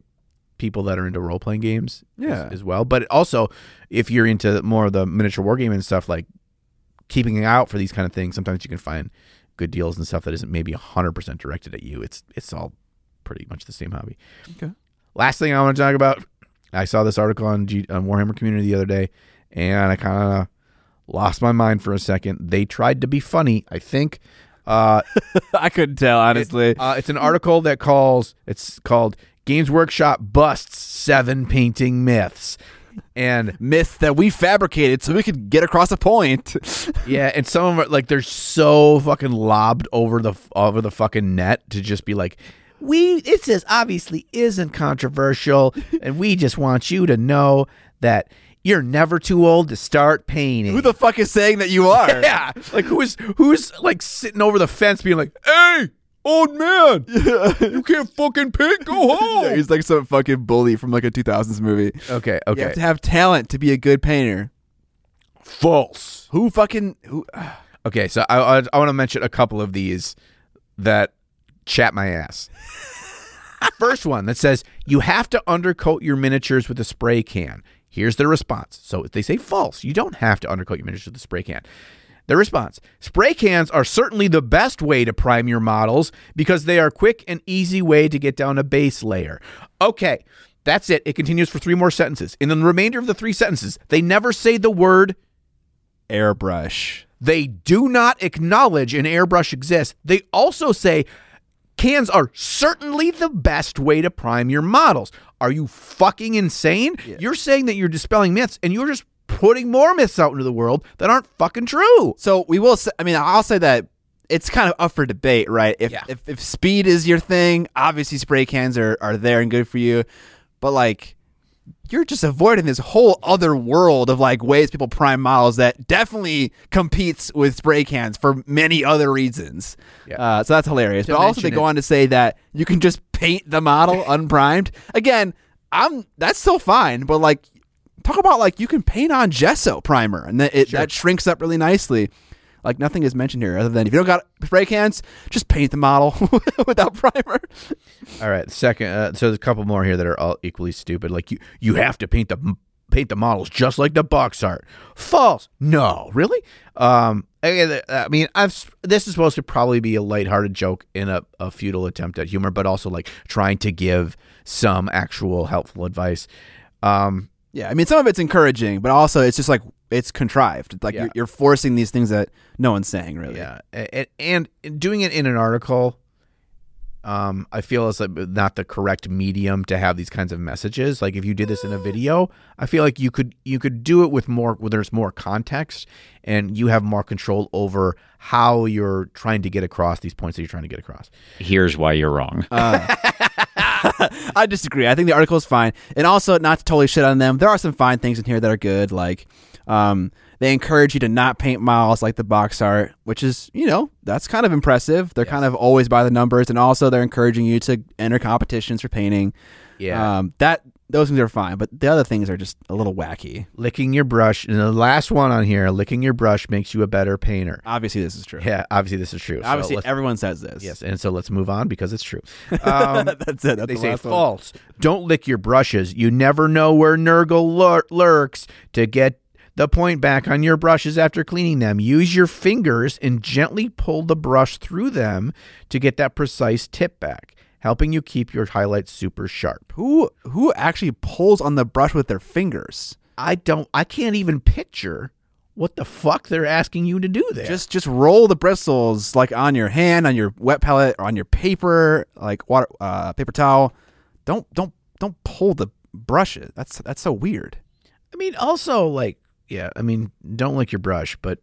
people that are into role playing games, as- Yeah. as, well. But also, if you're into more of the miniature wargaming and stuff, like keeping an eye out for these kind of things, sometimes you can find good deals and stuff that isn't maybe hundred percent directed at you. It's it's all pretty much the same hobby. Okay. Last thing I want to talk about, I saw this article on, G, on Warhammer Community the other day, and I kind of lost my mind for a second. They tried to be funny, I think. Uh, I couldn't tell honestly. uh, it's an article that calls it's called Games Workshop busts seven painting myths, and Myths that we fabricated so we could get across a point. yeah, and some of them are like they're so fucking lobbed over the over the fucking net to just be like. We it says obviously isn't controversial, and we just want you to know that you're never too old to start painting. Who the fuck is saying that you are? Yeah, like who's who's like sitting over the fence, being like, "Hey, Old man, yeah. you can't fucking paint. Go Yeah, home. he's like some fucking bully from like a 2000s movie. okay, okay. You have to have talent to be a good painter. False. Who fucking who? Okay, so I I, I want to mention a couple of these that chat my ass. First one that says you have to undercoat your miniatures with a spray can. Here's the response. So if they say false, you don't have to undercoat your miniatures with a spray can. The response Spray cans are certainly the best way to prime your models because they are quick and easy way to get down a base layer. Okay, that's it. It continues for three more sentences. In the remainder of the three sentences, they never say the word Airbrush. they do not acknowledge an airbrush exists. They also say cans are certainly the best way to prime your models. Are you fucking insane? You're saying that you're dispelling myths and you're just putting more myths out into the world that aren't fucking true. So we will. Say, I mean, I'll say that it's kind of up for debate, right? If Yeah. if, if speed is your thing, obviously spray cans are are there and good for you, but like. You're just avoiding this whole other world of like ways people prime models that definitely competes with spray cans for many other reasons. Yeah. Uh, so that's hilarious. To but also, they go it- on to say that you can just paint the model unprimed. Again, I'm that's still fine, but like talk about like you can paint on gesso primer and that it that shrinks up really nicely. Like nothing is mentioned here other than if you don't got spray cans, just paint the model without primer. All right, second. Uh, so there's a couple more here that are all equally stupid. Like you, you have to paint the paint the models just like the box art. False. No, really. Um, I, I mean, I've this is supposed to probably be a lighthearted joke in a, a futile attempt at humor, but also like trying to give some actual helpful advice. Um, Yeah, I mean some of it's encouraging, but also it's just like it's contrived. Like Yeah. you're, you're forcing these things that no one's saying really. Yeah, and, and doing it in an article, um, I feel is uh, not the correct medium to have these kinds of messages. Like if you did this in a mm. video, I feel like you could you could do it with more where there's more context and you have more control over how you're trying to get across these points that you're trying to get across. Here's why you're wrong. Uh. I disagree. I think the article is fine, and also not to totally shit on them. There are some fine things in here that are good. Like, um, they encourage you to not paint models like the box art, which is you know that's kind of impressive. They're kind of always by the numbers, and also they're encouraging you to enter competitions for painting. Yeah. um, that those things are fine, but the other things are just a little wacky. licking your brush, and the last one on here, licking your brush makes you a better painter. Obviously, this is true. Yeah, obviously this is true. Obviously, let's- everyone says this. yes, and so let's move on because it's true. Um, that's it. That's they the say last one. false. Don't lick your brushes. You never know where Nurgle lur- lurks to get the point back on your brushes after cleaning them. Use your fingers and gently pull the brush through them to get that precise tip back, helping you keep your highlights super sharp. Who who actually pulls on the brush with their fingers? I don't I can't even picture what the fuck they're asking you to do there. Just just roll the bristles like on your hand, on your wet palette, or on your paper, like water uh, paper towel. Don't don't don't pull the brushes. That's that's so weird. I mean also like yeah, I mean don't lick your brush, but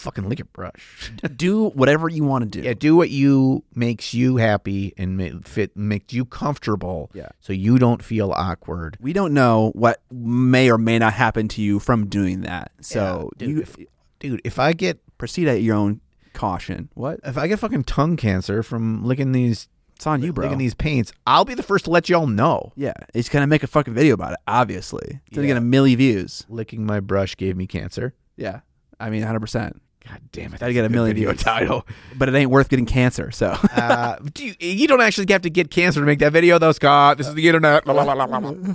fucking lick your brush. do whatever you want to do. Yeah, do what you makes you happy and ma- fit makes you comfortable. Yeah. so you don't feel awkward. We don't know what may or may not happen to you from doing that. So Yeah, dude, you if, dude, if I get proceed at your own caution. What? if I get fucking tongue cancer from licking these It's on you, bro. licking these paints, I'll be the first to let y'all know. yeah, he's gonna make a fucking video about it. Obviously, it's gonna get a million views. Licking my brush gave me cancer. Yeah, I mean, hundred percent. God damn it! That'd get a million video views. title. But it ain't worth getting cancer. So uh, do you, you don't actually have to get cancer to make that video, though, Scott. This is the internet. La, la, la.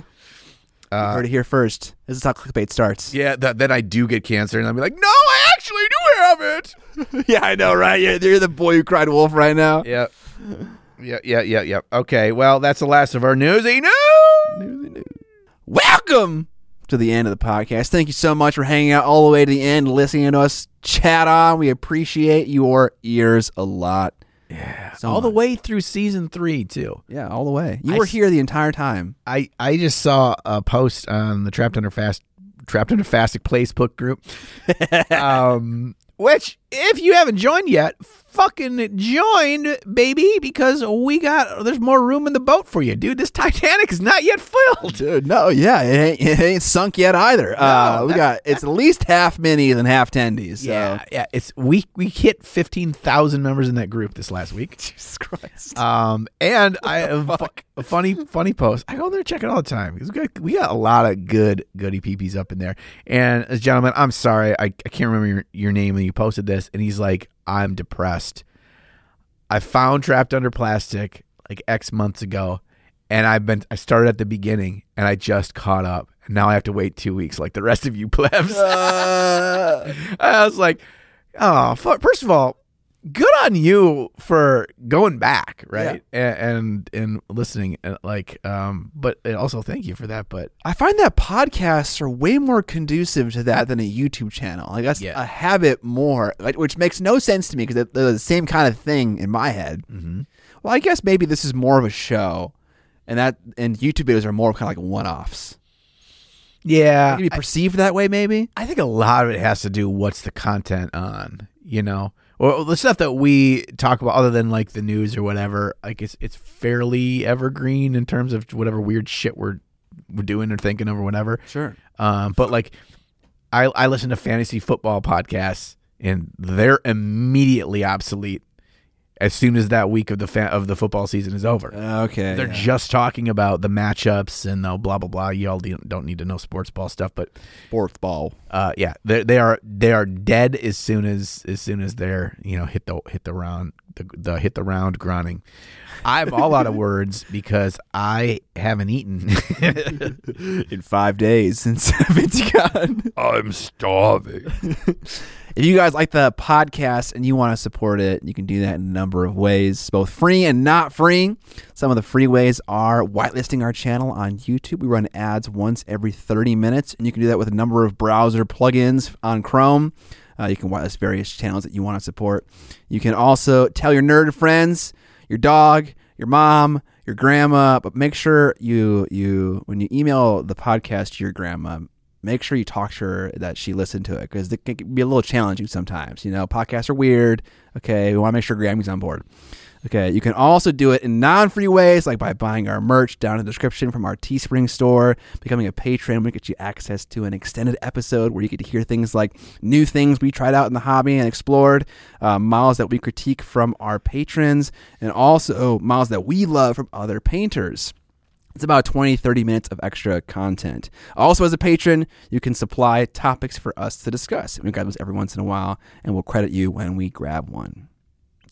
Uh, heard it here first. This is how clickbait starts. yeah, that, then I do get cancer, and I'll be like, no, I actually do have it. yeah, I know, right? You're, you're the boy who cried wolf right now. Yep. Yeah, yeah, yeah, yeah. Okay, well, that's the last of our news newsy news. Welcome to the end of the podcast. Thank you so much for hanging out all the way to the end, listening to us chat on. We appreciate your ears a lot. Yeah, so All the way through season three, too. Yeah, all the way. You I were here the entire time. I, I just saw a post on the Trapped Under Fast Trapped Under Fastic Facebook group. um, which, if you haven't joined yet, fucking joined, baby, because we got there's more room in the boat for you, dude. This Titanic is not yet filled. Dude, no, yeah, it ain't, it ain't sunk yet either. uh, we got it's at least half minis and half tendies. So. Yeah, yeah. It's we we hit fifteen thousand members in that group this last week. Jesus Christ. Um, and I a, fu- a funny funny post. I go in there and check it all the time because we got, we got a lot of good goody peepees up in there. And as gentlemen, I'm sorry, I, I can't remember your, your name when you posted this. And he's like, I'm depressed. I found trapped under plastic like X months ago, and I've been I started at the beginning and I just caught up. And now I have to wait two weeks like the rest of you plebs. Uh, I was like, oh, fu- first of all, good on you for going back, right? And, and and listening, and like, um, but also thank you for that. But I find that podcasts are way more conducive to that than a YouTube channel. Like that's Yeah. a habit more, like, which makes no sense to me because they're the same kind of thing in my head. mm-hmm. Well, I guess maybe this is more of a show, and that and YouTube videos are more kind of like one-offs. yeah, Maybe perceived that way, maybe. I think a lot of it has to do what's the content on, you know, or the stuff that we talk about, other than like the news or whatever. Like it's it's fairly evergreen in terms of whatever weird shit we're we're doing or thinking of or whatever. Sure. Um, but like, I I listen to fantasy football podcasts, and they're immediately obsolete as soon as that week of the fa- of the football season is over. Okay. They're yeah. just talking about the matchups and the blah blah blah. You all don't need to know sports ball stuff, but fourth ball. uh, yeah, they they are they are dead as soon as as soon as they're you know hit the hit the round the, the hit the round grunting. I'm all out of words because I haven't eaten. in five days since Vinci Con. I'm starving. If you guys like the podcast and you want to support it, you can do that in a number of ways, both free and not free. Some of the free ways are whitelisting our channel on YouTube. We run ads once every 30 minutes, and you can do that with a number of browser plugins on Chrome. Uh, you can whitelist various channels that you want to support. You can also tell your nerd friends, your dog, your mom, your grandma, but make sure you you when you email the podcast to your grandma, make sure you talk to her that she listened to it because it can be a little challenging sometimes. You know, podcasts are weird. Okay, we want to make sure Grammy's on board. Okay, you can also do it in non-free ways, like by buying our merch down in the description from our Teespring store. Becoming a patron will get you access to an extended episode where you get to hear things like new things we tried out in the hobby and explored, uh, models that we critique from our patrons, and also models that we love from other painters. It's about 20, 30 minutes of extra content. Also, as a patron, you can supply topics for us to discuss. We grab those every once in a while, and we'll credit you when we grab one.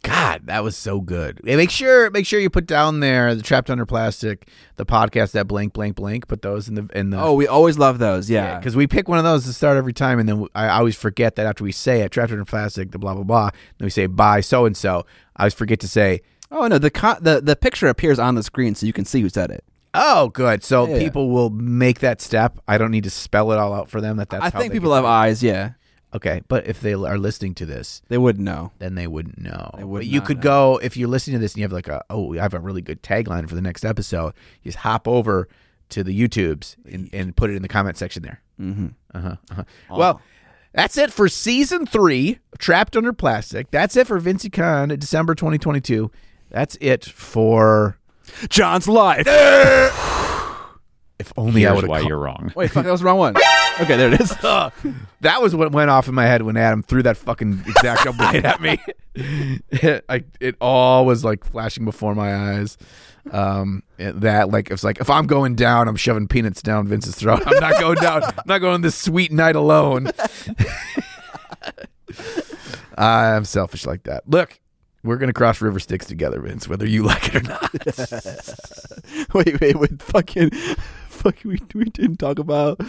God, that was so good. Hey, make sure make sure you put down there the trapped under plastic, the podcast that blank blank blank. Put those in the in the Oh, we always love those. Yeah. because we pick one of those to start every time, and then I always forget that after we say it, trapped under plastic, the blah blah blah. Then we say bye so and so. I always forget to say, Oh no, the co- the the picture appears on the screen, so you can see who said it. Oh, good. So Yeah. people will make that step. I don't need to spell it all out for them. That that's I think people have it. eyes. Yeah, Okay, but if they are listening to this, they wouldn't know. then they wouldn't know. They would But you could know. go if you're listening to this and you have like a oh I have a really good tagline for the next episode. You just hop over to the YouTubes and, and put it in the comment section there. Mm-hmm. Uh-huh, uh-huh. Well, that's it for season three, Trapped Under Plastic. That's it for Vinci Con December 2022. That's it for. John's life. If only I Here's would why have. you're wrong. Wait, fuck, that was the wrong one. Okay, there it is. that was what went off in my head when Adam threw that fucking X-Acto blade at me. it, I, it all was like flashing before my eyes. Um, it- that like it's like if I'm going down, I'm shoving peanuts down Vince's throat. I'm not going down. I'm not going this sweet night alone. I'm selfish like that. Look, we're gonna cross river Styx together, Vince, whether you like it or not. wait, wait, wait, fucking, fucking, we, we didn't talk about,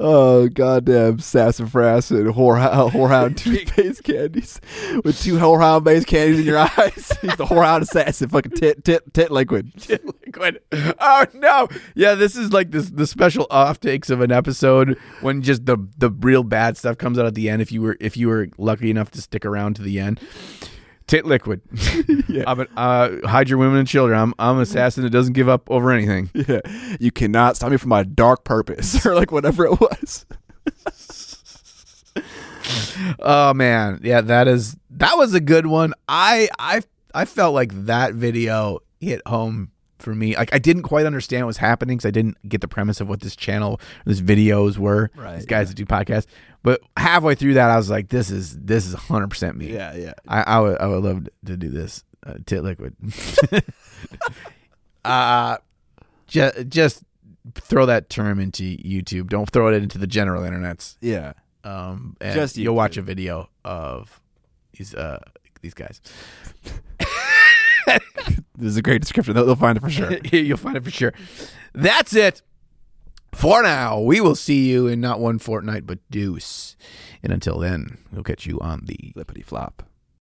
oh goddamn, sassafras and horehound, horehound toothpaste candies with two horehound based candies in your eyes. He's the horehound assassin, fucking tit, tit, tit liquid. liquid. Oh no! Yeah, this is like this the special off takes of an episode when just the the real bad stuff comes out at the end. If you were if you were lucky enough to stick around to the end, tit liquid. I'm an, uh, hide your women and children. I'm I'm an assassin that doesn't give up over anything. Yeah, you cannot stop me from my dark purpose or like whatever it was. oh man, yeah, that is that was a good one. I I I felt like that video hit home for me. Like I didn't quite understand what was happening because I didn't get the premise of what this channel, these videos were. Right, These guys that do podcasts. But halfway through that, I was like, "This is this is 100 percent me." Yeah, yeah. I, I would I would love to do this. Uh, tit liquid. uh, just just throw that term into YouTube. Don't throw it into the general internets. Yeah. Um, and Just you'll watch a video of these uh these guys. This is a great description. They'll, they'll find it for sure. you'll find it for sure. That's it. For now, we will see you in not one fortnight, but deuce. And until then, we'll catch you on the Flippity flop.